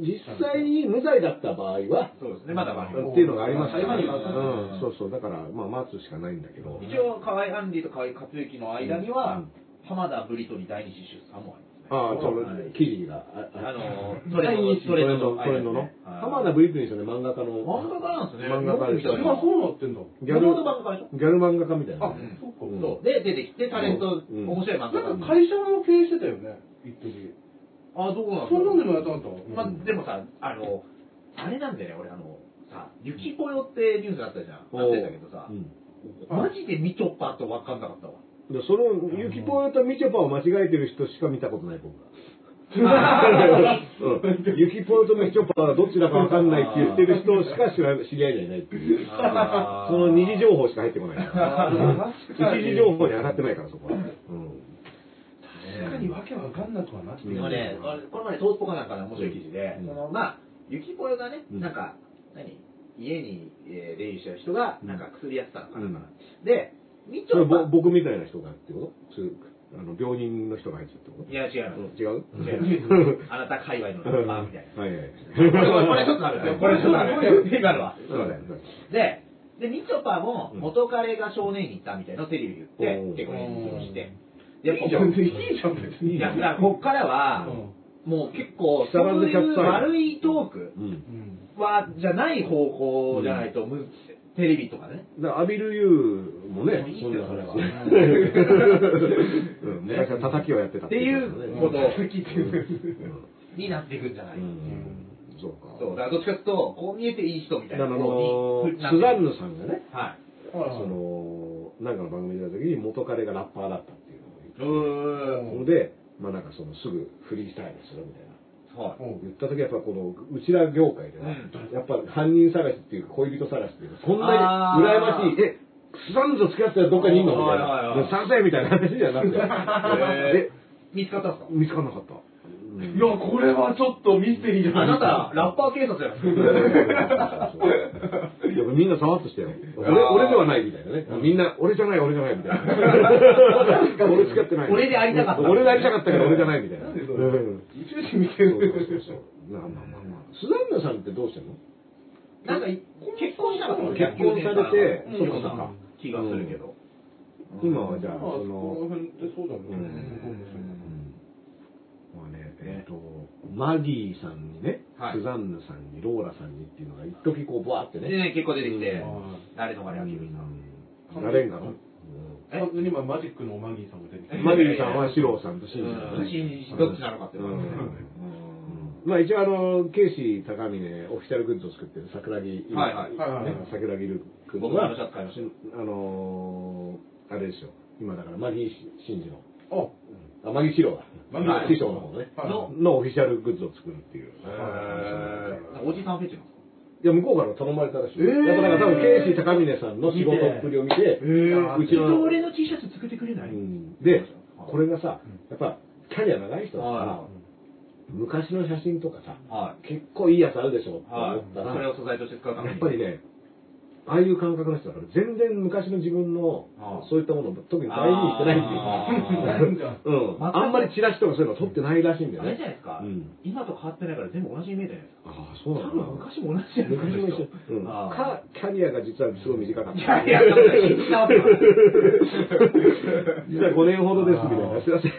S2: 実際に無罪だった場合は、
S1: そうですね、まだまだ。
S2: っていうのがありますから、
S3: 裁判には
S2: うん、そうそう、だから、まあ、待つしかないんだけど、
S1: 一応、河合アンディと河合克行の間には、
S2: うん
S1: 浜田ブリトニー第二子出産もあります。
S2: ああ、その
S1: はい、
S2: 記事が。
S1: あの *laughs*
S2: トレンド、トレンドの、トレンドの。
S1: はい
S2: 浜田ブリックリーさんね、漫画家の。
S1: 漫画家なんですね。
S2: 漫画家でし
S1: たら
S3: 今そうなってんだ。
S2: ギャル、
S1: 漫画家でしょ？
S2: ギャル漫画家みたいな
S3: あ
S2: ね。、
S3: そっか。
S2: うん
S1: そう。で、出てきて、タレント、
S2: うん
S1: 面白い漫画
S3: なんか
S1: 家。
S3: 会社も経営してたよね、一時。
S1: あ、どこなん
S3: そんなんで
S1: も。
S3: もやったんだ
S1: まあ、でもさ、あの、あれなんだよね、俺、あの、さ、ゆきぽよってニュースあったじゃん。なってたけどさ
S2: う、ん
S1: マジでみちょぱと分かんなかったわ。
S2: でその、ゆきぽよとみちょぱを間違えてる人しか見たことない、僕は。うんゆきぽよとみちょぱはどっちだかわかんないって言ってる人しか知り合いにはいないっていう。その二次情報しか入ってこない。*laughs* 一次情報に上がってないから、そこは。うん
S3: 確かにわけわかんなくはなってる
S1: でもね、この前、トースポかなんかの面白い記事で、
S2: うん
S1: そのまあ、ゆきぽよがね、
S2: うん
S1: なんか、何？家に、えー出入りしてる人が、
S2: うん
S1: なんか薬やってたのかな、
S2: うん
S1: で、みちょぱ
S2: ぼ、僕みたいな人がってことあの病人の人が入ってたってこと？
S1: いや、違。
S2: うん違う？
S1: 違いますあなた界隈のラッパーみたいな。
S2: はいはい。
S1: これ、ちょっとあるよ。これちょっとある。今のは。すいません。
S2: うん
S1: で、で、みちょぱも
S2: うん
S1: 元彼が少年院に行ったみたいなテレビで言って、結構炎上して。で、
S3: いいじゃん、いいじゃん、別に。
S1: いや、だからこっからは、もう結構、そういう悪いトーク。は、じゃない方向じゃないと、むテレビとかね。
S2: だから、アビルユーもね
S1: い
S2: そんな
S1: それは。
S2: うん。*laughs* 昔は叩きをやってた
S1: っていう。こと。*laughs* になっていくんじゃない、
S2: うん。そうか。
S1: そう、だからどっちかっていうと、こう見えていい人みたいな。
S2: あのスザンヌさんがね、
S1: はい。
S2: その、なんかの番組で出た時に元彼がラッパーだったので、まあなんかそのすぐフリースタイルするみたいな。
S1: はい。
S2: 言った時やっぱこのうちら業界では、
S1: う
S2: やっぱ犯人探しっていうか恋人探しっていうかそんなに羨ましい。えスザンヌと付き合ってたらどっかにいんのみたいな。探せみたいな話じゃなくて。
S1: へ
S2: え
S1: 見つかったんですか？
S2: 見つかんなかった、
S3: いや、これはちょっとミステリーじゃない
S1: あなた、ラッパー警察じゃない
S2: みんなさわっとしてよ。俺俺ではないみたいなね。みんな俺じゃない俺じゃないみたいな。*laughs* 俺付き合ってない。
S1: 俺でありたかった。
S2: 俺でありたかったけど俺じゃないみたいな。
S3: なんでそれ
S2: うん。
S3: 宇宙人見て
S2: そうそうそう
S3: る。
S2: そう。まあまあまあまあ。スザンヌさんってどうしてんの？
S1: なんか、結婚したのかな？
S2: 結婚されて
S1: うん。
S2: そうか
S1: 気がするけど。
S2: 今はじゃあ
S3: まあ、そ
S2: その
S3: の辺ってそうだもんね。
S2: えっ、と、マギーさんにね、
S1: はい。
S2: スザンヌさんに、ローラさんにっていうのが一時こう、バーってね。
S1: でね、結構出てきて
S2: うん、
S1: 誰のがね、あさん。
S2: うん。なれん。かな。
S1: え？
S3: 完全に今、マジックのマギーさんも出てきて。
S2: マギーさんはシローさんとシンジさん
S1: うん
S2: ね。
S1: 信じどっちなのかっていうのはね
S2: うん。まあ一応あの、ケイシー高峰オフィシャルグッズを作ってる桜木、
S1: はいはい
S2: ね。
S3: はいはい。はい
S2: 桜木ル君
S1: 僕もあ
S2: は
S1: のシャツ買いまし
S2: あのー、あれですよ。今だからマギーシンジの、
S3: あ、
S2: あ、マギーシローだ。
S3: マギー
S2: 師匠の方ね。
S3: はい
S1: の
S2: のオフィシャルグッズを作るっていう。
S1: おじさんフェチなんですか？
S2: いや、向こうから頼まれたらしい。
S3: えー
S2: やっぱだから多分、ケイシー高峰さんの仕事っぷりを見て、
S1: ー
S2: うちの、
S1: 俺の T シャツ作ってくれない？
S2: うんで、これがさ、やっぱ、キャリア長い人だから
S1: は、
S2: 昔の写真とかさ、
S1: はい。
S2: 結構いいやつあるでしょって思
S1: はい。
S2: ったら、
S1: それを素材として使うために。
S2: やっぱりね、ああいう感覚の人だから、全然昔の自分のそういったものを特に大事にしてないっていうか。あんまりチラシとかそういうの撮ってないらしいんだよ
S1: あれじゃ
S2: ね。
S1: ないですか、
S2: うん
S1: 今と変わってないから全部同じイメージじゃないですか。
S2: ああ、そうな
S1: 多
S2: のかな。
S1: 分昔も同じじゃないですか。
S2: 昔も一緒。か、キャリアが実はすごい短かった。
S1: いやいや。*laughs*
S2: 実は5年ほどですみたいな。すいません。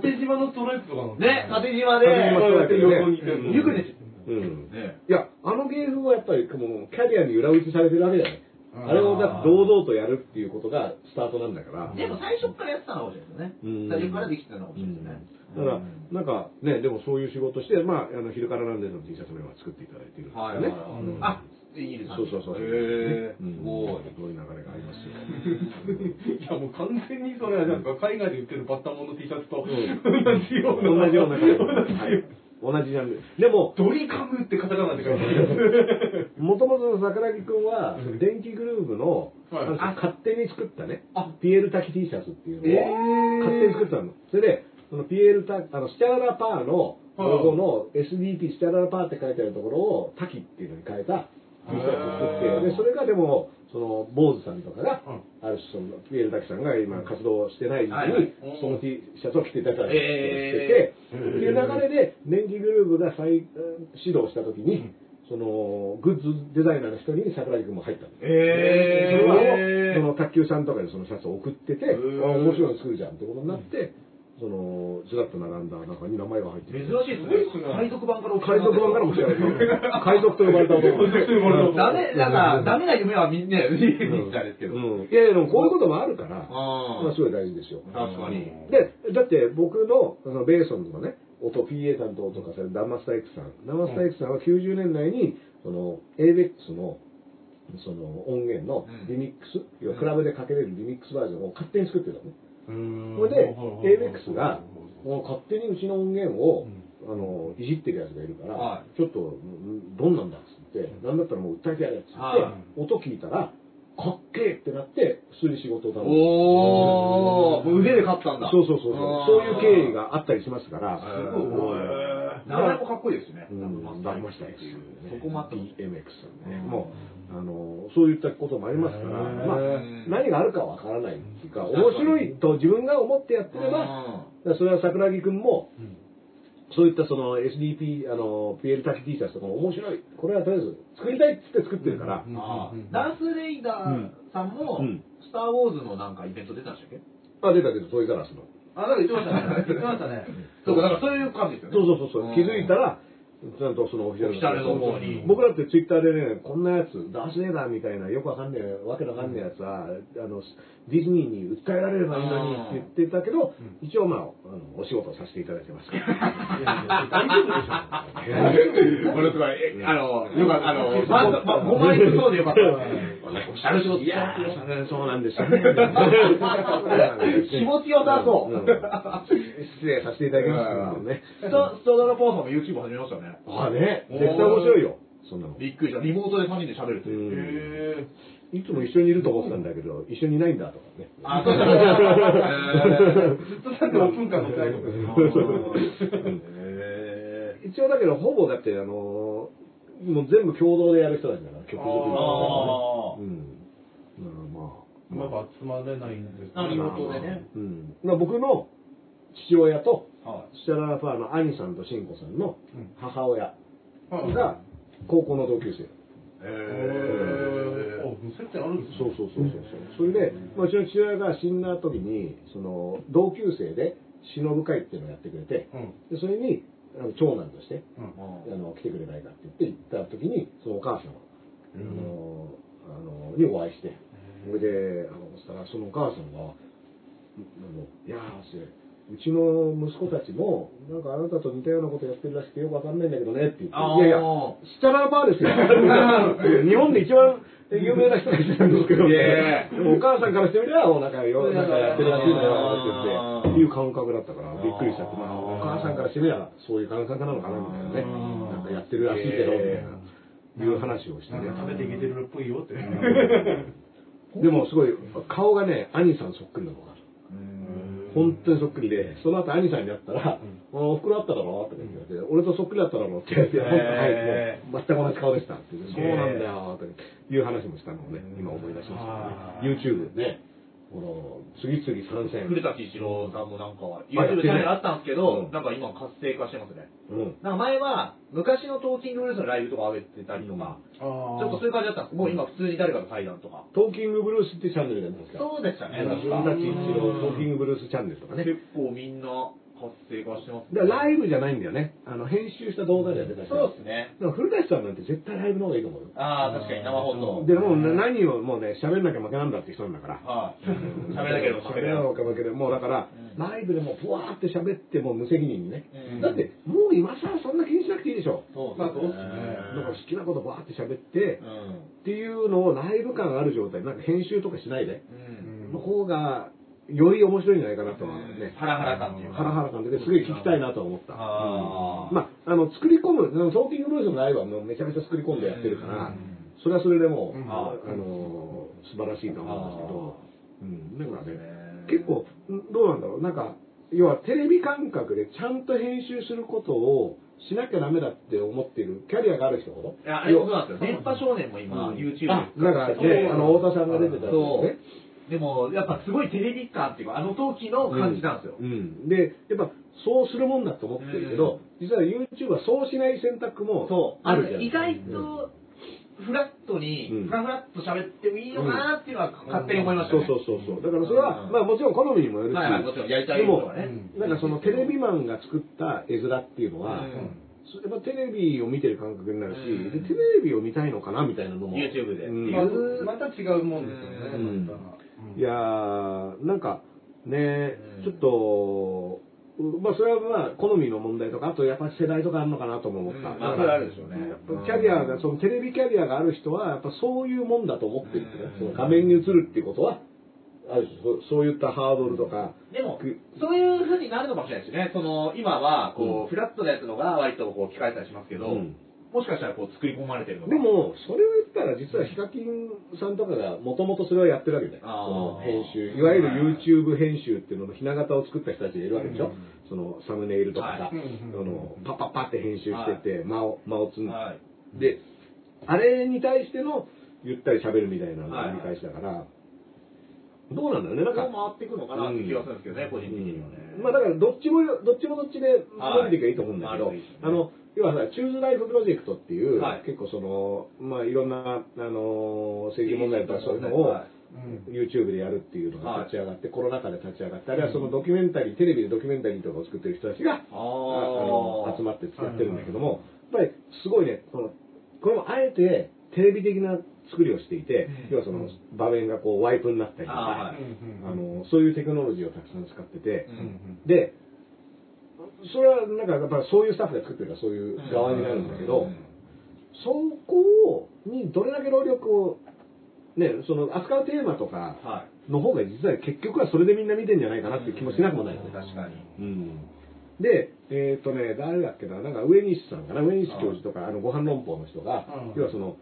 S3: 縦島のストライプとかの。
S1: ね、縦島で、
S2: 縦島ストライプね
S3: 横にいてるの
S1: ゆくですよ。
S2: うん。
S1: ね。
S2: いや、あの芸風はやっぱりもうキャリアに裏打ちされてるわけじゃない。
S3: あ
S2: れをだって堂々とやるっていうことがスタートなんだから。
S1: でも最初からやってたのかもしれないですよね。
S2: うん
S1: 最初からできてたのかもしれないですね。
S2: だから、なんかね、でもそういう仕事して、まあ、あの、昼からなんでの T シャツも今作っていただいてるんですよね。
S1: はいはいはい
S2: うん
S1: あ、いいですね
S2: そうそうそう。
S1: へー
S2: うん
S1: すごい。
S2: そういう流れがありますよ。*laughs*
S3: いやもう完全にそれはなんか海外で売ってるバッタモンの T シャツと同
S2: ん
S3: じような。*laughs*
S2: 同じような *laughs*
S3: 同じ
S2: ジャンル。でも、
S3: ドリカムってカタカナで書いてある。
S2: もともとの桜木くんは、電気グルーヴの、
S3: はい。
S2: 勝手に作ったね。
S1: あ、
S2: ピエール滝 T シャツっていうのを、
S3: えー。
S2: 勝手に作ったの。それで、そのピエール滝、あの、スチャララパーのロゴの SDP スチャララパーって書いてあるところを、滝っていうのに変えた T シャツを作って、で、それがでも、その、坊主さんとかが、ある種その、ピエール滝さんが今活動してない時に、その T シャツを着ていただいたりしてて、
S1: え
S2: っていう流れで、電気グルーヴが再始動した時に、その、グッズデザイナーの人に桜木くんも入ったの。
S1: え
S2: それを、
S1: ー。
S2: その卓球さんとかにそのシャツを送ってて、面白いの作るじゃんってことになって、その、ずらっと並んだ中に名前が入って
S1: 珍
S2: る。
S1: しいですね。海賊版から
S2: 海賊版からも知られてる。海賊と呼ばれた男。*laughs*
S1: ダメ、なんか、ダメな夢はみんな、見てたんですけど。
S2: うん。いやいや、でもこういうこともあるから、
S1: あ
S2: まあすごい大事ですよ。
S1: 確かに。
S2: で、だって僕の、あの、ベーソンのね、音 PA 担当とかさ、ダマスタ X さん。ダマスタ X さんは90年代に、その、ABEX の、その音源のリミックス、要はクラブでかけれるリミックスバージョンを勝手に作ってたのね。それで、ABEX が、もう勝手にうちの音源を、あの、いじってるやつがいるから、
S1: は
S2: ちょっと、うんどんなんだっつって、なんだったらもう訴えてやれっつって、
S1: は
S2: 音聞いたら、かっけえってなって、普通に仕事を頼む。
S1: おー、もう腕で勝ったんだ。
S2: そうそうそうそう。いう経緯があったりしますから、
S1: すごい。名前もかっこいいですね。
S2: うん、ダマスタ X
S1: そこもあった
S2: BMX さんね。もう、あの、そういったこともありますから、まあ、何があるかわからないっていうか、面白いと自分が思ってやってれば、それは桜木くんも、そういったその SDP、あの、PL タキ T シャツとかも面白い。これはとりあえず作りたいっつって作ってるから、
S1: ダース・レイダーさんも
S2: うん、
S1: スター・ウォーズのなんかイベント出たんでしたっけ？
S2: あ、出た出た、トイザラスの。
S1: あ、なんか言ってましたね。言ってましたね。そうか、だからそういう感じですよね。
S2: そうそうそうそう、気づいたら、ちゃんとそのオフィシャル
S1: オフィシャルの方に
S2: 僕だってツイッターでね、こんなやつ、ダース・レーダーみたいな、よくわかんねえ、わけわかんねえやつは、あの、ディズニーに訴えられればいいのにって言ってたけど、一応まあ、あのお仕事をさせていただいてますから。
S3: 大丈夫でしょ。*laughs*
S1: ものすごい、えあの、よかった、あの、まず、ま、5万円そうでよかった。*laughs* おしゃれ仕事
S2: いやー、そうなんですよね。
S1: 気持ちよさそう。*laughs*
S2: ん失礼させていただきますけどね。
S1: ストストドラポーさんも YouTube 始めましたね。
S2: あね、絶対面白いよ、そんなの。
S1: びっくりした。リモートで3人で喋るって
S2: う
S1: いう。
S2: んいつも一緒にいると思ってたんだけど、一緒にいないんだとかね。
S1: あ、そうだ。*laughs*
S3: ずっとだってオープンカーの最後
S2: 一応だけど、ほぼだって、あのー、もう全部共同でやる人たちだから、曲作り
S1: あー
S2: うん。だからまあ、
S3: まあ集まれないんです
S1: あリモートでね。
S2: うん。まあ僕の父親と、
S1: は
S2: ステララファーの兄さんと慎吾さんの母親
S3: はい
S2: が高校の同級生。
S1: へ
S3: へーあ、接点あるんです
S2: そうそうそうそうそう。それで、まあ、うちの父親が死んだ時に、その、同級生で偲ぶ会っていうのをやってくれて、
S3: うん
S2: でそれに、あの長男として、
S3: うん。
S2: あの、来てくれないかって言って行った時に、そのお母さん、あの、あの、にお会いして、それで、あの、そしたら、そのお母さんが、あの、いやうちの息子たちも、なんかあなたと似たようなことやってるらしくてよくわかんないんだけどねって言って、いやいや、スチャラーパーですよ。*laughs* 日本で一番有名な人たちなんですけど、お母さんからしてみれば、もうなんかよ、なんかやってるらしいのよって言って、いう感覚だったから、びっくりしちゃって、まあ、お母さんからしてみれば、そういう感覚なのかなみたいなね。なんかやってるらしいけど、みたいな、いう話をしてね。
S3: 食べていけてるっぽいよって。
S2: でもすごい、顔がね、兄さんそっくりなのが。本当にそっくりで、その後兄さんに会ったら、お袋あっただろ？とか言って、俺とそっくりだっただろ？って言って、本当はい、もう全く同じ顔でしたって言って、そうなんだよという話もしたのをね、今思い出しましたね。YouTube でね、この、次々参戦。
S1: 古舘一郎さんもなんか、YouTube
S2: る
S1: チャンネルあったんですけど、
S2: うん
S1: なんか今活性化してますね。
S2: うん。
S1: なんか前は、昔のトーキングブルースのライブとか上げてたりとか、ち
S3: ちょ
S1: ょっとそういう感じだったんですもう今普通に誰かと対談とか。
S2: トーキングブルースってチャンネルでやってますから。
S1: そうでしたね、
S2: 古。舘一郎トーキングブルースチャンネルとかね。
S1: 結構みんな活性化してます
S2: だからライブじゃないんだよね。あの、編集した動画でやってたり
S1: そうですね。
S2: だから古舘さんなんて絶対ライブの方がいいと思うよ。
S1: ああ、確かに生放送。
S2: でもう何をもうね、喋んなきゃ負けなんだって人なんだから。*laughs*
S1: はい。喋らなければ負け
S2: 喋ら。なきゃ負けで、もうだから、
S1: うん
S2: ライブでもふわーって喋っても無責任にね。
S1: うん
S2: だって、もう今更そんな気にしなくていいでしょ。
S1: そう
S3: まあそうね
S2: なんか好きなことバーって喋って、
S1: うん。
S2: っていうのをライブ感ある状態、なんか編集とかしないで、
S1: うん。
S2: の方が、より面白いんじゃないかなとはね。
S1: ハラハラ感っていうか。
S2: ハラハラ感ですごい聞きたいなとは思った。まあ、あの、作り込む、トーキングブルースのライブはもうめちゃめちゃ作り込んでやってるから、それはそれでもう、
S3: うん。
S2: ああの、素晴らしいと思うんですけど、うん、だからね、
S1: ね
S2: 結構、んどうなんだろう、なんか、要はテレビ感覚でちゃんと編集することをしなきゃダメだって思っているキャリアがある人ほど？
S1: いや、あれそうなんですよ。電波少年も今、
S2: うん。
S1: YouTube
S2: あ、なんかね、あの、太田さんが出てたやつ
S1: そう。
S2: ね。
S1: でも、やっぱすごいテレビ感っていうか、あの時の感じなんですよ。
S2: うん。で、やっぱ、そうするもんだと思ってるけど、実は YouTube はそうしない選択も
S1: そう。
S2: あるじゃん。
S1: 意外と、フラットに
S2: うん、
S1: フラフラっと喋ってもいいのかなっていうのは勝手に思いました
S2: そう
S1: ね。
S2: そうそうそう。だからそれは、まあもちろん好みにもよるし、
S1: はいはい、もちろんやりたい
S2: でも
S1: ことはね。
S2: なんかそのテレビマンが作った絵面っていうのは、
S1: うん
S2: やっぱテレビを見てる感覚になるし、
S1: うん
S2: でテレビを見たいのかなみたいなのも。
S1: YouTube で
S2: うん
S3: まあまた違うもんですよね。
S2: いやー、なんかね
S1: うん、
S2: ちょっと、うまあそれはまあ好みの問題とか、あとやっぱり世代とかあるのかなとも思った。
S1: うん。まあそれあるでしょうね。
S2: キャリアが、そのテレビキャリアがある人は、やっぱそういうもんだと思ってるってね、その画面に映るっていうことは、ある種そそういったハードルとか、
S1: でも
S2: く、
S1: そういう風になるのかもしれないですね。その、今は、こ
S2: うん。
S1: う、フラットなやつのが割とこう、聞かれたりしますけど、
S2: うん
S1: もしかしたらこう、作り込まれてるのか。
S2: で、も、それを言ったら、実はヒカキンさんとかがもともとそれをやってるわけじゃない。編集。いわゆる YouTube 編集っていうののひな形を作った人たちがいるわけでしょ。そのサムネイルとかさ、
S1: はい。
S2: あのパッパッパって編集してて、間を、間を積んで、
S1: はい。
S2: で、あれに対してのゆったり喋るみたいなのの繰り返しだから、どうなんだろうね、なんか。
S1: 回っていくのかなって気がするんですけどね、個人的にはね。
S2: まあだからどっちもどっちもどっちで伸びていけばいいと思うんだけど、
S1: はい
S2: あの要はさチューズライフプロジェクトっていう、
S1: はい。
S2: 結構そのまあいろんなあの政治問題とかそういうのを、
S1: はい。
S2: YouTube でやるっていうのが立ち上がって、コロナ禍で立ち上がってあるいはそのドキュメンタリーテレビでドキュメンタリーとかを作ってる人たちがああの集まってやってるんだけども、やっぱりすごいねこのこれもあえてテレビ的な作りをしていて、要はその場面がこうワイプになったりとか、
S1: あ
S2: あのそういうテクノロジーをたくさん使ってて、
S1: うん。
S2: で、それはなんかやっぱそういうスタッフが作ってるからそういう側になるんだけど、そこにどれだけ労力を、ね、その扱うテーマとか
S1: は
S2: の方が実は結局はそれでみんな見てんじゃないかなっていう気もしなくもないよね。
S1: 確かに。
S2: うん。で、えっ、とね、誰だっけな、なんか上西さんかな、上西教授とか、あの、ご飯論法の人が、
S3: うん。
S2: 要はその、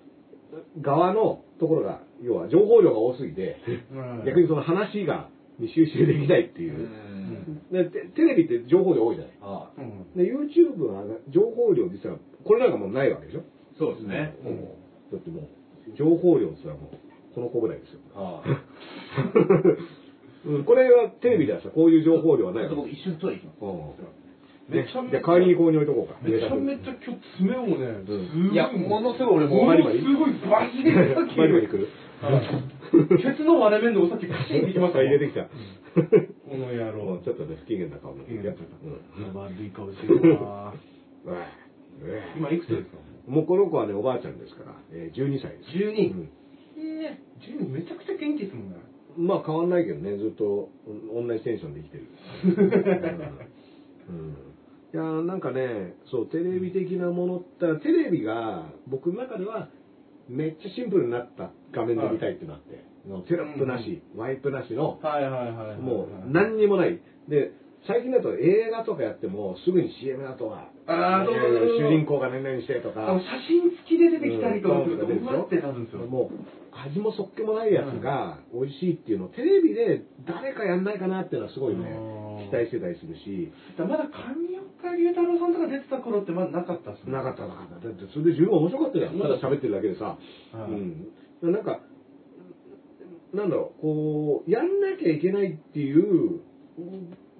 S2: 側のところが、要は情報量が多すぎて、
S3: うん。
S2: 逆にその話が、に収集できないっていうう。
S1: ん。
S2: でテテレビって情報量多いじゃない。
S1: は
S3: うん
S2: で、YouTube は情報量実は、これなんかもうないわけでしょ
S1: い。そうですね。
S2: もうだってもう、情報量って言ったらもう、この子ぐらいですよ。
S1: はい。*laughs*
S2: うん、これはテレビではさ、こういう情報量はないわけ。
S1: 僕一瞬トイレ行きます。
S2: うん
S3: めちゃめちゃ
S2: じゃあ代わりにここに置いとこうか。
S3: めちゃめちゃ今日爪をね、すごい
S1: いや、ものすごい俺もう、
S2: バリバリ
S3: すごいバリでさっき、
S2: バリバリ来る。
S3: ケツの割れ目のおさっきカチンってきましたもん。
S2: 入れてきた。
S3: この野郎。
S2: ちょっとね、不機嫌な顔の。
S3: 不機嫌
S2: やつうん
S3: 悪い顔してるな今いくつですか？
S2: もうこの子はね、おばあちゃんですから、えー12歳。です。
S3: 12
S2: うん。
S3: ええジュンめちゃくちゃ元気ですもんね。
S2: まあ変わんないけどね、ずっとうん同じテンションで生きてる。*laughs* うん。うん。いやーなんかね、そう、テレビ的なものって、テレビが僕の中ではめっちゃシンプルになった画面で見たいってなって、のテロップなし、ワイプなしの、
S3: はいはいはいはい。
S2: もう何にもない。で、最近だと映画とかやってもすぐに CM だとは、
S3: あ
S2: 主人公が何々してとか。
S3: 写真付きで出てきたりとかすると、
S2: うん
S3: うわってなるんですよ。
S2: もう味もそっけもないやつが美味しいっていうのをテレビで誰かやんないかなっていうのはすごいね
S3: うん
S2: 期待してたりするし。
S3: だまだ上岡龍太郎さんとか出てた頃ってまだなかったっすね。
S2: なかったなかった。だってそれで十分面白かったじゃん。ただ喋ってるだけでさ、
S3: はい
S2: うん、なんかなんだろうこうやんなきゃいけないっていう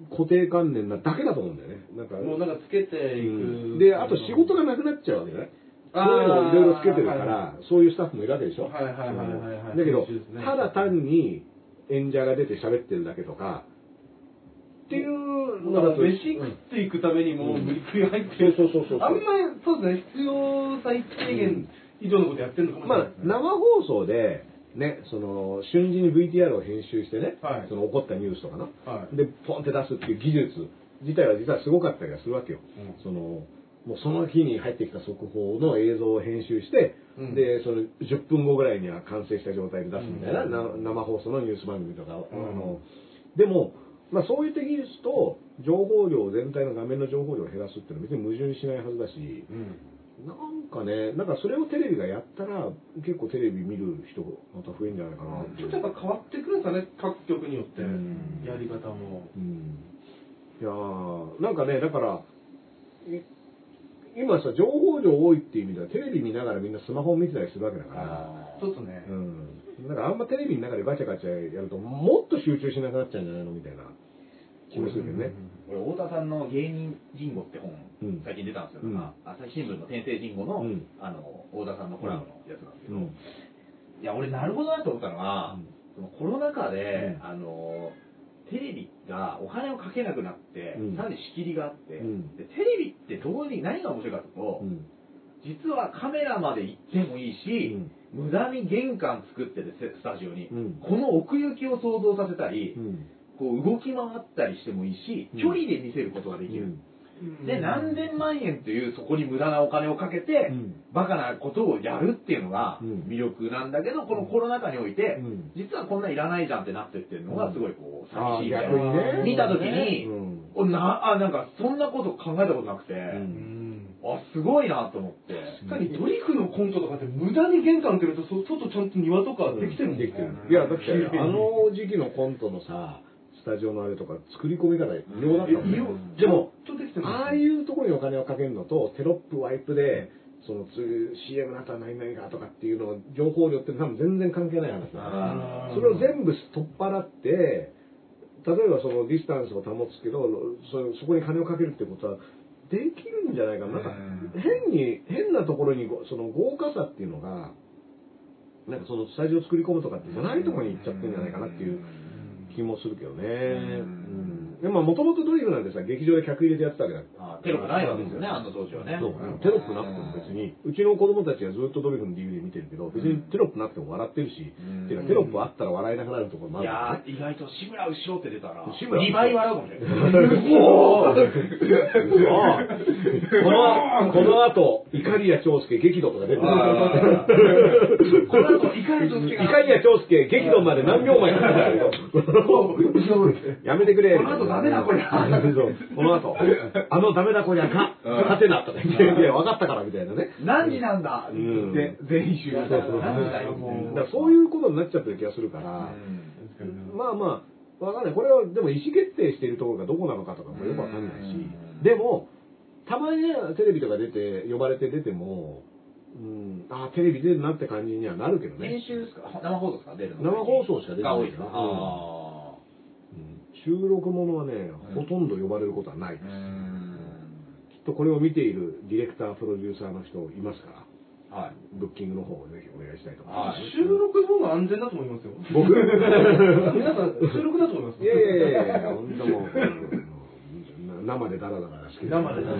S2: 固定観念なだけだと思うんだよね。なんか
S3: もうなんかつけていく。
S2: うん。であと仕事がなくなっちゃうわけじゃないそういうのをいろいろつけてるから、そういうスタッフもいるわけでしょ。
S3: はいはいはいはいはい。
S2: うんだけどただ単に演者が出て喋ってるだけとか、っていうのだと、
S3: 飯食っていくためにもう無理くり入ってる。
S2: そうそうそうそう。
S3: あんまり、そうですね、必要最低限以上のことやってるのかもしれ
S2: まあ
S3: ない。です、ね。
S2: 生放送で、ね、その、瞬時に VTR を編集してね、
S3: はい。
S2: その起こったニュースとかな、
S3: はい。
S2: で、ポンって出すっていう技術自体は実はすごかったりはするわけよ。
S3: うん。
S2: その、もうその日に入ってきた速報の映像を編集して、
S3: うん。
S2: で、その10分後ぐらいには完成した状態で出すみたいな、
S3: うん。
S2: な生放送のニュース番組とか、
S3: ん。
S2: あの、でも、まあそういった技術と情報量、全体の画面の情報量を減らすっていうのは別に矛盾しないはずだし、
S3: うん。
S2: なんかね、なんかそれをテレビがやったら、結構テレビ見る人また増えるんじゃないかな
S3: ちょっとやっぱ変わってくるんですかね、各局によって。
S2: うん
S3: やり方も。
S2: うんいやーなんかね、だから、い今さ、情報量多いっていう意味では、テレビ見ながらみんなスマホを見てたりするわけだから、
S3: ちょっとね
S2: う、ん。だからあんまテレビの中でガチャガチャやると、もっと集中しなくなっちゃうんじゃないのみたいな。気もするけどね。
S1: 俺、太田さんの芸人人語って本、
S2: うん。
S1: 最近出たんですよ。
S2: うん。
S1: まあ朝日新聞の天聖人語の、
S2: うん。
S1: あの、太田さんのコラムのやつなんですけど、
S2: うん。
S1: いや、俺、なるほどなと思ったのが、そのコロナ禍で、
S2: うん。
S1: あの、テレビがお金をかけなくなって、
S2: うん。
S1: さらに仕切りがあって、
S2: うん。
S1: でテレビってどうに、何が面白いかというと、
S2: うん。
S1: 実はカメラまで行ってもいいし、無駄に玄関作ってて、スタジオに、
S2: うん。
S1: この奥行きを想像させたり、
S2: うん
S1: こう動き回ったりしてもいいし、
S2: うん。
S1: 距離で見せることができる。
S2: うん。
S1: で、何千万円というそこに無駄なお金をかけて、
S2: うん。
S1: バカなことをやるっていうのが
S2: うん。
S1: 魅力なんだけど、このコロナ禍において、
S2: うん。
S1: 実はこんなんいらないじゃんってなってってるのがすごいこう、寂しいみたい
S2: 逆にね。
S1: な。見たときに、
S2: うん。
S1: おなあ、なんかそんなこと考えたことなくて、
S2: ん。
S1: あ、すごいなと思って。
S3: 確かに。ドリフのコントとかって無駄に玄関開けるとそ外ちゃんと庭とかできてるん
S2: できてる
S3: ね。
S2: いや、だって、あの時期のコントのさ、スタジオのあれとか、作り込み方異様だったもん。ねでも、ああいうところにお金をかけるのと、テロップ、ワイプで、そのつ CM の後は何々がとかっていうのを情報量って多分全然関係ない話だから、それを全部取っ払って、例えばそのディスタンスを保つけど、そそこに金をかけるってことは、できるんじゃないかな。なんか
S1: うん、
S2: 変に、変なところにご、その豪華さっていうのが、なんかそのスタジオ作り込むとかってじゃないところに行っちゃってるんじゃないかなっていう気もするけどね。うん。でももともとドリフなんてさ、劇場で客入れてやってたわけだ
S1: あテロップないわけですよね、あの当時はね。
S2: そうテロップなくても別に、うちの子供たちはずっとドリフの DVD 見てるけど、別にテロップなくても笑ってるし、
S1: うん
S2: ていうかテロップあったら笑えなくなるところもあ
S1: い
S2: るからね。
S1: やー、意外と志村後ろって出たら、
S2: 志村
S1: 2倍笑うかもしれない。*laughs*
S2: おーこの、この後、怒りや長介激怒とか出てる。
S1: この後、怒り
S2: や長介激怒まで何秒前かかるよ。*laughs* やめてくれ。
S1: この後ダメだこりゃ
S2: この後、あのダメだこりゃか、勝てなと。か言って、いや、分かったからみたいなね。
S1: 何時なんだ？
S2: うん。
S1: で、全員集合。
S2: そうそう
S1: 何時だよ。
S2: だからそういうことになっちゃってる気がするから、まあまあ、わかんない。これは、でも意思決定しているところがどこなのかとかもよくわかんないし。
S1: うん、
S2: でも、たまにねテレビとか出て、呼ばれて出ても、うん、あテレビ出るなって感じにはなるけどね。
S1: 編。集ですか？生放送ですか？出るの？
S2: 生放送しか出てない
S1: が多いですか
S2: 収録ものはね、
S1: うん
S2: ほとんど呼ばれることはないです。きっとこれを見ているディレクター、プロデューサーの人いますから、
S1: はい。
S2: ブッキングの方をぜひお願いしたいと思い
S1: は
S2: ます。
S3: 収録の方が安全だと思いますよ。
S2: 僕？*laughs*
S3: 皆さん、収録だと思います。
S2: いやいやいやいや、本当もう、う *laughs* ん生でダラダラが好きです
S3: 生でダラ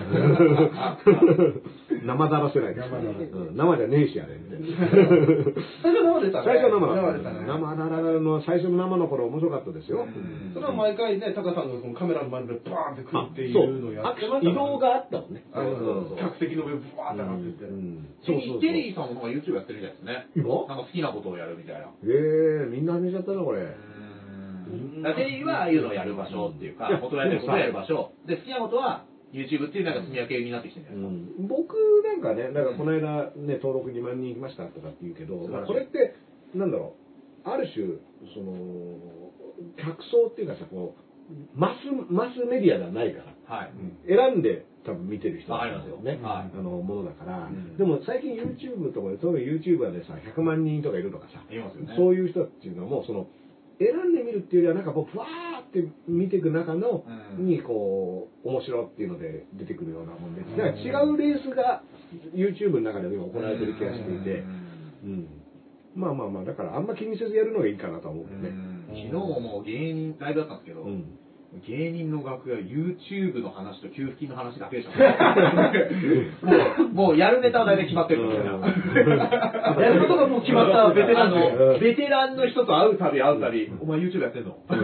S2: 生だらせないです
S3: 生だらせ
S2: うん生じゃねえし、あれ。
S3: 最初生でたね。
S2: 最初は生だ
S3: ね。
S2: 生だらだらの最初の生の頃面白かったですよ。
S1: うん
S3: それは毎回ね、タカさんがそのカメラの前でバーンって来るっていうのをや
S2: あ
S3: ってました
S2: 移動があったもんね。
S3: あの
S2: そうそう
S3: 客席の上ブワーって上がってって。
S2: うん
S1: そ
S2: そううそうそう。
S1: テリーさんも YouTube やってるみたいですね。
S2: 今
S1: なんか好きなことをやるみたいな。
S2: ええみんな始めちゃったな、これ。
S1: だからテリーはああいうのをやる場所っていうか求められてることをやる場所。で、好きなことは YouTube っていうなんか住み分けになってきてるんじゃないですか。
S2: 僕なんかね、だからこの間ね、登録2万人いきましたとかって言うけど、これって、なんだろう、ある種、その、客層っていうかさ、こう、マス、マスメディアではないから、
S1: はい。
S2: 選んで多分見てる人
S1: わかりますよ。
S2: ね、
S1: はい。
S2: あの、ものだから、
S1: うん。
S2: でも最近 YouTube とかで、例えば YouTuber でさ、100万人とかいるとかさ、
S1: いますよね。
S2: そういう人っていうのも、その、選んでみるっていうよりは、なんかこう、ふわーって見ていく中の、
S1: うん
S2: に、こう、面白っていうので出てくるようなもんで、だから違うレースが YouTube の中でも今行われてる気がしていて、うん。まあまあまあ、だからあんま気にせずやるのがいいかなとは思うけどね。
S1: 昨日も芸人ライブだったんですけど、
S2: うん。
S1: 芸人の楽屋 YouTube の話と給付金の話だけでした、もう、もうやるネタは大体決まってるみたいな。
S2: うん *laughs*
S1: やることがもう決まったベテラン
S2: うん
S1: の、ベテランの人と会うたび会うたび、お前 YouTube やってんの？お前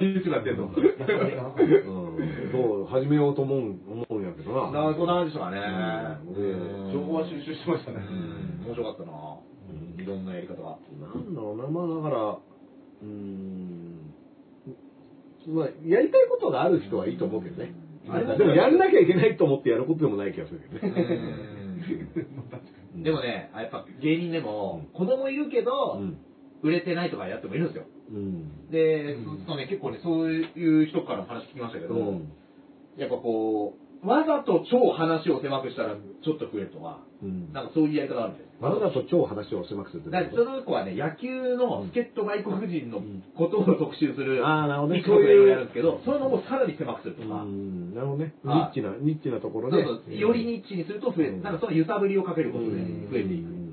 S1: YouTube やってんの？
S2: うん。*laughs* そう、始めようと思う、思うんやけどな。
S1: なそんな感じでしたかね。
S2: うん
S3: 情報は収集してましたね。
S1: うん面白かったな。いろんなやり方が。
S2: なんだろうな、まあだから、うーん、まあ、やりたいことがある人はいいと思うけどね。でもやんなきゃいけないと思ってやることでもない気がするけどね。
S1: でもね、やっぱ芸人でも、子供いるけど、
S2: うん。
S1: 売れてないとかやってもいるんですよ。
S2: うん。
S1: で、そうね、結構ね、そういう人から話聞きましたけど、
S2: うん
S1: やっぱこう、わざと超話を狭くしたらちょっと増えるとか、
S2: うん。
S1: なんかそういうやり方があるみたいです。
S2: わざと超話を狭くするって
S1: だからその子はね、野球の助っ人外国人のことを特集する、
S2: あーなるほどね。
S1: そういうやるんですけど、それのもさらに狭くすると
S2: う
S1: か、
S2: ん。なるほどね。ニ
S1: はい
S2: ッチな、ニッチなところで。
S1: そうそう。よりニッチにすると増える、
S2: うん。
S1: なんかその揺さぶりをかけることで
S2: うん
S1: 増えていく。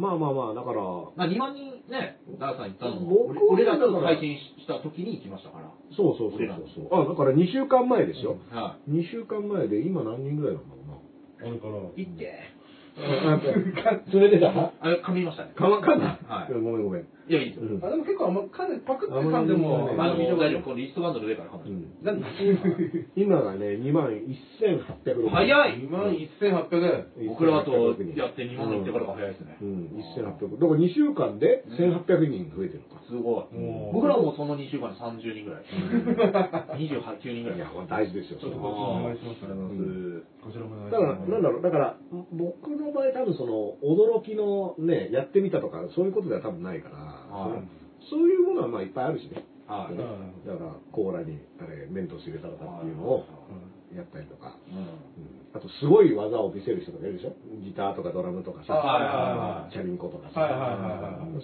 S2: まあまあまあ、だから、
S1: まあ2万人ね、ダーさん行ったのも、
S2: 僕は
S1: 俺らと配信した時に行きましたから。
S2: そうそうそうそう。あ、だから2週間前ですよ。
S1: は
S2: 2週間前で今何人ぐらいなんだろうな。
S3: あれから。
S1: い。行って。
S2: あ、連れてた
S1: あれ、噛みましたね。
S2: かまかんない。
S1: はい
S2: ごめんごめん。
S1: いや、いいですよ。
S2: うん
S3: あ、でも結構あんま、かなりパクって噛んでも、
S2: うん
S1: あの、大丈夫。このリストバンドの上から噛
S2: ん
S3: なん *laughs*
S2: 今がね、2万1860
S1: 早い
S3: 2万1800円。
S1: 僕らとやって2万行ってからが早いですね
S2: う。ん、1800。だから2週間で1800人増えてるのか。
S1: すごい
S3: うん。
S1: 僕らもその2週間で30人ぐらい。28、9人ぐらい。
S2: いや、大事ですよ、
S3: ちょっと
S2: は。
S3: お願いします。
S2: うん
S3: こちらもお願いし
S2: だから。なんだろう、だから、僕の場合多分その、驚きのね、やってみたとか、そういうことでは多分ないから、
S1: はい
S2: そういうものはまあいっぱいあるしね。だから、コーラに、あれ、メントス入れたらっていうのをやったりとか。あと、すごい技を見せる人とかいるでしょ？ギターとかドラムとかさ、チャリンコとかさ、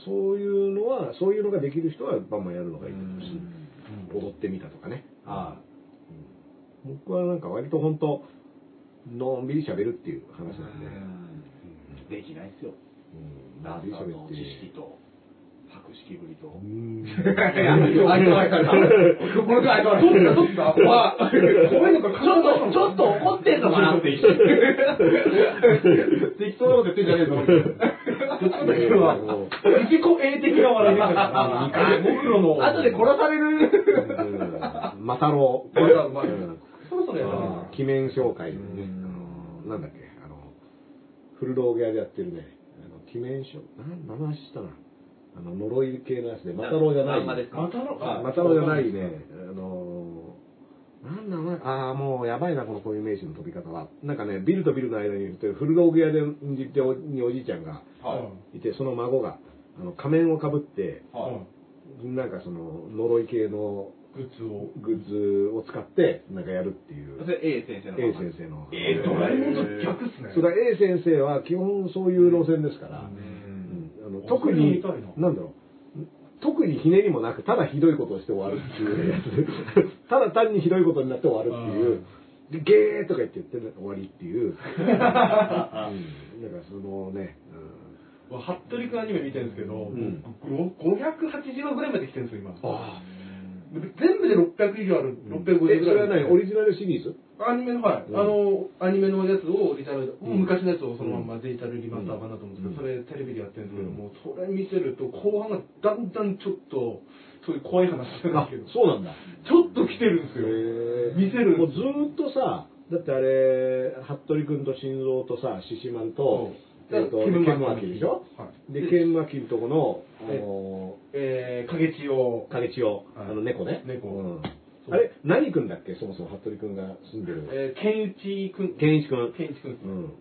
S2: そういうのは、そういうのができる人はバンバンやるのがいいと思うし、
S3: うん。
S2: 踊ってみたとかね。
S1: は
S2: うん。僕はなんか割と本当、のんびり喋るっていう話なんで、
S1: い。できないっすよ。
S2: うん。
S1: の知
S2: のんびり喋って。
S1: 識と、博識ぶりと。
S2: うん
S1: いや、あれは、僕が、どっちだ、どっちだまあ、
S3: 怖いのか
S1: ちょっと、ちょっと怒ってんのかなって一瞬。*laughs* 適当なこと言ってんじゃねえぞ。
S3: 自己英的な笑いですからね。僕らの。
S1: 後で殺される。
S2: うんマタロウ。
S3: これはうまい
S2: うん
S3: そろそろやらない
S2: あー鬼面紹介なんだっけあの古道具屋でやってるねあの鬼面紹なん名前知ったなあの呪い系のやつでマタロウじゃない。
S1: 漫画ですか
S3: マタロウ
S1: はい。
S2: マタロウじゃないね。あのなんだ名前。ああもうやばいなこの固有名詞の飛び方は。なんかねビルとビルの間にいる古道具屋でにておにおじいちゃんが
S1: はい。
S2: てその孫があの仮面をかぶって
S1: はい。
S2: なんかその呪い系の
S3: グッズを。
S2: グッズを使ってなんかやるっていう。
S1: それ A 先生の。
S2: A 先生の。
S3: えー、ドラえもんと逆っすね。
S2: それ A 先生は基本そういう路線ですから、
S1: うん
S2: うんあの
S3: あ
S2: 特に
S3: な、
S2: なんだろう、特にひねりもなく、ただひどいことをして終わるっていう。やつ。ただ単にひどいことになって終わるっていう、でゲーとか言って言って終わりっていう。うん、だからそのね、
S3: 服部君アニメ見てるんですけど、
S2: ん。
S3: ご580話ぐらいまで来てるんですよ、今。
S2: あ
S3: 全部で600以上ある、
S2: うん。
S3: 650ぐらい。
S2: え、それは何？オリジナルシリーズ？
S3: アニメの、はい。
S2: うん。
S3: あの、アニメのやつをオリジナル、
S2: うん。
S3: 昔のやつをそのままデジタルリマスター版だと思うんですけど、それテレビでやってるんですけども、それ見てると後半がだんだんちょっと、そういう怖い話なん
S2: あ
S3: ですけど、、
S2: そうなんだ。
S3: ちょっと来てるんですよ。見せる。
S2: もうずーっとさ、だってあれ、服部君と心臓とさ、獅子満と、えっと、ケ
S3: ケム
S2: ンマ
S3: マキ
S2: キでしょ？
S3: はい
S2: で、
S3: で
S2: ケンマキのとこの、あ
S3: で
S2: の
S3: えー、影千代
S2: ー、影千代、
S3: はい
S2: あの猫ね。
S3: 猫
S2: うんあれ、何君だっけ？そもそも服部君が住んでる。
S3: えー、ケンウチ君。
S2: 健一君。
S3: ケンイチ君。
S2: うん。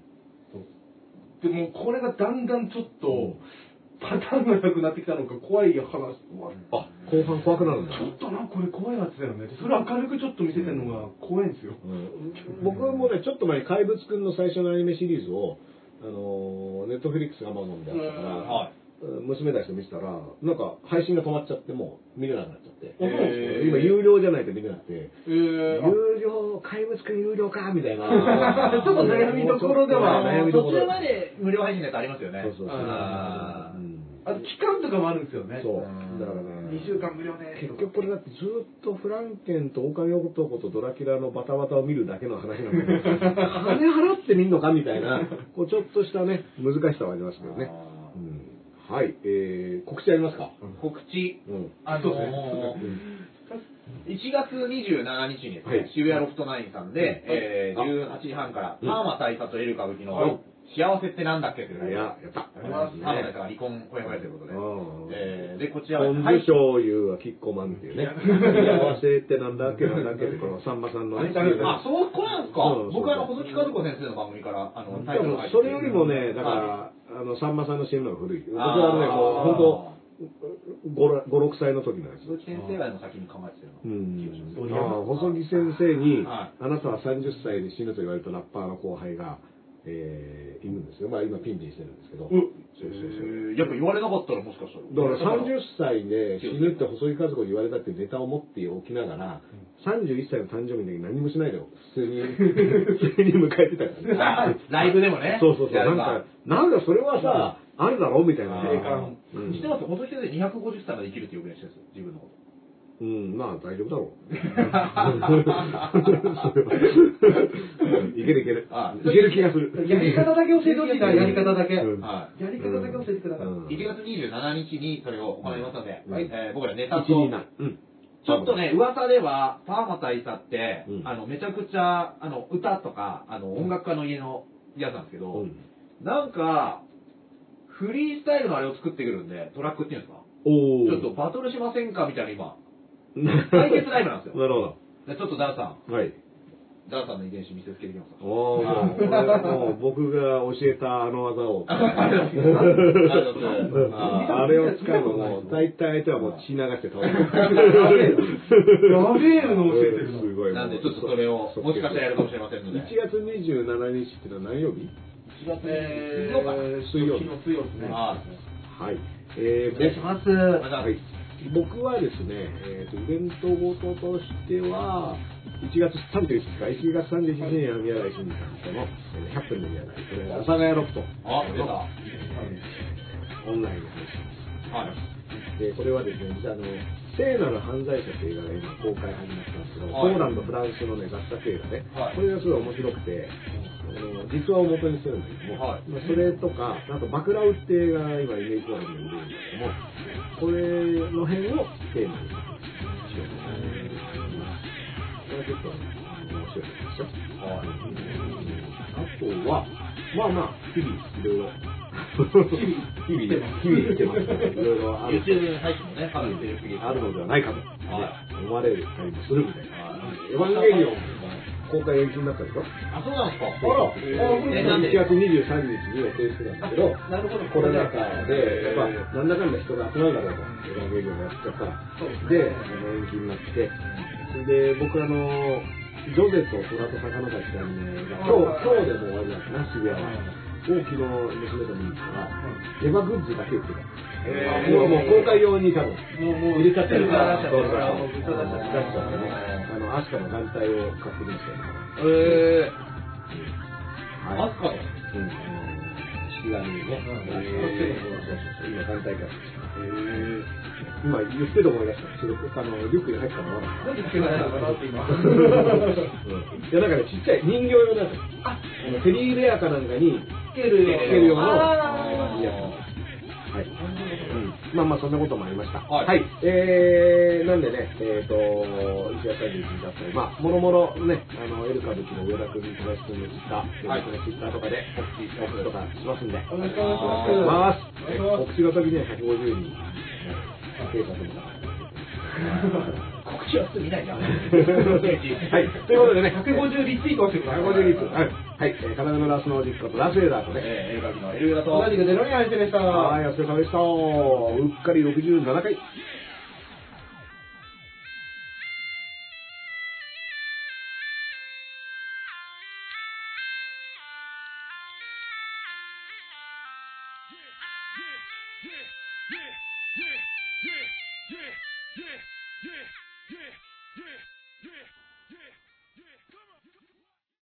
S3: でもこれがだんだんちょっと、パターンがなくなってきたのか怖い話。
S2: あ、後半怖くなるんだ。
S3: ちょっとな、これ怖いやつだよね。それ明るくちょっと見せてるのが怖いんですよ。
S2: うん僕もね、ちょっと前に怪物くんの最初のアニメシリーズを、あのー、ネットフリックスアマゾンでやったから、
S1: はい。
S2: 娘たちと見てたら、なんか配信が止まっちゃって、もう見れなくなっちゃって。今、有料じゃないと見れなくて、
S3: えー、あ
S2: 有料、怪物くん有料かみたいな。*laughs*
S3: ちょっと悩みどころでは
S2: 悩みどころ
S1: 途中まで無料配信のやつありますよね。
S2: そうそうそう。
S1: あー
S2: うん
S3: あと期間とかもあるんですよね。
S2: そう
S1: うん。
S2: だからね。
S3: 2週間無料で。
S2: 結局これだってずっとフランケンと狼男とドラキュラのバタバタを見るだけの話なんだけど、*laughs* 金払って見んのかみたいな、こうちょっとしたね、難しさはありますけどね。
S1: あ
S2: うん。はい、えー、告知ありますか？
S1: ー告知、
S2: うん。
S1: あの
S3: そうですね。
S1: ー、1月27日にですね、
S2: はい。
S1: 渋谷ロフトナインさんで、えー、18時半から、
S2: うん。
S1: パーマ大佐とエル歌舞伎の、
S3: はい
S1: 幸せってなんだっけという
S2: いや、やった。
S3: あります
S1: パーマ大佐が離婚ほやほやということで、
S2: うん
S1: えー、で、こちらは、
S2: ポン酢醤油はキッコーマンっていうね。幸せってなんだっけなんだっけって、*laughs* このさんまさんのね。
S1: あ、そう、これなんですか？僕はあの、細木和子先生の番組から、あの、タイトル
S2: それよりもね、だか
S1: は
S2: ら、あの、さんまさんの CM の方が古い。僕はね、もう本当、5、6歳の時のやつ。
S1: 鈴木先生が先に考えてたよう。
S2: ん。細木先生に、
S1: は
S2: あなたは30歳で死ぬと言われたラッパーの後輩が、えーいるんですよ。まあ今ピンピンしてるんですけど。
S1: うん
S2: そうそうそう。
S1: えーやっぱ言われなかったらもしかしたら。
S2: だから30歳で死ぬって細木和子に言われたっていうネタを持っておきながら、31歳の誕生日の時何もしないで普通に、*laughs* 普通に迎えてたからね。
S1: ライブでもね。
S2: そうそうそう。なんか、なんかそれはさ、あるだろうみたいな。
S1: 霊感
S2: うん
S1: 知ってます細木先生250歳まで生きるっていうぐらいしてるんですよ、自分のこと。
S2: うん、まあ大丈夫だろう。*laughs* いけるいける。
S1: あ
S2: いける気がする。
S3: やり方だけ教えてほしいな、やり方だけ。
S2: うん
S1: はい。
S3: やり方だけ教えてください。
S2: うん
S1: 1月27日にそれを行いますので、
S2: はい
S1: えー僕らネタと。ちょっとね、噂では、パーマ大佐って、
S2: うん
S1: あの、めちゃくちゃ、あの、歌とか、あの、音楽家の家のやつなんですけど、
S2: うん
S1: なんか、フリースタイルのあれを作ってくるんで、トラックっていうんですか？
S2: お
S1: ちょっとバトルしませんか？みたいな今、対決ライブなんですよ。
S2: なるほ
S1: でちょっとダンさん、
S2: ど。はい。
S1: ダンさんの遺伝子見せつけてきますか
S2: おー、もう僕が教えたあの技を。*laughs*
S1: あ
S2: れを使うのも、大体相手はもう血流して倒れる。
S3: やべえの教えてる
S2: すごい。
S1: なんでちょっとそれを、もしかしたらやるかもしれませんので。
S2: 1月27日ってのは何曜日
S1: ？1月
S3: え
S1: 水曜か
S2: 水曜
S3: 水曜ですね。
S1: は
S2: はい。えー、
S1: お願いします。
S2: はい。僕はですね、えーと、イベントごととしては、1月31日、1月31日に宮台真司さんとの、えー100分の宮台、これ、阿佐ヶ谷ロフト。の
S1: は
S2: オンラインの配信で、これはですね、実はあの、聖なる犯罪者という映画が今公開始まったんですけど、
S1: はい
S2: ポーランド、フランスのね、合作映画で、
S1: はい
S2: これがすごい面白くて、あの実話を元にしてるんだけども、
S1: はい
S2: まあそれとか、あと、バクラウって映画が今イメージドラマに出るんですけども、これの辺をテーマにしようと思います。これは結構面白いですよ。あとは、まあまあ、日々いろいろ。*laughs* 日々で、日々生きてますから、いろいろある
S1: YouTube 配信もね、かなり精力的
S2: あるのではないかと、
S1: は
S2: 思われるたりもするみたいな。エヴァンゲリオン公開延期になったでしょ
S1: あ、そうなんですか
S2: あら、
S1: えなんで
S2: 1月23日に予定してたんだけど、
S3: なるほど
S2: コロナ禍で、やっぱ、なんだかんだ人が集まるだろうと、エヴァンゲリオンやっちゃったら。
S3: で、
S2: 延期になって、それで、僕あの、ジョゼと虎と魚たちってアニメが、今日、今日でも終わりだったな、渋谷は。を昨日娘と見に行ったら、エヴァグッズだけ売ってた。
S1: へー。
S2: もうもう公開用に多分、
S3: もう、もう、
S2: 入れちゃってるから、
S3: 出しちゃってるから、もう、出しちゃっ
S2: ね。あの、アスカの団体を買ってきましたよ。
S1: えー、
S2: はい。
S1: アスカの？
S2: うん、あの、式紙にね、今今言ってて思い出した。ちょっとあの、リュックに入ったのまだ。
S3: なんでつけのかなって今。
S2: いや、なんかね、ちっちゃい人形用のやつ。あのテリーベアかなんかに
S3: つけるよ。
S2: うなやつ。はい。うん。まあまあ、そんなこともありました。
S1: はい。
S2: えー、なんでね、えっ、と、石田さんにだったり、まあ、もろもろね、あの、エル歌舞伎の上田君、小林君のツイッター、
S1: はい。
S2: ツイッターとかで告知、告知とかしますんで。
S3: お願いします。
S2: 告知の時には150人、警察に
S1: 告知はすぐ見ないじゃん。*laughs*
S2: はい。ということでね、
S3: 150リツイートしてください。
S2: 150リットル。はい。はい。えー、体のラスの実家とラスエダーとね。
S1: えー、エルカビのエルガと、
S3: 同じくゼロに相手でした。
S2: はい、お疲れ様でした。うっかり67回。